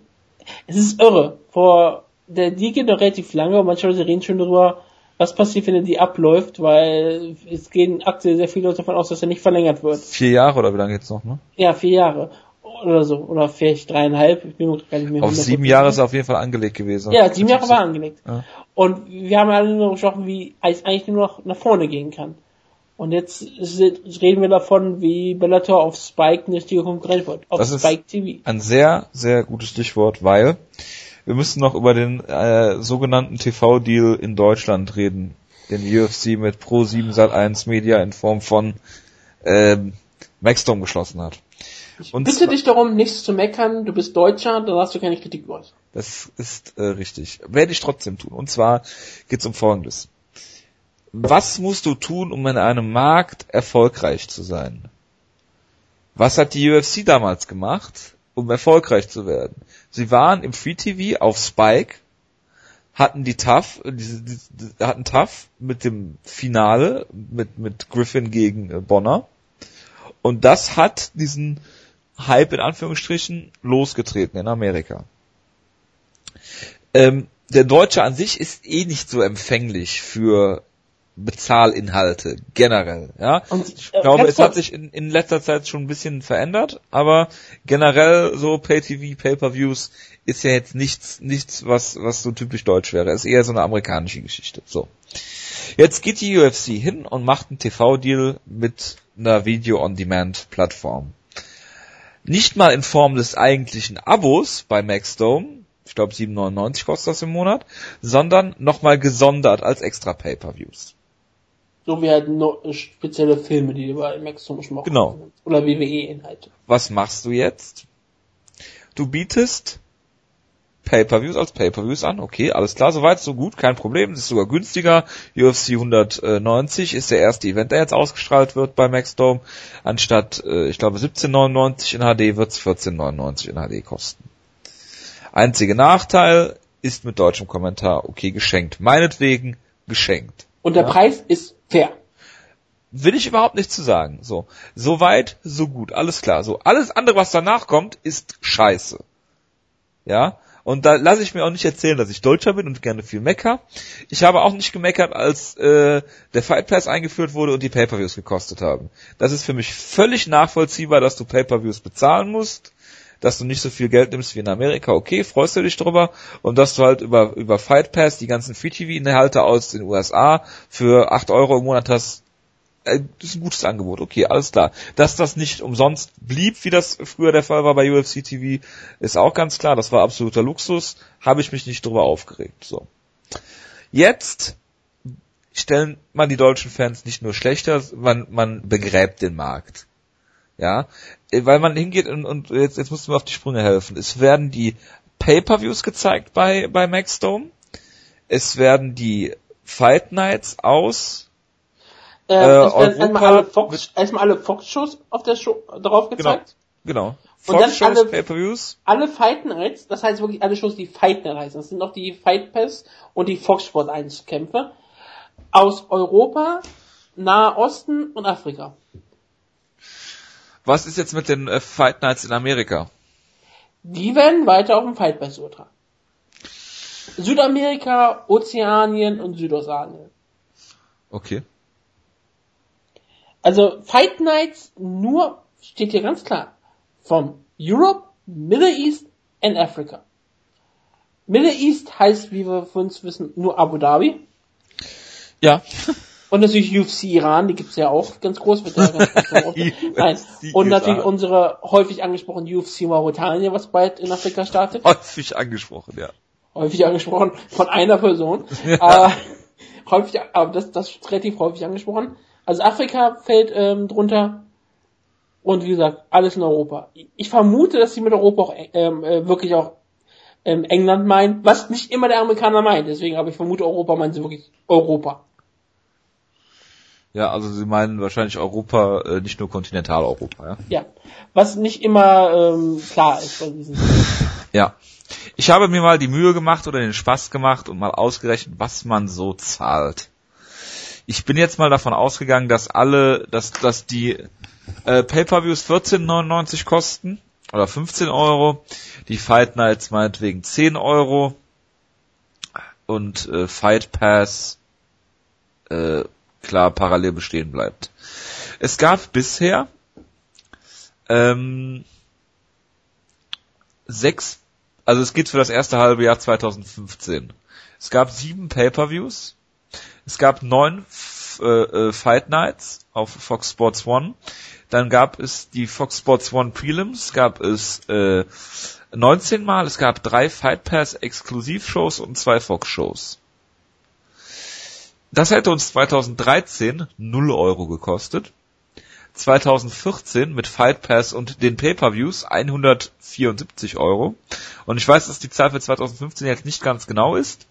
es ist irre. Vor der die geht noch relativ lange und manche Leute reden schon darüber, was passiert, wenn die abläuft, weil es gehen aktuell sehr viele Leute davon aus, dass er nicht verlängert wird.
Vier Jahre oder wie lange geht's noch, ne?
Ja, vier Jahre. Oder so. Oder vielleicht dreieinhalb. Ich bin mir gar nicht mehr
Auf sieben
100%
Jahre ist er auf jeden Fall angelegt gewesen.
ja, sieben Jahre war angelegt.
Ja.
Und wir haben alle nur gesprochen, wie es eigentlich nur noch nach vorne gehen kann. Und jetzt reden wir davon, wie Bellator auf Spike eine richtige Konkurrent wird. Auf
Das ist-
Spike TV.
Ein sehr, sehr gutes Stichwort, weil wir müssen noch über den äh, sogenannten TV-Deal in Deutschland reden, den UFC mit Pro7 Sat1 Media in Form von ähm, Maxdome geschlossen hat.
Ich Und bitte dich darum, nichts zu meckern. Du bist Deutscher, da hast du keine Kritik äußern.
Das ist äh, richtig. Werde ich trotzdem tun. Und zwar geht es um Folgendes. Was musst du tun, um in einem Markt erfolgreich zu sein? Was hat die UFC damals gemacht, um erfolgreich zu werden? Sie waren im Free TV auf Spike, hatten die Tough, die, die, die, hatten Tough mit dem Finale mit mit Griffin gegen äh, Bonner und das hat diesen Hype in Anführungsstrichen losgetreten in Amerika. Ähm, der Deutsche an sich ist eh nicht so empfänglich für Bezahlinhalte generell. Ja, und, ich äh, glaube, es hat sich in, in letzter Zeit schon ein bisschen verändert, aber generell so Pay-TV, Pay-per-Views ist ja jetzt nichts, nichts, was was so typisch deutsch wäre. Es ist eher so eine amerikanische Geschichte. So, jetzt geht die UFC hin und macht einen TV-Deal mit einer Video-on-Demand-Plattform. Nicht mal in Form des eigentlichen Abos bei Maxdome, ich glaube 7,99 kostet das im Monat, sondern nochmal gesondert als extra Pay-per-Views.
So wie halt no, spezielle Filme, die bei Max zum Beispiel.
Genau.
Oder WWE-Inhalte.
Was machst du jetzt? Du bietest Pay-per-Views als Pay-per-Views an. Okay, alles klar, soweit, so gut, kein Problem. Das ist sogar günstiger. UFC 190 ist der erste Event, der jetzt ausgestrahlt wird bei Maxdome. Anstatt, äh, ich glaube, 17,99 in HD wird es 14,99 in HD kosten. Einziger Nachteil ist mit deutschem Kommentar, okay, geschenkt. Meinetwegen geschenkt.
Und der ja? Preis ist fair.
Will ich überhaupt nicht zu sagen. So. So weit, so gut. Alles klar. So. Alles andere, was danach kommt, ist scheiße. Ja. Und da lasse ich mir auch nicht erzählen, dass ich Deutscher bin und gerne viel mecker. Ich habe auch nicht gemeckert, als äh, der Fight Pass eingeführt wurde und die Pay-per-Views gekostet haben. Das ist für mich völlig nachvollziehbar, dass du Pay-per-Views bezahlen musst dass du nicht so viel Geld nimmst wie in Amerika, okay, freust du dich drüber und dass du halt über, über Fight Pass die ganzen Free-TV-Inhalte aus den USA für 8 Euro im Monat hast, äh, das ist ein gutes Angebot, okay, alles klar. Dass das nicht umsonst blieb, wie das früher der Fall war bei UFC TV, ist auch ganz klar, das war absoluter Luxus, habe ich mich nicht drüber aufgeregt, so. Jetzt stellen man die deutschen Fans nicht nur schlechter, man, man begräbt den Markt. Ja, äh, weil man hingeht und, und jetzt, jetzt musst du mir auf die Sprünge helfen. Es werden die Pay-per-Views gezeigt bei, bei Maxdome. Es werden die Fight Nights aus
äh, äh, erstmal alle Fox, erstmal alle Fox-Shows auf der Show drauf
genau, gezeigt. Genau. genau. Fox
und dann alle, Pay-per-Views. Alle Fight Nights, das heißt wirklich alle Shows, die Fight Night heißen. Das sind noch die Fight Pass und die Fox Sport 1 Kämpfe aus Europa, Nahe Osten und Afrika.
Was ist jetzt mit den äh, Fight Nights in Amerika?
Die werden weiter auf dem Fight Pass übertragen. Südamerika, Ozeanien und Südostasien.
Okay.
Also Fight Nights nur, steht hier ganz klar, vom Europe, Middle East and Africa. Middle East heißt, wie wir von uns wissen, nur Abu Dhabi.
Ja.
Und natürlich UFC Iran, die gibt's ja auch ganz groß. Mit der Nein. Und natürlich unsere häufig angesprochene UFC Mauretanien, was bald in Afrika startet.
Häufig angesprochen, ja.
Häufig angesprochen von einer Person. Ja. Äh, häufig, aber das, das ist relativ häufig angesprochen. Also Afrika fällt ähm, drunter. Und wie gesagt, alles in Europa. Ich vermute, dass sie mit Europa auch ähm, äh, wirklich auch ähm, England meinen, was nicht immer der Amerikaner meint. Deswegen, aber ich vermute, Europa meinen sie wirklich Europa.
Ja, also Sie meinen wahrscheinlich Europa, äh, nicht nur Kontinentaleuropa, ja?
Ja, was nicht immer ähm, klar ist bei diesen.
Ja. Ich habe mir mal die Mühe gemacht oder den Spaß gemacht und mal ausgerechnet, was man so zahlt. Ich bin jetzt mal davon ausgegangen, dass alle, dass, dass die äh, Pay-Per-Views 14,99 kosten oder 15 Euro, die Fight Nights meinetwegen 10 Euro und äh, Fight Pass äh, klar parallel bestehen bleibt. Es gab bisher ähm, sechs, also es geht für das erste halbe Jahr 2015. Es gab sieben Pay-per-Views. Es gab neun äh, äh, Fight Nights auf Fox Sports One. Dann gab es die Fox Sports One Prelims, gab es äh, 19 Mal, es gab drei Fight Pass Exklusivshows und zwei Fox Shows. Das hätte uns 2013 0 Euro gekostet. 2014 mit Fight Pass und den Pay-Per-Views 174 Euro. Und ich weiß, dass die Zahl für 2015 jetzt nicht ganz genau ist.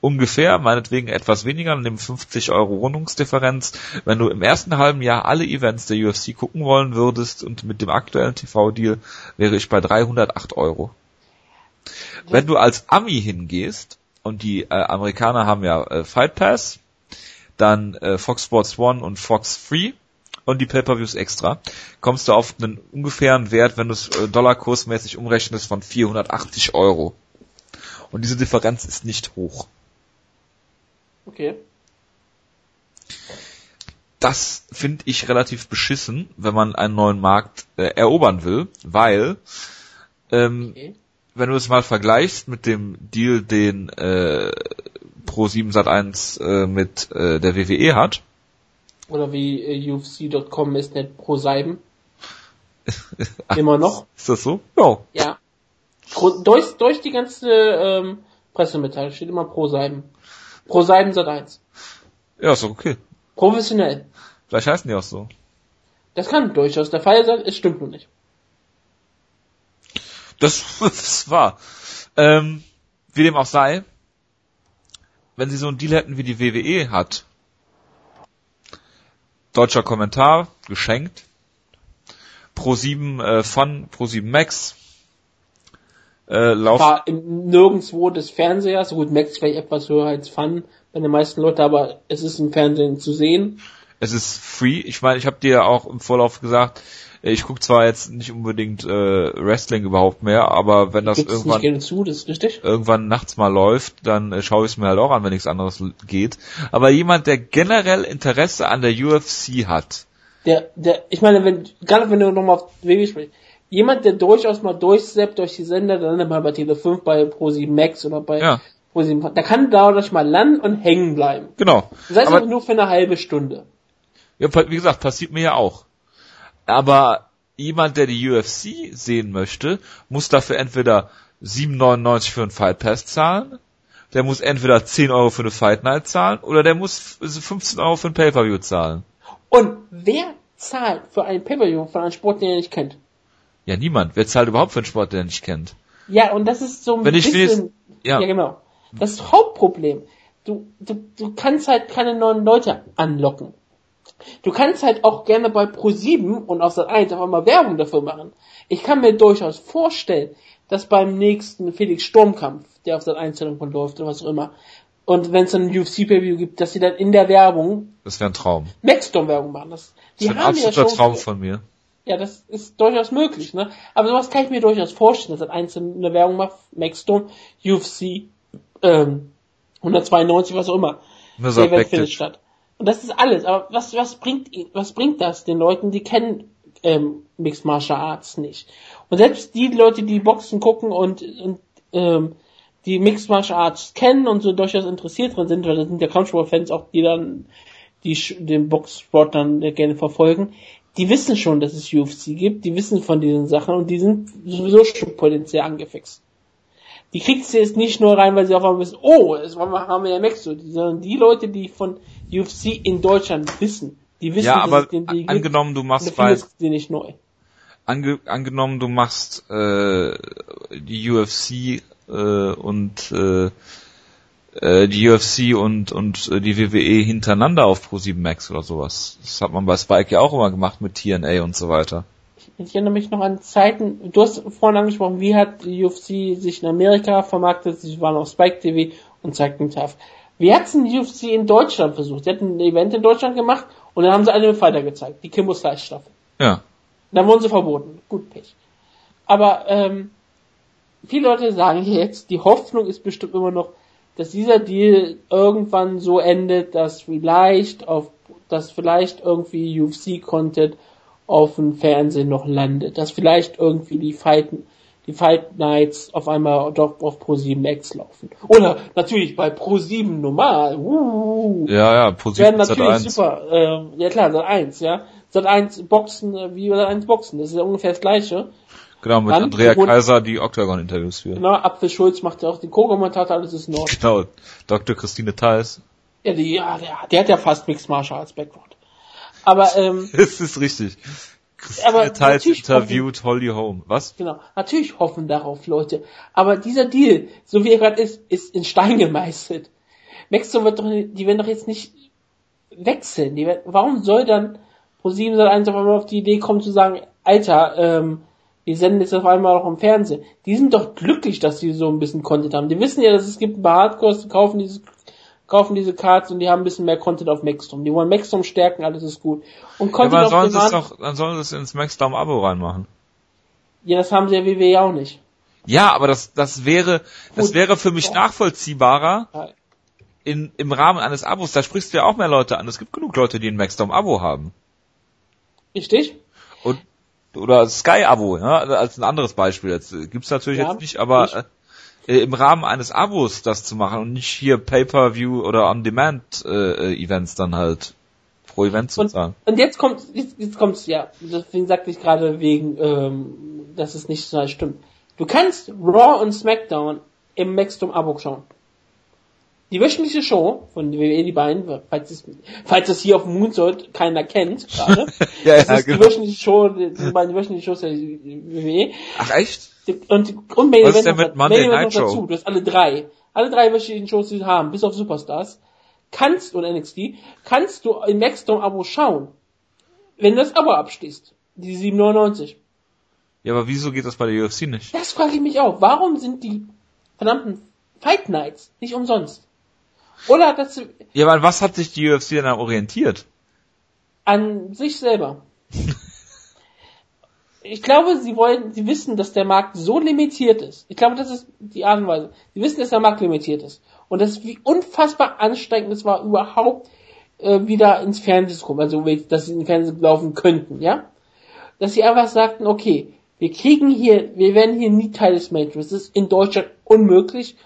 Ungefähr, meinetwegen etwas weniger, neben 50 Euro Rundungsdifferenz. Wenn du im ersten halben Jahr alle Events der UFC gucken wollen würdest und mit dem aktuellen TV-Deal wäre ich bei 308 Euro. Wenn du als Ami hingehst, und die äh, Amerikaner haben ja äh, Fight Pass, dann äh, Fox Sports One und Fox Free und die Pay-per-Views extra, kommst du auf einen ungefähren Wert, wenn du es äh, Dollarkursmäßig umrechnest, von 480 Euro. Und diese Differenz ist nicht hoch.
Okay.
Das finde ich relativ beschissen, wenn man einen neuen Markt äh, erobern will, weil ähm, okay. wenn du es mal vergleichst mit dem Deal, den äh, Pro 7 Sat 1 äh, mit äh, der WWE hat.
Oder wie äh, UFC.com ist nicht Pro 7. Immer noch.
Ist das so? Ja.
Ja. Durch, durch die ganze ähm, Pressemitteilung steht immer Pro 7. Pro 7 Sat 1.
Ja, ist okay.
Professionell.
Vielleicht heißen die auch so.
Das kann durchaus der Fall sein, es stimmt nur nicht.
Das, das war. Ähm, wie dem auch sei, wenn sie so einen Deal hätten wie die WWE hat, deutscher Kommentar, geschenkt, Pro 7 äh, Fun, Pro 7 Max,
äh, laufen. War nirgendwo des Fernsehers, gut, Max vielleicht etwas höher als Fun bei den meisten Leuten, aber es ist im Fernsehen zu sehen.
Es ist free. Ich meine, ich habe dir ja auch im Vorlauf gesagt, ich gucke zwar jetzt nicht unbedingt äh, Wrestling überhaupt mehr, aber wenn das irgendwann
zu, das
irgendwann nachts mal läuft, dann äh, schaue ich es mir halt auch an, wenn nichts anderes geht. Aber jemand, der generell Interesse an der UFC hat,
der, der, ich meine, wenn, gerade wenn du nochmal auf WWE sprichst, jemand, der durchaus mal durchseppt durch die Sender, dann mal bei Tele5, bei Pro7 Max oder bei ja. Pro7, da kann dadurch mal landen und hängen bleiben.
Genau.
Das heißt aber nur für eine halbe Stunde.
Ja, wie gesagt, passiert mir ja auch. Aber jemand, der die UFC sehen möchte, muss dafür entweder 7,99 für einen Fight Pass zahlen, der muss entweder 10 Euro für eine Fight Night zahlen oder der muss 15 Euro für ein Pay-Per-View zahlen.
Und wer zahlt für ein Pay-Per-View von einem Sport, den er nicht kennt?
Ja, niemand. Wer zahlt überhaupt für einen Sport, den er nicht kennt?
Ja, und das ist so ein
Wenn
bisschen...
Ich will,
ja. ja, genau. Das Hauptproblem. Du, du, du kannst halt keine neuen Leute anlocken. Du kannst halt auch gerne bei Pro7 und auf Sat 1 auf einmal Werbung dafür machen. Ich kann mir durchaus vorstellen, dass beim nächsten Felix Sturmkampf, der auf Sat 1 von läuft oder was auch immer, und wenn es ein UFC Preview gibt, dass sie dann in der Werbung
Das wäre ein Traum.
Maxstorm Werbung machen. Das,
das ist ein absoluter ja Traum von mir.
Ja, das ist durchaus möglich, ne? Aber sowas kann ich mir durchaus vorstellen, dass 1 eine Werbung macht, Maxstorm, UFC, ähm, 192, was auch immer.
Der Event findet
statt. Und das ist alles. Aber was, was bringt, was bringt das den Leuten, die kennen ähm, Mixed Martial Arts nicht? Und selbst die Leute, die Boxen gucken und, und ähm, die Mixed Martial Arts kennen und so durchaus interessiert drin sind, weil das sind ja Kampfsportfans auch, die dann die den Boxsport dann gerne verfolgen, die wissen schon, dass es UFC gibt, die wissen von diesen Sachen und die sind sowieso schon potenziell angefixt. Die kriegst du jetzt nicht nur rein, weil sie auf einmal wissen, oh, das haben wir ja Mexiko, sondern die Leute, die von UFC in Deutschland wissen. Die wissen,
ja, aber den die angenommen, du machst bei,
sie nicht neu.
Ange, angenommen, du machst äh, die UFC äh, und äh, äh die UFC und und äh, die WWE hintereinander auf Pro7 Max oder sowas. Das hat man bei Spike ja auch immer gemacht mit TNA und so weiter.
Ich erinnere mich noch an Zeiten, du hast vorhin angesprochen, wie hat die UFC sich in Amerika vermarktet, sie waren auf Spike TV und zeigten TAF. Wie hat die UFC in Deutschland versucht? Sie hatten ein Event in Deutschland gemacht und dann haben sie eine Fighter gezeigt, die Kimbo Slice Staffel.
Ja.
Dann wurden sie verboten. Gut, Pech. Aber ähm, viele Leute sagen jetzt, die Hoffnung ist bestimmt immer noch, dass dieser Deal irgendwann so endet, dass vielleicht auf, dass vielleicht irgendwie UFC Content auf dem Fernsehen noch landet, dass vielleicht irgendwie die Fight, die Fight Nights auf einmal doch auf Pro 7 X laufen. Oder natürlich bei Pro 7 normal. Uh,
Ja, ja, Pro 7
werden
Sat
natürlich
1.
super. Äh, ja klar, Sat 1, ja. Sat 1 Boxen äh, wie Sat 1 Boxen, das ist ja ungefähr das gleiche.
Genau, mit
Dann-
Andrea
und-
Kaiser, die Octagon-Interviews führt.
Genau, Apfel Schulz macht ja auch den Co-Kommentator, alles ist in Ordnung.
Genau, Dr. Christine Theis.
Ja, die, ja, der, der hat ja fast Mixed Martial Arts Background. Aber, ähm,
Das ist richtig.
Aber natürlich
interviewt Holly Holm. Was?
genau, natürlich hoffen darauf Leute. Aber dieser Deal, so wie er gerade ist, ist in Stein gemeißelt. Maxstone wird doch, die werden doch jetzt nicht wechseln. Die werden, warum soll dann ProSieben soll eins auf einmal auf die Idee kommen zu sagen, Alter, ähm, wir senden jetzt auf einmal auch im Fernsehen. Die sind doch glücklich, dass sie so ein bisschen Content haben. Die wissen ja, dass es gibt ein paar Hardcores, die kaufen dieses kaufen diese Cards und die haben ein bisschen mehr Content auf Maxstorm. Die wollen Maxstorm stärken, alles ist gut. Und
Ja,
Content
aber
auf
sollen
Demand,
doch, dann sollen sie es ins Maxdome-Abo reinmachen.
ja, das haben sie ja WWE auch nicht.
Ja, aber das, das wäre, das
Gut.
wäre für mich
Ja.
nachvollziehbarer
Ja.
in, im Rahmen eines Abos. Da sprichst du ja auch mehr Leute an. Es gibt genug Leute, die ein Maxdome-Abo haben.
Richtig?
Und, oder Sky-Abo, ja, als ein anderes Beispiel. Jetzt gibt's natürlich
Ja,
jetzt nicht, aber
nicht.
Äh, im Rahmen eines Abos das zu machen und nicht hier Pay-Per-View oder On-Demand-Events dann halt pro Event zu
Und,
zahlen.
und jetzt kommt, jetzt, jetzt kommt's, ja, deswegen sagte ich gerade wegen, ähm, dass es nicht so stimmt. Du kannst Raw und SmackDown im Maxdom Abo schauen. Die wöchentliche Show von WWE, die beiden, falls es, falls es hier auf dem Moonsault keiner kennt, gerade.
Ja,
das
ja,
ist
genau.
die wöchentliche Show, die, beiden wöchentlichen Shows der WWE.
Ach echt?
Und, und Main
Was ist
Event
denn
noch,
mit Monday
Main Event
Night
noch
Show?
dazu. Du hast alle drei. Alle drei wöchentlichen Shows, die sie haben, bis auf Superstars, kannst, und NXT, kannst du im Maxdome-Abo schauen. Wenn du das Abo abschließt. Die 7,99.
Ja, aber wieso geht das bei der UFC nicht?
Das frage ich mich auch. Warum sind die verdammten Fight Nights nicht umsonst? Oder hat das
Ja, aber an was hat sich die UFC denn da orientiert?
an sich selber? Ich glaube, sie wollen, sie wissen, dass der Markt so limitiert ist. Ich glaube, das ist die Art und Weise. Sie wissen, dass der Markt limitiert ist. Und dass wie unfassbar anstrengend es war, überhaupt äh, wieder ins Fernsehen zu kommen. Also, dass sie in den Fernsehen laufen könnten, ja? Dass sie einfach sagten, okay, wir kriegen hier, wir werden hier nie Teil des Mainstreams. Das ist in Deutschland unmöglich.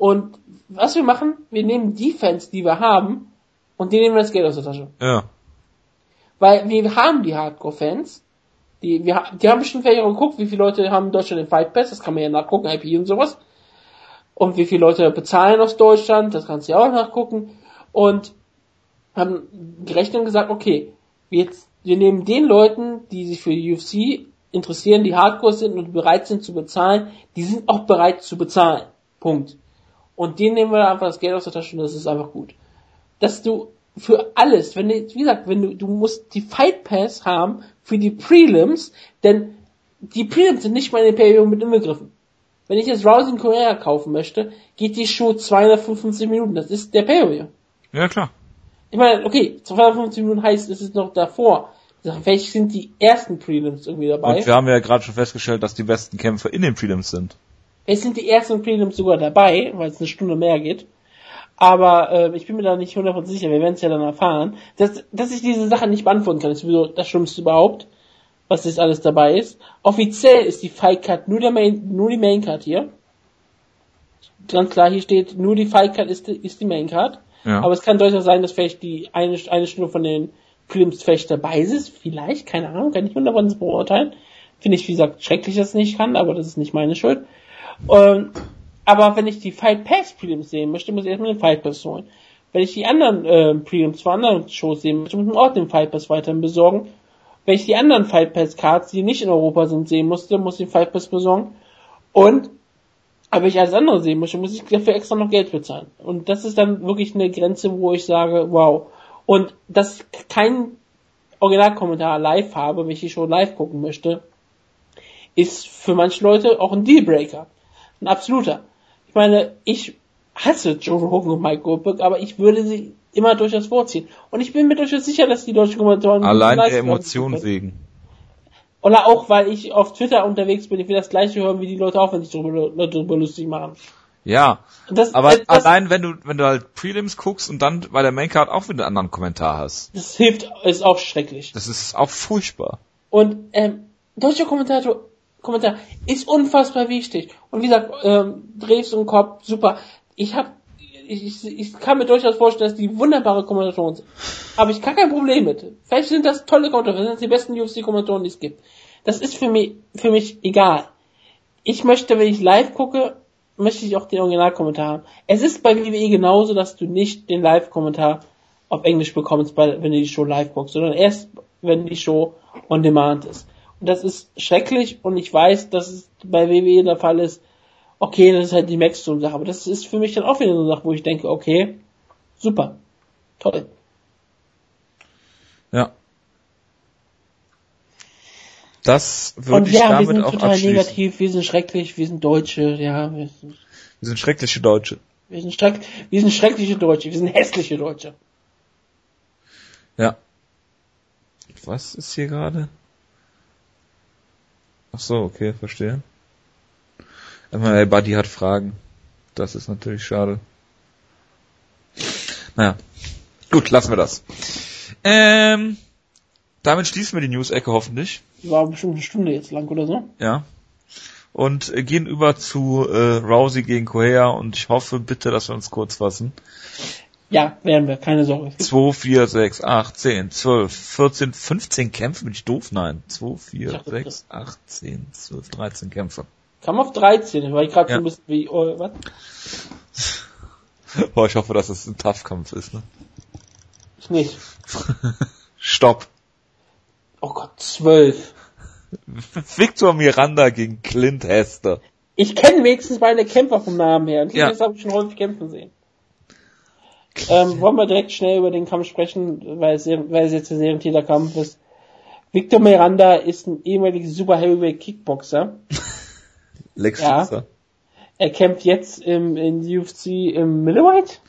Und was wir machen, wir nehmen die Fans, die wir haben, und die nehmen das Geld aus der Tasche.
Ja.
Weil wir haben die Hardcore-Fans, die, wir, die haben bestimmt vielleicht auch geguckt, wie viele Leute haben in Deutschland den Fight Pass, das kann man ja nachgucken, IP und sowas. Und wie viele Leute bezahlen aus Deutschland, das kannst du ja auch nachgucken. Und haben gerechnet und gesagt, okay, wir, jetzt, wir nehmen den Leuten, die sich für UFC interessieren, die Hardcore sind und bereit sind zu bezahlen, die sind auch bereit zu bezahlen. Punkt. Und denen nehmen wir einfach das Geld aus der Tasche und das ist einfach gut. Dass du für alles, wenn du, wie gesagt, wenn du, du musst die Fight Pass haben für die Prelims, denn die Prelims sind nicht mal in den Pay mit inbegriffen. Wenn ich jetzt Rousing Korea kaufen möchte, geht die Show 255 Minuten. Das ist der pay
Ja, klar.
Ich meine, okay, 255 Minuten heißt, es ist noch davor. Welche sind die ersten Prelims irgendwie dabei?
Und wir haben ja gerade schon festgestellt, dass die besten Kämpfe in den Prelims sind.
Es sind die ersten Prelims sogar dabei, weil es eine Stunde mehr geht. Aber äh, ich bin mir da nicht 100% sicher, wir werden es ja dann erfahren. Dass, dass ich diese Sache nicht beantworten kann, ist sowieso das Schlimmste überhaupt, was jetzt alles dabei ist. Offiziell ist die Fight Card nur, der Main, nur die Main Card hier. Ganz klar, hier steht, nur die Fight Card ist, die- ist die Main Card.
Ja.
Aber es kann durchaus sein, dass vielleicht die eine, eine Stunde von den Prelims vielleicht dabei ist. Vielleicht, keine Ahnung, kann ich 100% beurteilen. Finde ich, wie gesagt, schrecklich, dass es nicht kann, aber das ist nicht meine Schuld. Ähm, aber wenn ich die Fight Pass Prelims sehen möchte, muss ich erstmal den Fight Pass holen. Wenn ich die anderen äh, Prelims von anderen Shows sehen möchte, muss ich mir auch den Fight Pass weiterhin besorgen. Wenn ich die anderen Fight Pass Cards, die nicht in Europa sind, sehen musste, muss ich den Fight Pass besorgen. Und aber ich alles andere sehen möchte, muss ich dafür extra noch Geld bezahlen. Und das ist dann wirklich eine Grenze, wo ich sage, wow. Und dass ich kein Originalkommentar live habe, wenn ich die Show live gucken möchte, ist für manche Leute auch ein Dealbreaker. Ein absoluter. Ich meine, ich hasse Joe Rogan und Mike Goldberg, aber ich würde sie immer durchaus vorziehen. Und ich bin mir durchaus sicher, dass die deutschen Kommentatoren
Allein der
werden
Emotion
können.
wegen.
Oder auch, weil ich auf Twitter unterwegs bin, ich will das gleiche hören, wie die Leute auch, wenn sich darüber, darüber lustig machen.
Ja.
Das,
Aber
das, das,
allein wenn du, wenn du halt Prelims guckst und dann bei der Maincard auch wieder einen anderen Kommentar hast.
das hilft, ist auch schrecklich.
Das ist auch furchtbar.
Und ähm, deutscher Kommentator Kommentar ist unfassbar wichtig. Und wie gesagt, ähm, Dreves und Kopf, super. Ich habe ich, ich kann mir durchaus vorstellen, dass die wunderbare Kommentatoren sind. Habe ich gar kein Problem mit. Vielleicht sind das tolle Kommentatoren, das sind die besten UFC-Kommentatoren, die es gibt. Das ist für mich, für mich egal. Ich möchte, wenn ich live gucke, möchte ich auch den Originalkommentar haben. Es ist bei WWE genauso, dass du nicht den Live-Kommentar auf Englisch bekommst, wenn du die Show live guckst, sondern erst, wenn die Show on demand ist. Und das ist schrecklich und ich weiß, dass es bei WWE der Fall ist. Okay, das ist halt die Maximum-Sache, aber das ist für mich dann auch wieder so eine Sache, wo ich denke, okay, super, toll.
Ja. Das würde ich
ja,
damit
wir sind
auch
total
abschließen.
negativ, wir sind schrecklich, wir sind Deutsche, ja, wir sind,
Wir sind schreckliche Deutsche.
wir sind, schreck, wir sind schreckliche Deutsche, wir sind hässliche Deutsche.
Ja. Was ist hier gerade? Ach so, okay, verstehe. Ich meine, Buddy hat Fragen. Das ist natürlich schade. Naja. Gut, lassen wir das. Ähm, damit schließen wir die News-Ecke hoffentlich.
Die war bestimmt eine Stunde jetzt lang oder so.
Ja. Und äh, gehen über zu äh, Rousey gegen Correa und ich hoffe bitte, dass wir uns kurz fassen.
Ja, werden wir, keine Sorge.
2, 4, 6, 8, 10, 12, 14, 15 Kämpfe? Bin ich doof? Nein. 2, 4,
dachte,
6, 8, 10, 12, 13 Kämpfe.
Kam auf 13, weil ich gerade
Ja.
so ein bisschen wie, oh, was?
Boah, ich hoffe, dass es ein Tough-Kampf ist, ne?
Ich nicht.
Stopp.
Oh Gott, 12.
Victor Miranda gegen Clint Hester.
Ich kenne wenigstens meine Kämpfer vom Namen her. Und
Ja.
das habe ich schon häufig kämpfen sehen. Ähm, wollen wir direkt schnell über den Kampf sprechen, weil es, weil es jetzt ein Serientitelkampf ist. Victor Miranda ist ein ehemaliger Super Heavyweight Kickboxer.
Lex
Ja. Er kämpft jetzt im, in UFC im Middleweight.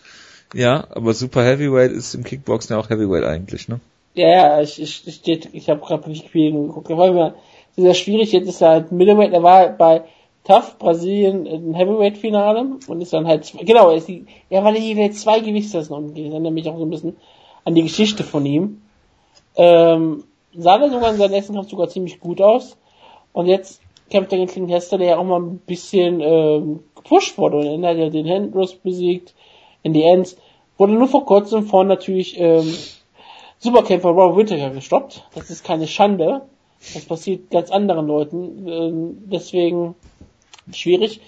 Ja, aber Super Heavyweight ist im Kickboxen ja auch Heavyweight eigentlich, ne?
Ja, ja, ich, ich, ich, ich habe gerade nicht Wikipedia geguckt. Da war immer sehr schwierig. Jetzt ist er halt Middleweight. Er war bei Tough Brasilien im Heavyweight-Finale und ist dann halt, genau, er, ist die, er war die zwei Gewichtsklassen. Das erinnert mich auch so ein bisschen an die Geschichte von ihm. Ähm, sah er sogar in seinem ersten Kampf sogar ziemlich gut aus. Und jetzt kämpft er gegen Clint Hester, der ja auch mal ein bisschen ähm, gepusht wurde. Und er hat ja den Hendros besiegt in die Ends. Wurde nur vor kurzem von natürlich ähm, Superkämpfer Robert Whittaker gestoppt. Das ist keine Schande. Das passiert ganz anderen Leuten. Ähm, deswegen schwierig.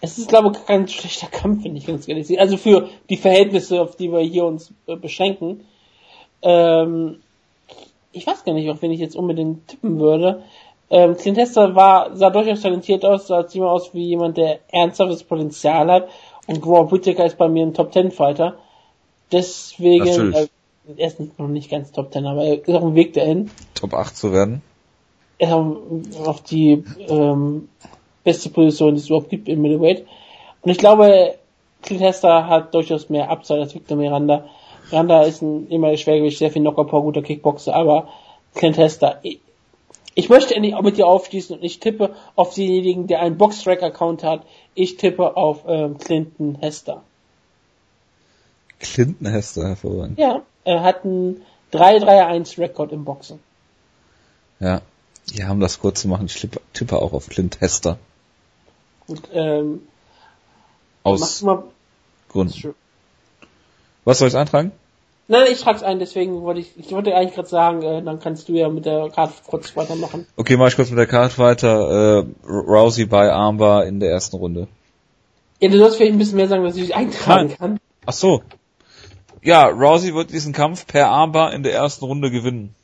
Es ist, glaube ich, kein schlechter Kampf, wenn ich ganz ehrlich sehe. Also für die Verhältnisse, auf die wir hier uns äh, beschränken. Ähm, ich weiß gar nicht, auf wen ich jetzt unbedingt tippen würde. Ähm, Clint Hester war, sah durchaus talentiert aus, sah ziemlich aus wie jemand, der ernsthaftes Potenzial hat. Und Robert Whittaker ist bei mir ein Top Ten Fighter. Deswegen, äh, er ist noch nicht ganz Top Ten, aber er ist auf dem Weg dahin.
Top 8 zu werden.
Er ist auf die ähm, beste Position, die es überhaupt gibt im Middleweight. Und ich glaube, Clint Hester hat durchaus mehr Upside als Victor Miranda. Miranda ist ein ehemaliger Schwergewicht, sehr viel Knockerpower, guter Kickboxer, aber Clint Hester, ich, ich möchte endlich auch mit dir aufschließen und ich tippe auf denjenigen, der einen Boxtrack-Account hat. Ich tippe auf ähm, Clinton Hester.
Clinton Hester hervorragend.
Ja, er hat einen 3-3-1-Rekord im Boxen.
Ja. Ja, um das kurz zu machen, ich tippe auch auf Clint Hester.
Gut, ähm,
Aus
mal,
Gründen. Was soll ich eintragen?
Nein, ich trag's ein, deswegen wollte ich, ich wollte eigentlich gerade sagen, äh, dann kannst du ja mit der Karte kurz weitermachen.
Okay, mach ich kurz mit der Karte weiter. Äh, Rousey bei Armbar in der ersten Runde.
Ja, du sollst vielleicht ein bisschen mehr sagen, dass ich eintragen
Nein.
kann.
Ach so. Ja, Rousey wird diesen Kampf per Armbar in der ersten Runde gewinnen.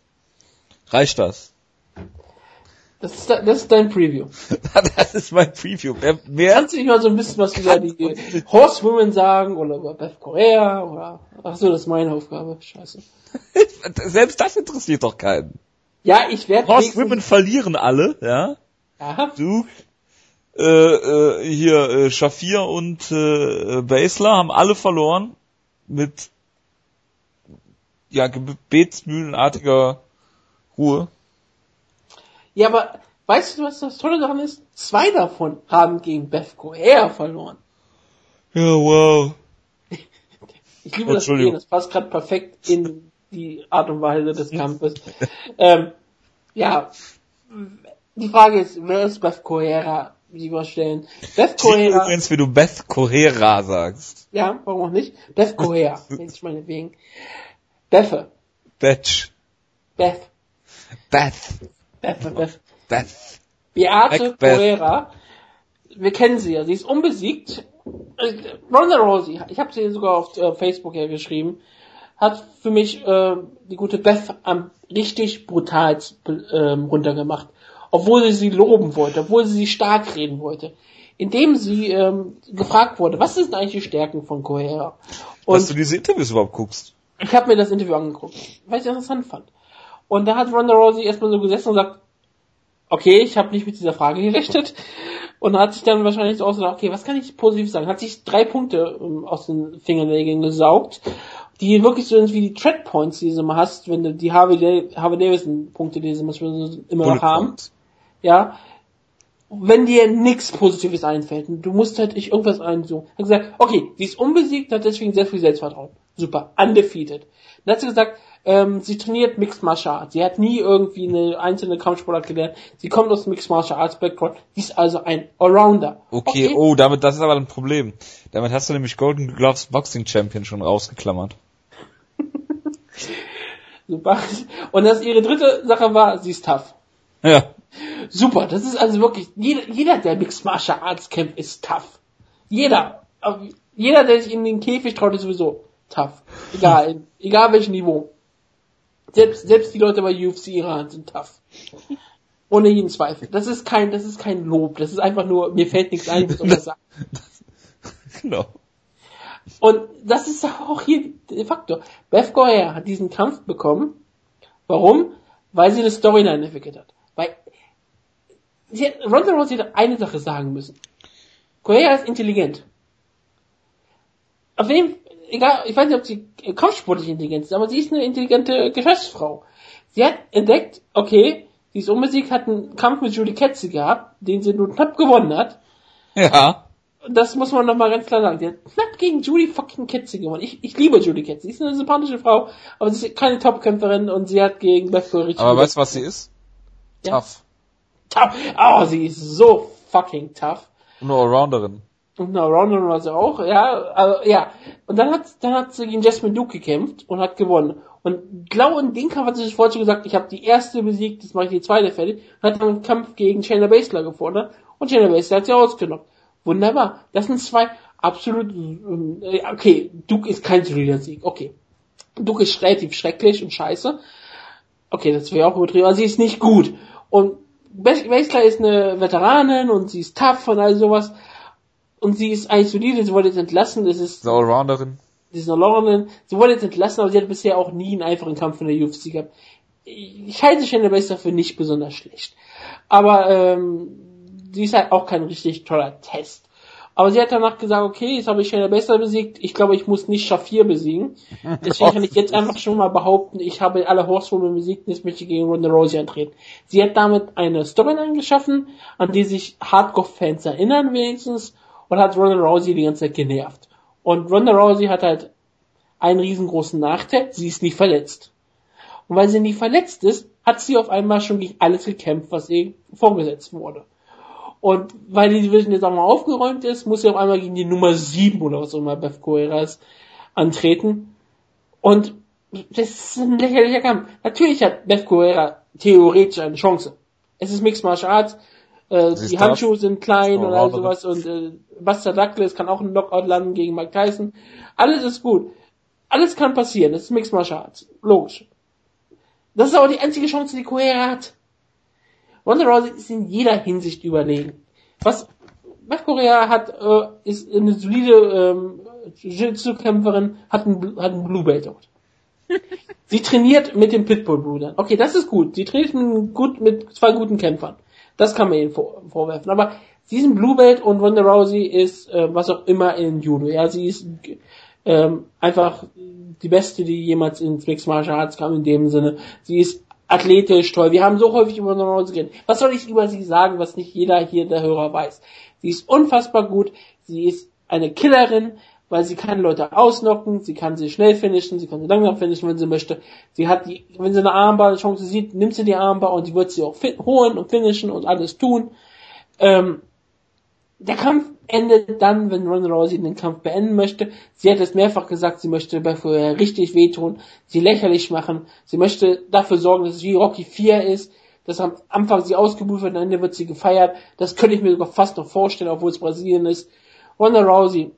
Reicht das?
Das ist, das ist dein Preview.
das ist mein Preview. Mehr, mehr
Kannst du nicht mal so ein bisschen was über die Horsewomen sagen oder über Beth Korea oder, ach so, das ist meine Aufgabe. Scheiße.
selbst das interessiert doch keinen.
Ja, ich werde
Horsewomen verlieren alle, ja.
Ja,
Du, äh, äh, hier, äh, Shafir und äh, Basler haben alle verloren mit ja, gebetsmühlenartiger Ruhe.
Ja, aber weißt du, was das Tolle daran ist? Zwei davon haben gegen Beth Korea verloren.
Ja, wow.
Ich liebe das. Gehen, das passt gerade perfekt in die Art und Weise des Kampfes. ähm, ja, Die Frage ist, wer ist Beth Correa? Lieber stellen. Beth
Correa. Übrigens, wie du Beth Correa sagst.
Ja, warum auch nicht? Beth Correa, wenn ich meinetwegen. Beffe.
Betch.
Beth.
Beth.
Beth, Beth.
Beth.
Beate Correa. Wir kennen sie ja, sie ist unbesiegt. Äh, Ronda Rousey, ich habe sie sogar auf äh, Facebook ja geschrieben, hat für mich äh, die gute Beth am richtig brutal ähm, runtergemacht obwohl sie sie loben wollte, obwohl sie sie stark reden wollte. Indem sie ähm, gefragt wurde, was sind eigentlich die Stärken von Coher?
Und Dass du diese Interviews überhaupt guckst.
Ich habe mir das Interview angeguckt, weil ich es interessant fand. Und da hat Ronda Rousey erstmal so gesessen und sagt, okay, ich habe nicht mit dieser Frage gerechnet. Und hat sich dann wahrscheinlich so ausgedacht, okay, was kann ich positiv sagen? Hat sich drei Punkte ähm, aus den Fingernägeln gesaugt die wirklich so sind wie die Tread Points, die du immer hast, wenn du die Harvey, Harvey Davidson Punkte, die sie immer noch haben ja, wenn dir nichts Positives einfällt, du musst halt nicht irgendwas ein so. Hat gesagt, okay, sie ist unbesiegt, hat deswegen sehr viel Selbstvertrauen. Super, undefeated. Dann hat sie gesagt, ähm, sie trainiert Mixed Martial Arts. Sie hat nie irgendwie eine einzelne Kampfsportart gelernt. Sie kommt aus Mixed Martial Arts Background. Sie ist also ein Allrounder.
Okay, okay, oh, damit, das ist aber ein Problem. Damit hast du nämlich Golden Gloves Boxing Champion schon rausgeklammert.
Super. Und das ihre dritte Sache war, sie ist tough.
Ja.
Super, das ist also wirklich, jeder, jeder der Mixed Martial Arts kämpft, ist tough. Jeder. Jeder, der sich in den Käfig traut, ist sowieso tough. Egal, egal welches Niveau. Selbst, selbst die Leute bei UFC Iran sind tough. Ohne jeden Zweifel. Das ist kein, das ist kein Lob. Das ist einfach nur, mir fällt nichts ein, was das sagen. Genau. Und das ist auch hier der Faktor. Beth Goyer hat diesen Kampf bekommen. Warum? Weil sie eine Storyline entwickelt hat. Weil sie hat, Ronda Rousey hätte eine Sache sagen müssen. Correa ist intelligent. Auf jeden egal, ich weiß nicht, ob sie kampfsportlich intelligent ist, aber sie ist eine intelligente Geschäftsfrau. Sie hat entdeckt, okay, sie ist unbesiegt, hat einen Kampf mit Julie Ketze gehabt, den sie nur knapp gewonnen hat.
Ja.
Das muss man nochmal ganz klar sagen. Sie hat knapp gegen Julie fucking Ketze gewonnen. Ich, ich liebe Julie Ketze. Sie ist eine sympathische Frau, aber sie ist keine Topkämpferin und sie hat gegen Beth richtig
Aber weißt du, was sie ist?
Ja. Tough. Tough. Oh, sie ist so fucking tough.
Eine Allrounderin.
Und eine Allrounderin war sie auch, ja, also, ja. Und dann hat, dann hat sie gegen Jasmine Duke gekämpft und hat gewonnen. Und Glau den Kampf hat sie sich vorher schon gesagt, ich habe die erste besiegt, jetzt mache ich die zweite fertig. Und hat dann einen Kampf gegen Shayna Baszler gefordert. Und Shayna Baszler hat sie ausgenockt. Wunderbar. Das sind zwei absolut, äh, okay, Duke ist kein solider Sieg, okay. Duke ist relativ schrecklich und scheiße. Okay, das wäre auch übertrieben, aber sie ist nicht gut. Und Baszler ist eine Veteranin und sie ist tough und all sowas. Und sie ist eigentlich solide, sie wurde jetzt entlassen, das ist...
Die Allrounderin.
Sie ist eine Allrounderin. Sie wurde jetzt entlassen, aber sie hat bisher auch nie einen einfachen Kampf in der UFC gehabt. Ich halte Shayna Baszler für nicht besonders schlecht. Aber, ähm, sie ist halt auch kein richtig toller Test. Aber sie hat danach gesagt, okay, jetzt habe ich Shayna Baszler besiegt. Ich glaube, ich muss nicht Shafir besiegen. Deswegen kann ich jetzt einfach schon mal behaupten, ich habe alle Horsewomen besiegt und jetzt möchte ich gegen Ronda Rousey antreten. Sie hat damit eine Storyline geschaffen, an die sich Hardcore-Fans erinnern wenigstens und hat Ronda Rousey die ganze Zeit genervt. Und Ronda Rousey hat halt einen riesengroßen Nachteil, sie ist nicht verletzt. Und weil sie nicht verletzt ist, hat sie auf einmal schon gegen alles gekämpft, was ihr vorgesetzt wurde. Und weil die Division jetzt auch mal aufgeräumt ist, muss sie auf einmal gegen die Nummer 7 oder was auch immer Beth Coeras antreten. Und das ist ein lächerlicher Kampf. Natürlich hat Beth Coera theoretisch eine Chance. Es ist Mixed Martial Arts, äh, die Handschuhe sind klein und all sowas und äh, Buster Douglas kann auch einen Knockout landen gegen Mike Tyson. Alles ist gut. Alles kann passieren. Das ist Mixed Martial Arts. Logisch. Das ist aber die einzige Chance, die Coera hat. Ronda Rousey ist in jeder Hinsicht überlegen. Was Westkorea hat, äh, ist eine solide ähm, Jiu-Jitsu-Kämpferin, hat ein, hat ein Blue Belt dort. Sie trainiert mit den Pitbull-Brüdern. Okay, das ist gut. Sie trainiert mit, gut, mit zwei guten Kämpfern. Das kann man ihnen vor, vorwerfen. Aber sie ein Blue Belt und Ronda Rousey ist äh, was auch immer in Judo. Ja, sie ist ähm, einfach die beste, die jemals ins Mixed Martial Arts kam in dem Sinne. Sie ist athletisch toll. Wir haben so häufig über Ronaldo geredet. Was soll ich über sie sagen, was nicht jeder hier der Hörer weiß? Sie ist unfassbar gut. Sie ist eine Killerin weil sie kann Leute ausnocken, sie kann sie schnell finishen, sie kann sie langsam finishen, wenn sie möchte. Sie hat die, wenn sie eine Armbar-Chance sieht, nimmt sie die Armbar und sie wird sie auch holen und finishen und alles tun. Ähm, der Kampf endet dann, wenn Ronda Rousey den Kampf beenden möchte. Sie hat es mehrfach gesagt, sie möchte dafür richtig wehtun, sie lächerlich machen, sie möchte dafür sorgen, dass es wie Rocky 4 ist, dass am Anfang sie ausgebucht wird, am Ende wird sie gefeiert. Das könnte ich mir sogar fast noch vorstellen, obwohl es Brasilien ist. Ronda Rousey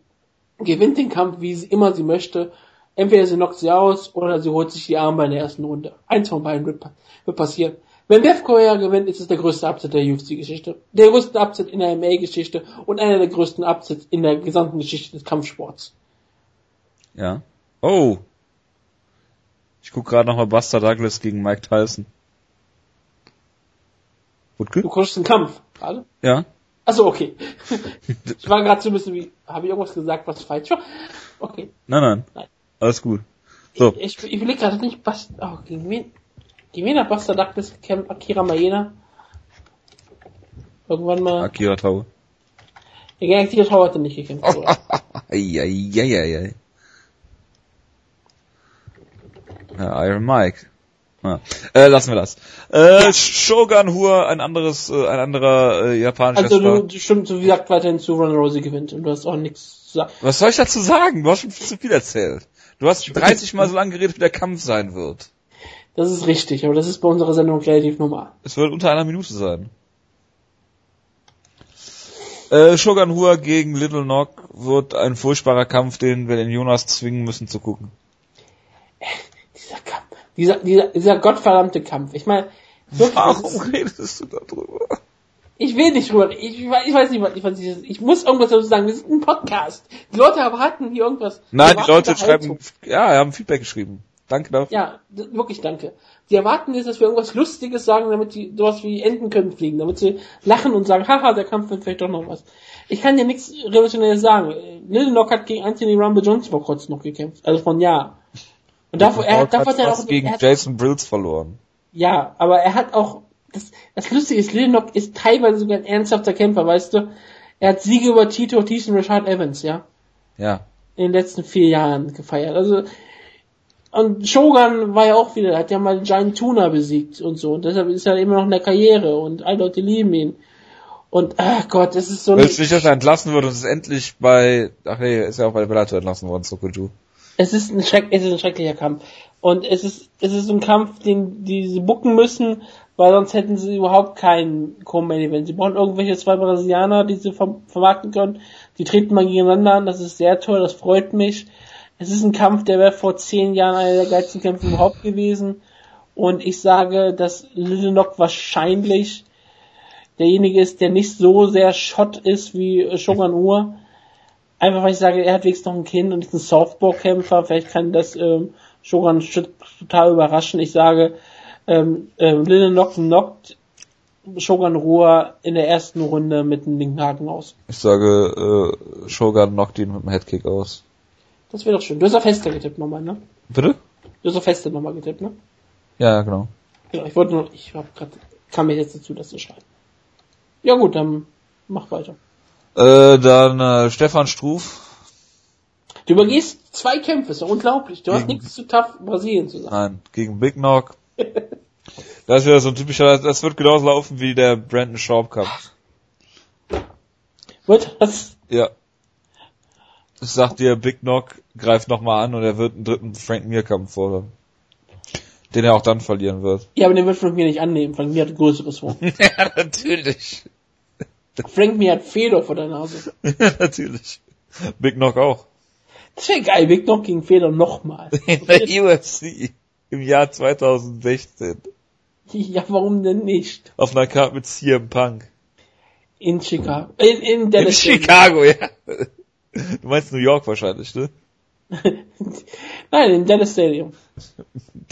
gewinnt den Kampf, wie sie immer sie möchte. Entweder sie knockt sie aus oder sie holt sich die Arme in der ersten Runde. Eins von beiden wird, wird passieren. Wenn Bev Correa gewinnt, ist es der größte Upset der UFC-Geschichte. Der größte Upset in der MMA-Geschichte und einer der größten Upsets in der gesamten Geschichte des Kampfsports.
Ja. Oh. Ich guck gerade nochmal Buster Douglas gegen Mike Tyson.
Wutke? Du guckst den Kampf, gerade?
Ja.
Achso, okay. ich war gerade so ein bisschen wie, habe ich irgendwas gesagt, was falsch war? Okay.
Nein, nein. nein. Alles gut. So.
Ich, ich, ich will gerade nicht, was, oh, gegen wen? Gegen wen hat Buster Douglas gekämpft? Akira Maeda? Irgendwann mal.
Akira Tau.
Ja, Akira Tau hat er nicht gekämpft.
Eieieiei. ja, Iron Mike. Ja. Äh, lassen wir das. Äh, ja. Shogun Hua, ein anderes, äh, ein anderer äh, japanischer
Also du, du stimmt, so wie gesagt, weiterhin zu Ron Rosie gewinnt und du hast auch nichts zu sagen.
Was soll ich dazu sagen? Du hast schon viel zu viel erzählt. Du hast 30 Mal so lange geredet, wie der Kampf sein wird.
Das ist richtig, aber das ist bei unserer Sendung relativ normal.
Es wird unter einer Minute sein. Äh, Shogun Hua gegen Little Knock wird ein furchtbarer Kampf, den wir den Jonas zwingen müssen zu gucken.
Dieser dieser, dieser, gottverdammte Kampf. Ich meine,
warum redest du darüber?
Ich will nicht drüber. Ich, ich, weiß nicht, was ich, was ich, ich muss irgendwas dazu sagen. Wir sind ein Podcast. Die Leute erwarten hier irgendwas.
Nein, die Leute schreiben, ja, haben Feedback geschrieben. Danke dafür.
Ja, wirklich danke. Die erwarten jetzt, dass wir irgendwas Lustiges sagen, damit die sowas wie Enten können fliegen, damit sie lachen und sagen, haha, der Kampf wird vielleicht doch noch was. Ich kann dir nichts Revolutionäres sagen. Little Knock hat gegen Anthony Rumble Johnson vor kurzem noch gekämpft, also von ja. Und davor, er hat, davor hat er auch
gegen
er hat,
Jason Brills verloren.
Ja, aber er hat auch das, das Lustige ist, Little Knock ist teilweise sogar ein ernsthafter Kämpfer, weißt du? Er hat Siege über Tito Ortiz und Richard Evans, ja?
Ja.
In den letzten vier Jahren gefeiert. Also und Shogun war ja auch wieder, hat ja mal Giant Tuna besiegt und so. Und deshalb ist er immer noch in der Karriere und alle Leute lieben ihn. Und, ach Gott, es ist so
Willst du nicht, dass er entlassen wird und es ist endlich bei, ach nee, ist ja auch bei Bellator entlassen worden, Sokoju.
Es ist ein Schreck, es ist ein schrecklicher Kampf. Und es ist, es ist ein Kampf, den, die sie bucken müssen, weil sonst hätten sie überhaupt keinen Co-Main-Event. Sie brauchen irgendwelche zwei Brasilianer, die sie vermarkten können. Die treten mal gegeneinander an, das ist sehr toll, das freut mich. Es ist ein Kampf, der wäre vor zehn Jahren einer der geilsten Kämpfe überhaupt gewesen. Und ich sage, dass Little Knock wahrscheinlich derjenige ist, der nicht so sehr Schott ist wie Shogun Ur. Einfach weil ich sage, er hat wenigstens noch ein Kind und ist ein Softball-Kämpfer. Vielleicht kann das ähm, Shogun total überraschen. Ich sage, ähm, ähm, Little Knock knockt Shogun Ruhr in der ersten Runde mit einem linken Haken aus.
Ich sage, äh, Shogun knockt ihn mit einem Headkick aus.
Das wäre doch schön. Du hast auf Feste getippt nochmal, ne?
Bitte?
Du hast auf Feste nochmal getippt, ne?
Ja, genau.
Genau, ich wollte nur, ich hab grad, kam mir jetzt dazu, das zu schreiben. Ja gut, dann mach weiter.
Äh, dann äh, Stefan Struf.
Du übergehst zwei Kämpfe, ist ja unglaublich. Du gegen, hast nichts zu tough, Brasilien zu sagen.
Nein, gegen Big Knock. das ist wieder so ein typischer, das wird genauso laufen wie der Brandon Sharp Kampf.
Wird das?
Ja sagt dir, Big Knock greift nochmal an und er wird einen dritten Frank Mir Kampf fordern. Den er auch dann verlieren wird.
Ja, aber den wird Frank Mir nicht annehmen. Frank Mir hat größeres vor.
ja, natürlich.
Frank Mir hat Fedor vor der Nase.
ja, natürlich. Big Knock auch.
Das wäre geil, Big Knock gegen Fedor nochmal.
In der UFC. Im Jahr 2016.
Ja, warum denn nicht?
Auf einer Karte mit CM Punk.
In Chicago. In, in, Dallas
in Chicago, ja. Du meinst New York wahrscheinlich, ne?
Nein, in Dallas Stadium.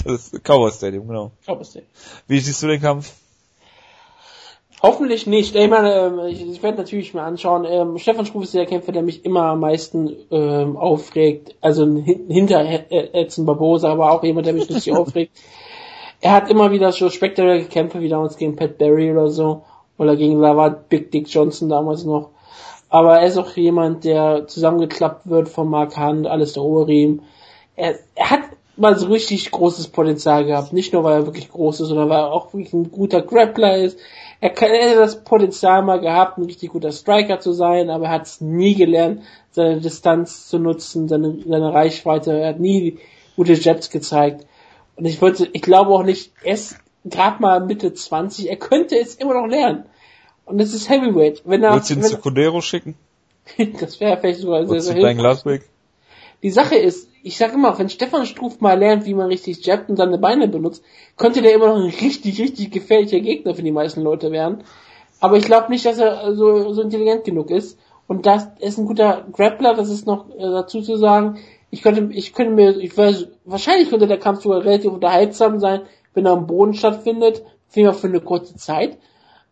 Das Cowboy Stadium, genau.
Cowboy Stadium.
Wie siehst du den Kampf?
Hoffentlich nicht. Ich meine, ähm, ich, ich werde natürlich mal anschauen. Ähm, Stefan Struf ist der Kämpfer, der mich immer am meisten ähm, aufregt. Also hinter Edson Barbosa, aber auch jemand, der mich richtig aufregt. Er hat immer wieder so spektakuläre Kämpfe, wie damals gegen Pat Barry oder so. Oder gegen Lava Big Dick Johnson damals noch. Aber er ist auch jemand, der zusammengeklappt wird von Mark Hunt, alles der Overeem. Er, er hat mal so richtig großes Potenzial gehabt. Nicht nur, weil er wirklich groß ist, sondern weil er auch wirklich ein guter Grappler ist. Er, kann, er hätte das Potenzial mal gehabt, ein richtig guter Striker zu sein, aber er hat es nie gelernt, seine Distanz zu nutzen, seine, seine Reichweite. Er hat nie gute Jets gezeigt. Und ich wollte, ich glaube auch nicht, er ist gerade mal Mitte 20, er könnte es immer noch lernen. Und das ist Heavyweight. Wenn er,
Würdest du ihn zu Codero schicken?
das wäre vielleicht sogar sehr, sehr hilfreich. Die Sache ist, ich sag immer, wenn Stefan Struf mal lernt, wie man richtig jabbt und seine Beine benutzt, könnte der immer noch ein richtig, richtig gefährlicher Gegner für die meisten Leute werden. Aber ich glaube nicht, dass er so, so intelligent genug ist. Und das ist ein guter Grappler, das ist noch äh, dazu zu sagen. Ich könnte, ich könnte mir, ich weiß, wahrscheinlich könnte der Kampf sogar relativ unterhaltsam sein, wenn er am Boden stattfindet, vielmehr für eine kurze Zeit.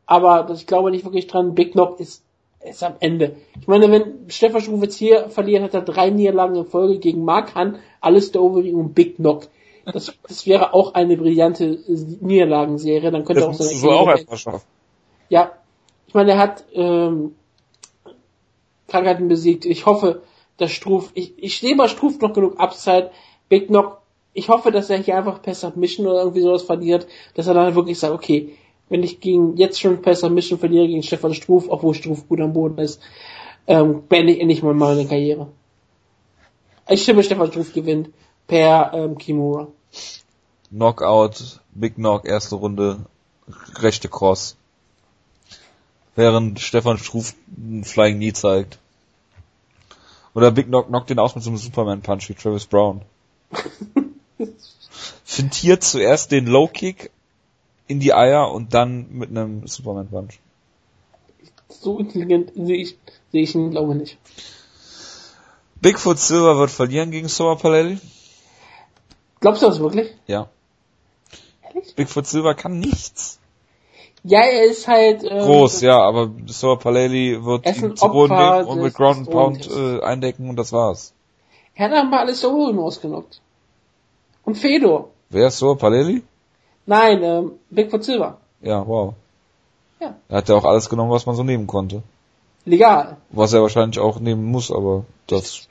Aber das, ich glaube nicht wirklich dran, Big Knock ist, ist am Ende. Ich meine, wenn Stefan Struve jetzt hier verliert, hat er drei Niederlagen in Folge gegen Mark Hunt, Alistair Overeem und Big Knock. Das, das wäre auch eine brillante Niederlagenserie, dann könnte er auch
Das
seine
musst du auch erstmal schaffen.
ja, ich meine, er hat ähm, Krankheiten besiegt. Ich hoffe, dass Struf, ich, ich sehe bei Struf noch genug Upside. Big Knock, ich hoffe, dass er hier einfach per Submission oder irgendwie sowas verliert, dass er dann wirklich sagt, okay, wenn ich gegen jetzt schon per Submission verliere gegen Stefan Struf, obwohl Struf gut am Boden ist, ähm, beende ich endlich mal meine Karriere. Ich stimme, Stefan Struf gewinnt per ähm, Kimura.
Knockout, Big Knock, erste Runde, rechte Cross. Während Stefan Struf einen Flying Knee zeigt. Oder Big Knock knockt den aus mit so einem Superman Punch wie Travis Brown. Fintiert zuerst den Low Kick in die Eier und dann mit einem Superman Punch.
So intelligent sehe ich, sehe ich ihn, glaube ich, nicht.
Bigfoot Silver wird verlieren gegen Soa Palelli.
Glaubst du das wirklich?
Ja.
Ehrlich?
Bigfoot Silver kann nichts.
Ja, er ist halt ähm,
Groß, ja, aber Soa Palelli wird ihn zu Boden legen und mit Ground and Pound äh, eindecken und das war's.
Er hat aber alles der Uhren ausgenockt. Und Fedor.
Wer ist Soa Palelli?
Nein, ähm, Bigfoot Silver.
Ja, wow.
Ja.
Er hat ja auch alles genommen, was man so nehmen konnte.
Legal.
Was er wahrscheinlich auch nehmen muss, aber das.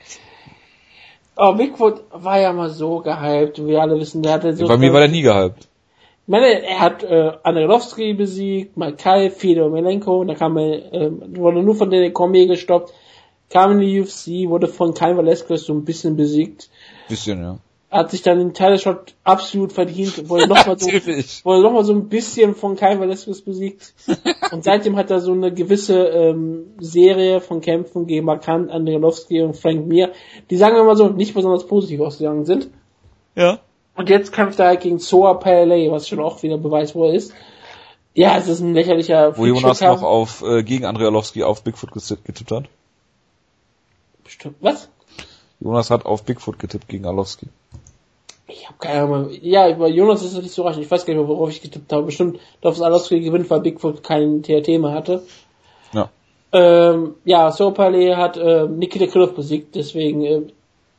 Aber Bigfoot war ja mal so gehypt, wir alle wissen, der hatte so.
bei mir war der nie gehypt.
Ich meine, er hat äh, Andrelowski besiegt, Makai, Fedor Melenko, da kam er, äh, wurde nur von der Kombi gestoppt, kam in die UFC, wurde von Kai Velasquez so ein bisschen besiegt,
Bisschen, ja.
Hat sich dann den Title Shot absolut verdient, wurde nochmal so wurde noch mal so ein bisschen von Kai Velasquez besiegt. Und seitdem hat er so eine gewisse ähm, Serie von Kämpfen gegen Markant, Andrelowski und Frank Mir, die sagen wir mal so, nicht besonders positiv ausgegangen sind.
Ja.
Und jetzt kämpft er halt gegen Soa Paley, was schon auch wieder Beweis, wo er ist. Ja, es ist ein lächerlicher
Wo Jonas noch auf, äh, gegen Andrei Arlovski auf Bigfoot getippt hat.
Bestimmt. Was?
Jonas hat auf Bigfoot getippt gegen Arlovski.
Ich habe keine Ahnung. Ja, über Jonas ist es nicht so reich. Ich weiß gar nicht mehr, worauf ich getippt habe. Bestimmt darf es Alowski gewinnen, weil Bigfoot kein TRT mehr hatte.
Ja.
Ähm, ja, Soa Paley hat ähm, Nikita Krylov besiegt, deswegen äh,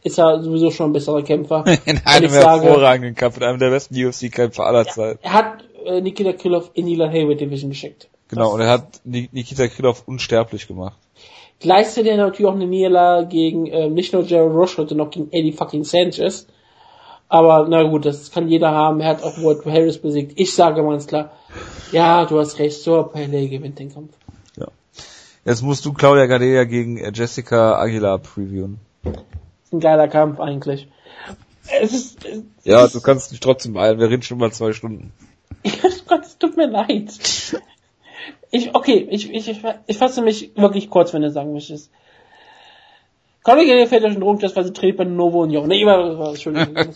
ist er sowieso schon ein besserer Kämpfer.
In einem hervorragenden Kampf, in einem der besten UFC-Kämpfer aller Zeiten.
Er hat äh, Nikita Krylov in die Light Heavyweight Division geschickt.
Genau, und er hat Ni- Nikita Krylov unsterblich gemacht.
Gleichzeitig er natürlich auch eine Niederlage gegen ähm, nicht nur Jared Roche, heute noch gegen Eddie fucking Sanchez. Aber na gut, das kann jeder haben. Er hat auch Ward Harris besiegt. Ich sage mal ganz klar, ja, du hast recht, Soa Paley gewinnt den Kampf.
Jetzt musst du Claudia Gadea gegen äh, Jessica Aguilar previewen.
Ein geiler Kampf eigentlich. Es ist, äh,
Ja, du kannst dich trotzdem beeilen, wir reden schon mal zwei Stunden.
Gott, es tut mir leid. Ich, okay, ich, ich, ich, ich fasse mich wirklich kurz, wenn du sagen möchtest. Das war sie dreht bei Novo. Nee, war, war, Entschuldigung.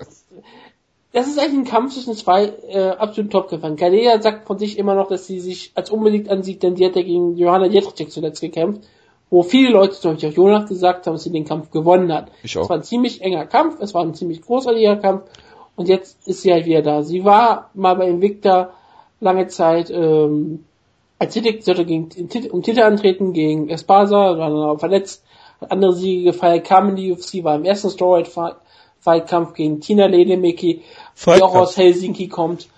Das ist eigentlich ein Kampf zwischen zwei äh, absoluten Top-Kämpfern. Galea sagt von sich immer noch, dass sie sich als unbedingt ansieht, denn die hat ja gegen Johanna Jedrzejczyk zuletzt gekämpft, wo viele Leute, zum Beispiel auch Jonas, gesagt haben, dass sie den Kampf gewonnen hat.
Ich auch.
Es war ein ziemlich enger Kampf, es war ein ziemlich großartiger Kampf und jetzt ist sie halt wieder da. Sie war mal bei Invicta lange Zeit ähm, als Titel, sollte gegen, um Titel antreten gegen Espasa, war dann aber verletzt, hat andere Siege gefeiert, kam in die UFC, war im ersten Steroid-Fight-Kampf gegen Tina Ledemecki, die auch aus Helsinki kommt.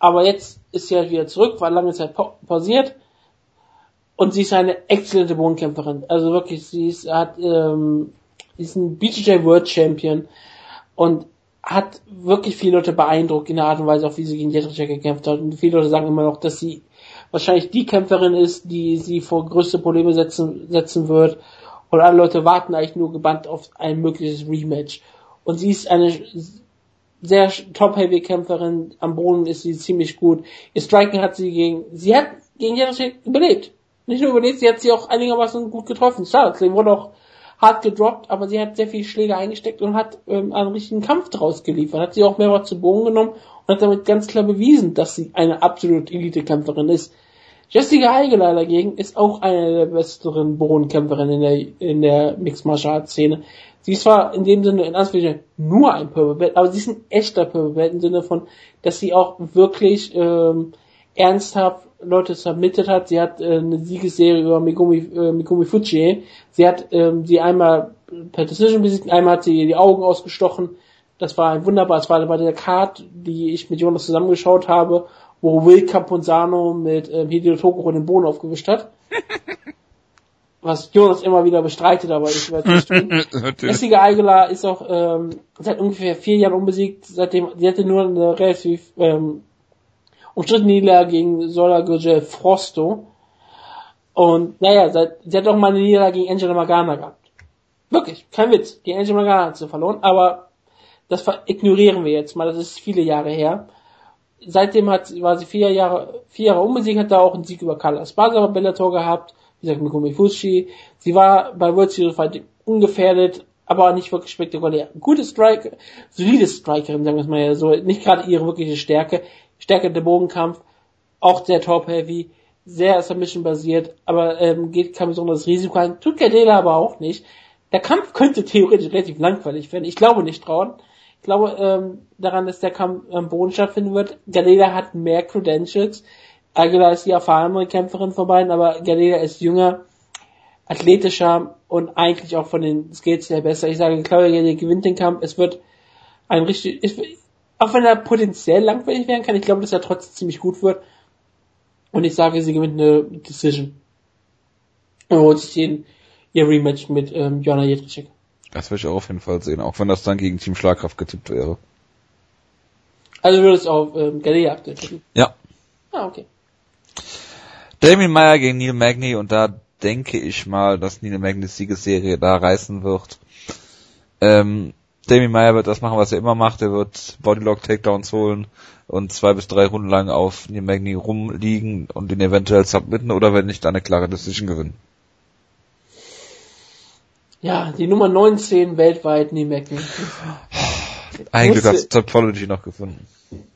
Aber jetzt ist sie halt wieder zurück, war lange Zeit pa pausiert. Und sie ist eine exzellente Bodenkämpferin. Also wirklich, sie ist, hat, ähm, sie ist ein BJJ World Champion und hat wirklich viele Leute beeindruckt in der Art und Weise, auch wie sie gegen Jedrzejczyk gekämpft hat. Und viele Leute sagen immer noch, dass sie wahrscheinlich die Kämpferin ist, die sie vor größte Probleme setzen, setzen wird. Und alle Leute warten eigentlich nur gebannt auf ein mögliches Rematch. Und sie ist eine sehr Top-Heavy-Kämpferin. Am Boden ist sie ziemlich gut. Ihr Striking hat sie gegen, sie hat gegen Jericho überlebt. Nicht nur überlebt, sie hat sie auch einigermaßen gut getroffen. Schade, sie wurde auch hart gedroppt, aber sie hat sehr viele Schläge eingesteckt und hat ähm, einen richtigen Kampf draus geliefert. Hat sie auch mehrmals zu Boden genommen und hat damit ganz klar bewiesen, dass sie eine absolute Elite-Kämpferin ist. Jessica Aguilar dagegen ist auch eine der besseren Bodenkämpferinnen in der, in der Mixed Martial Arts Szene. Sie ist zwar in dem Sinne in Anführungszeichen nur ein Purple Belt, aber sie ist ein echter Purple Belt im Sinne von, dass sie auch wirklich ähm, ernsthaft Leute submitted hat. Sie hat äh, eine Siegesserie über Megumi, äh, Megumi Fuji. Sie hat ähm, sie einmal per Decision besiegt, einmal hat sie ihr die Augen ausgestochen. Das war ein wunderbar, es war bei der Card, die ich mit Jonas zusammengeschaut habe, wo Will Caponzano mit ähm, Hideo Tokoro den Boden aufgewischt hat. Was Jonas immer wieder bestreitet, aber ich werde es nicht tun. Jessica Aguilar ist auch ähm, seit ungefähr vier Jahren unbesiegt. Seitdem, sie hatte nur eine relativ ähm, umstrittene Niederlage gegen Sola Gurgel Frosto. Und naja, seit, sie hat auch mal eine Niederlage gegen Angela Magana gehabt. Wirklich, kein Witz. Gegen Angela Magana hat sie verloren, aber das ignorieren wir jetzt mal, das ist viele Jahre her seitdem hat, war sie vier Jahre, vier Jahre unbesiegt, hat da auch einen Sieg über Carla Esparza bei Bellator gehabt, wie gesagt, Mikumi Fushi. Sie war bei World Series Fight ungefährdet, aber nicht wirklich spektakulär. Gute Striker, solide Strikerin, sagen wir es mal ja so, nicht gerade ihre wirkliche Stärke. Stärke der Bogenkampf, auch sehr top-heavy, sehr Submission-basiert, aber ähm, geht kein besonderes Risiko ein. Tut Gardela aber auch nicht. Der Kampf könnte theoretisch relativ langweilig werden. Ich glaube nicht dran. Ich glaube ähm, daran, dass der Kampf am Boden stattfinden wird. Galera hat mehr Credentials. Aguilar ist die erfahrene Kämpferin von beiden, aber Galera ist jünger, athletischer und eigentlich auch von den Skills her besser. Ich sage, Claudia Galera gewinnt den Kampf. Es wird ein richtig, ich, auch wenn er potenziell langweilig werden kann, ich glaube, dass er trotzdem ziemlich gut wird. Und ich sage, sie gewinnt eine Decision. Und holt sich den, ihr Rematch mit ähm, Jonna Jedrzejczyk.
Das würde ich auch auf jeden Fall sehen, auch wenn das dann gegen Team Schlagkraft getippt wäre.
Also würdest du auf ähm, aktuell tippen?
Ja.
Ah, okay.
Damien Meyer gegen Neil Magny und da denke ich mal, dass Neil Magnys Siegesserie da reißen wird. Ähm, Damien Meyer wird das machen, was er immer macht. Er wird Bodylock Takedowns holen und zwei bis drei Runden lang auf Neil Magny rumliegen und ihn eventuell submitten oder wenn nicht, eine klare Decision gewinnen.
Ja, die Nummer 19 weltweit, nee, Mac.
Eigentlich hat Topology noch gefunden.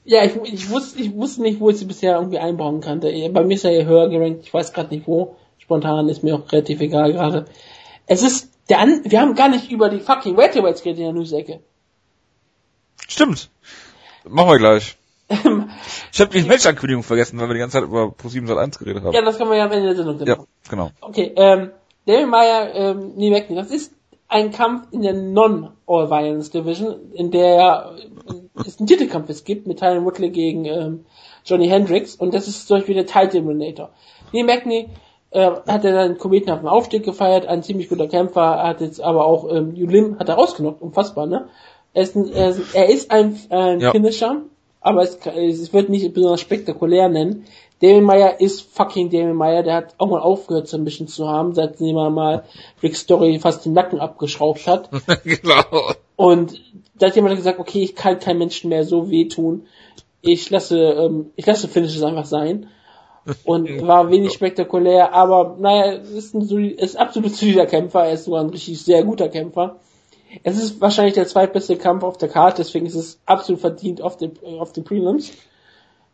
Ja, ich, ich, wusste, ich wusste nicht, wo ich sie bisher irgendwie einbauen kannte. Bei mir ist er ja höher gerankt, ich weiß gerade nicht wo. Spontan ist mir auch relativ egal gerade. Es ist der An wir haben gar nicht über die fucking Welterweights geredet in der News-Ecke.
Stimmt. Machen wir gleich. ich habe die Match-Ankündigung vergessen, weil wir die ganze Zeit über Pro 7 1 geredet haben.
Ja, das kann man ja am Ende der Sendung
Ja, genau.
Okay, ähm, David Meyer, ähm, nee, weg Das ist ein Kampf in der Non-All-Violence Division, in der ja, es einen Titelkampf es gibt mit Tyron Woodley gegen ähm, Johnny Hendricks und das ist zum Beispiel der Title Eliminator. Lee Magny äh, hat er seinen kometenhaften Aufstieg gefeiert, ein ziemlich guter Kämpfer, hat jetzt aber auch ähm, Yulim hat er rausgenockt, unfassbar, ne? Er ist ein, er ist, er ist ein, ein ja. Finisher, aber es, es wird nicht besonders spektakulär nennen. Damien Meyer ist fucking Damien Meyer, der hat auch mal aufgehört, so ein bisschen zu haben, seitdem er mal Rick Story fast den Nacken abgeschraubt hat. genau. Und da hat jemand gesagt, okay, ich kann keinem Menschen mehr so wehtun. Ich lasse, ähm, ich lasse Finishes einfach sein. Und war wenig spektakulär, aber naja, ist ein ist absolut solider Kämpfer, er ist sogar ein richtig sehr guter Kämpfer. Es ist wahrscheinlich der zweitbeste Kampf auf der Karte, deswegen ist es absolut verdient auf den, auf den Prelims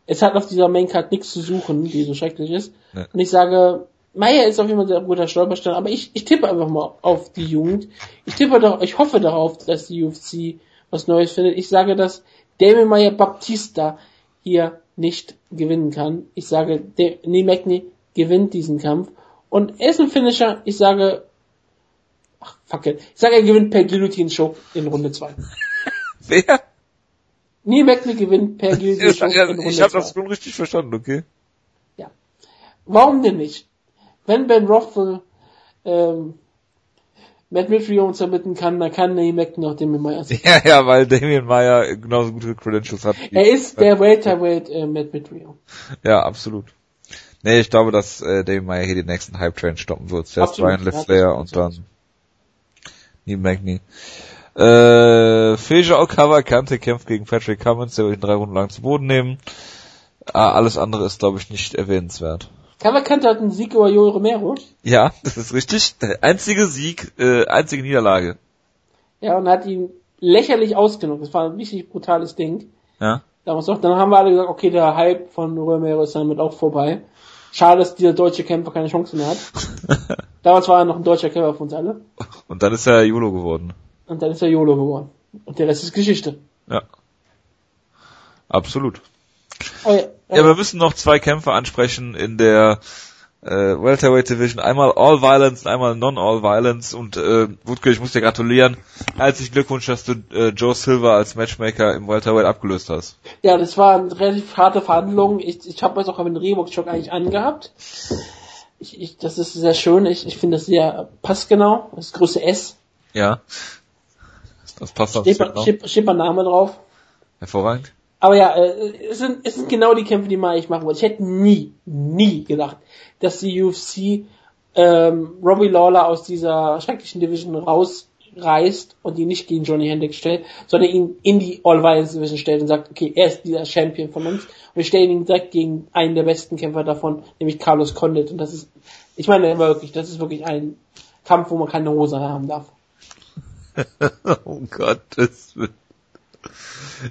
es hat auf dieser Maincard nichts zu suchen, die so schrecklich ist. Ja. Und ich sage, Meier ist auf jeden Fall ein guter Stolperstein, aber ich, ich tippe einfach mal auf die Jugend. Ich tippe doch, ich hoffe darauf, dass die UFC was Neues findet. Ich sage, dass Damien Meyer Baptista hier nicht gewinnen kann. Ich sage, Nee Magny gewinnt diesen Kampf. Und er ist ein Finisher. Ich sage, ach, fuck it. Ich sage, er gewinnt per Guillotine Show in Runde 2.
Wer?
Neil Magny gewinnt per Guillotine
ja, Ich habe das schon richtig verstanden, okay?
Ja. Warum denn nicht? wenn Ben Rothwell ähm, Matt Mitrione uns erbitten kann, dann kann Nate Mack noch Damien Meyer sein.
Ja, ja, weil Damien Meyer genauso gute Credentials hat.
Er ist der Welterweight äh, Matt Mitrione.
Ja, absolut. Nee, ich glaube, dass äh, Damien Meyer hier den nächsten Hype-Train stoppen wird. Zuerst
ja,
LeFlair und dann Neil Magny. Äh, Feja Okawa Kante kämpft gegen Patrick Cummins, der wird ihn drei Runden lang zu Boden nehmen. Ah, alles andere ist, glaube ich, nicht erwähnenswert.
Kavalkante hat einen Sieg über Joel Romero.
Ja, das ist richtig. Der einzige Sieg, äh, einzige Niederlage.
Ja, und hat ihn lächerlich ausgenommen. Das war ein richtig brutales Ding.
Ja.
Damals auch, dann haben wir alle gesagt, okay, der Hype von Romero ist damit auch vorbei. Schade, dass dieser deutsche Kämpfer keine Chance mehr hat. Damals war er noch ein deutscher Kämpfer für uns alle.
Und dann ist er YOLO geworden.
Und dann ist er YOLO geworden. Und der Rest ist Geschichte.
Ja. Absolut.
Oh ja,
Ja, wir müssen noch zwei Kämpfe ansprechen in der äh, Welterweight Division. Einmal All Violence und einmal Non-All Violence. Und äh, Wutke, ich muss dir gratulieren. Herzlichen Glückwunsch, dass du äh, Joe Silver als Matchmaker im Welterweight abgelöst hast.
ja, das waren relativ harte Verhandlungen. Ich, ich habe jetzt auch einen Reebok-Schock eigentlich angehabt. Ich, ich, das ist sehr schön. Ich, ich finde das sehr passgenau. Das ist Größe S.
Ja. Das passt auch
Steht, steht, steht mein Name drauf.
Hervorragend.
Aber ja, äh, es sind, es sind genau die Kämpfe, die mal ich machen wollte. Ich hätte nie, nie gedacht, dass die UFC ähm, Robbie Lawler aus dieser schrecklichen Division rausreißt und ihn nicht gegen Johnny Hendricks stellt, sondern ihn in die All-Violence Division stellt und sagt, okay, er ist dieser Champion von uns und wir stellen ihn direkt gegen einen der besten Kämpfer davon, nämlich Carlos Condit und das ist, ich meine wirklich, das ist wirklich ein Kampf, wo man keine Hose haben darf.
oh Gott, das wird...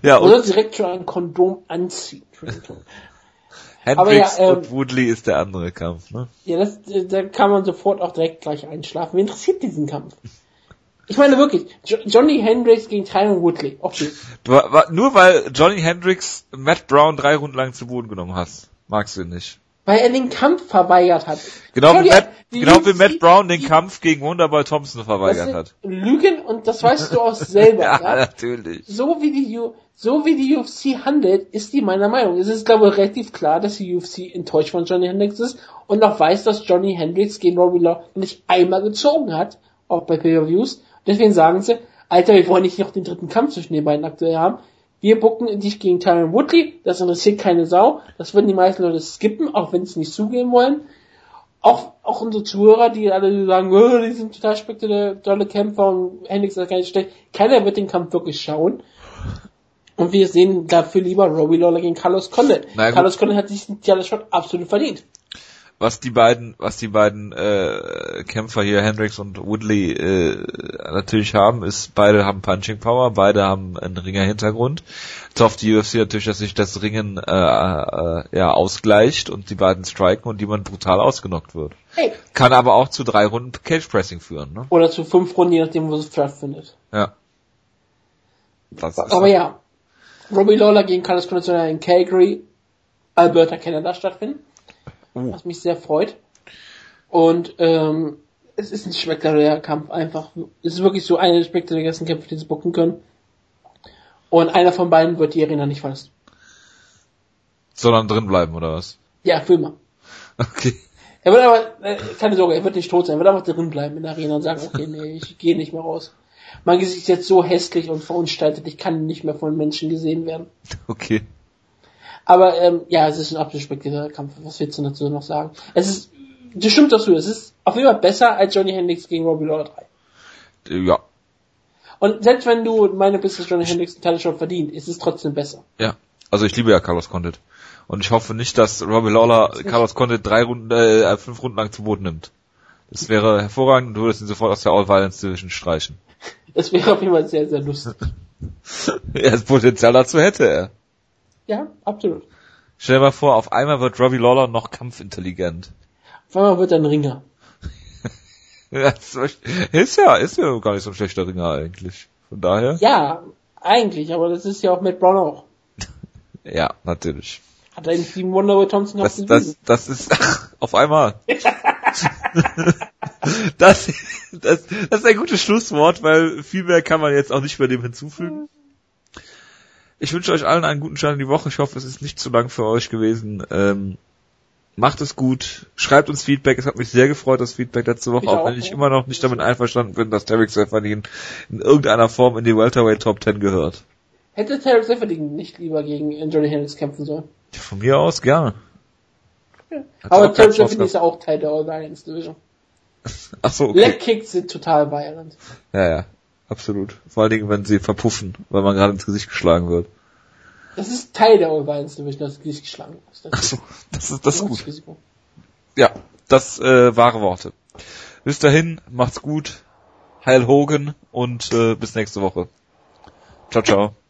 Ja,
Oder
und
direkt schon ein Kondom anziehen.
Hendricks
ja, ähm,
und Woodley ist der andere Kampf, ne?
Ja, das, da kann man sofort auch direkt gleich einschlafen. Wer interessiert diesen Kampf? Ich meine wirklich, jo Johnny Hendricks gegen Tyron Woodley. Okay.
Du, nur weil Johnny Hendricks Matt Brown drei Runden lang zu Boden genommen hast. Magst du ihn nicht.
Weil er den Kampf verweigert hat.
Genau wie, Matt, genau wie Matt Brown den Kampf gegen Wonderboy Thompson verweigert hat.
Lügen und das weißt du auch selber.
Ja,
ja?
natürlich.
So wie die so wie die UFC handelt, ist die meiner Meinung. Es ist, glaube ich, relativ klar, dass die UFC enttäuscht von Johnny Hendricks ist und auch weiß, dass Johnny Hendricks gegen Robbie Law nicht einmal gezogen hat, auch bei Pay-Per-Views. Deswegen sagen sie, Alter, wir wollen nicht noch den dritten Kampf zwischen den beiden aktuell haben. Wir bucken dich gegen Tyron Woodley, das interessiert keine Sau. Das würden die meisten Leute skippen, auch wenn sie nicht zugeben wollen. Auch, auch unsere Zuhörer, die alle sagen, oh, die sind total spektakuläre, tolle Kämpfer und Hendricks ist gar nicht schlecht. Keiner wird den Kampf wirklich schauen. Und wir sehen dafür lieber Robbie Lawler gegen Carlos Condit. Carlos Condit hat sich den Title-Shot absolut verdient.
Was die beiden, was die beiden äh, Kämpfer hier, Hendricks und Woodley, äh, natürlich haben, ist, beide haben Punching Power, beide haben einen Ringer-Hintergrund. Jetzt hofft die UFC natürlich, dass sich das Ringen äh, äh, ja ausgleicht und die beiden striken und jemand brutal ausgenockt wird.
Hey.
Kann aber auch zu drei Runden Cage Pressing führen, ne?
Oder zu fünf Runden, je nachdem, wo es stattfindet.
Ja. Das
Aber ja, Robbie Lawler gegen Carlos Condit soll ja in Calgary, Alberta, Canada stattfinden.
Uh.
Was mich sehr freut. Und ähm, es ist ein spektakulärer Kampf einfach. Es ist wirklich so einer der spektakulärsten Kämpfe, die sie bucken können. Und einer von beiden wird die Arena nicht verlassen.
Sondern drin bleiben, oder was?
Ja, für immer.
Okay.
Er wird aber, äh, keine Sorge, er wird nicht tot sein, er wird einfach drin bleiben in der Arena und sagen, okay, nee, ich gehe nicht mehr raus. Mein Gesicht ist jetzt so hässlich und verunstaltet, ich kann nicht mehr von Menschen gesehen werden.
Okay.
Aber ähm, ja, es ist ein absolut spektakulärer Kampf. Was willst du dazu noch sagen? Es ist, das stimmt dazu, es ist auf jeden Fall besser als Johnny Hendricks gegen Robbie Lawler 3.
Äh, Ja.
Und selbst wenn du meine bist, dass Johnny Hendricks den Title schon verdient, ist es trotzdem besser.
Ja. Also ich liebe ja Carlos Condit. Und ich hoffe nicht, dass Robbie Lawler Carlos Condit drei Runden, äh, fünf Runden lang zu Boden nimmt. Das wäre hervorragend und du würdest ihn sofort aus der All-Violence Division streichen.
Das wäre auf jeden Fall sehr, sehr lustig.
Ja, das Potenzial dazu hätte er.
Ja, absolut.
Stell dir mal vor, auf einmal wird Robbie Lawler noch kampfintelligent.
Auf einmal wird er ein Ringer.
Ist ja, ist ja gar nicht so ein schlechter Ringer eigentlich. Von daher.
Ja, eigentlich, aber das ist ja auch Matt Brown auch.
Ja, natürlich.
Hat er in Steven Wonderboy Thompson auch
Das,
bewiesen.
das, das ist, auf einmal. das, das, das ist ein gutes Schlusswort, weil viel mehr kann man jetzt auch nicht mehr dem hinzufügen. Ich wünsche euch allen einen guten Start in die Woche. Ich hoffe, es ist nicht zu lang für euch gewesen. Ähm, macht es gut, schreibt uns Feedback. Es hat mich sehr gefreut, das Feedback letzte Woche,
Ich
auch, wenn ich
ja.
immer noch nicht damit einverstanden bin, dass Tarek Stefanin in irgendeiner Form in die Welterweight Top 10 gehört.
Hätte Tarek Seferding nicht lieber gegen Johnny Hendricks kämpfen sollen.
Von mir aus gerne. Auch
Aber
Spaß
Seferding ist ja auch Teil der All Lions Division.
Ach so, okay.
Leg Kicks sind total violent.
Ja, ja, absolut. Vor allen Dingen, wenn sie verpuffen, weil man gerade ins Gesicht geschlagen wird.
Das ist Teil der Division, dass du nicht geschlagen hast. Das
Ach so, das ist, das ist gut. Ja, das äh, wahre Worte. Bis dahin, macht's gut, Heil Hogan und äh, bis nächste Woche. Ciao, ciao.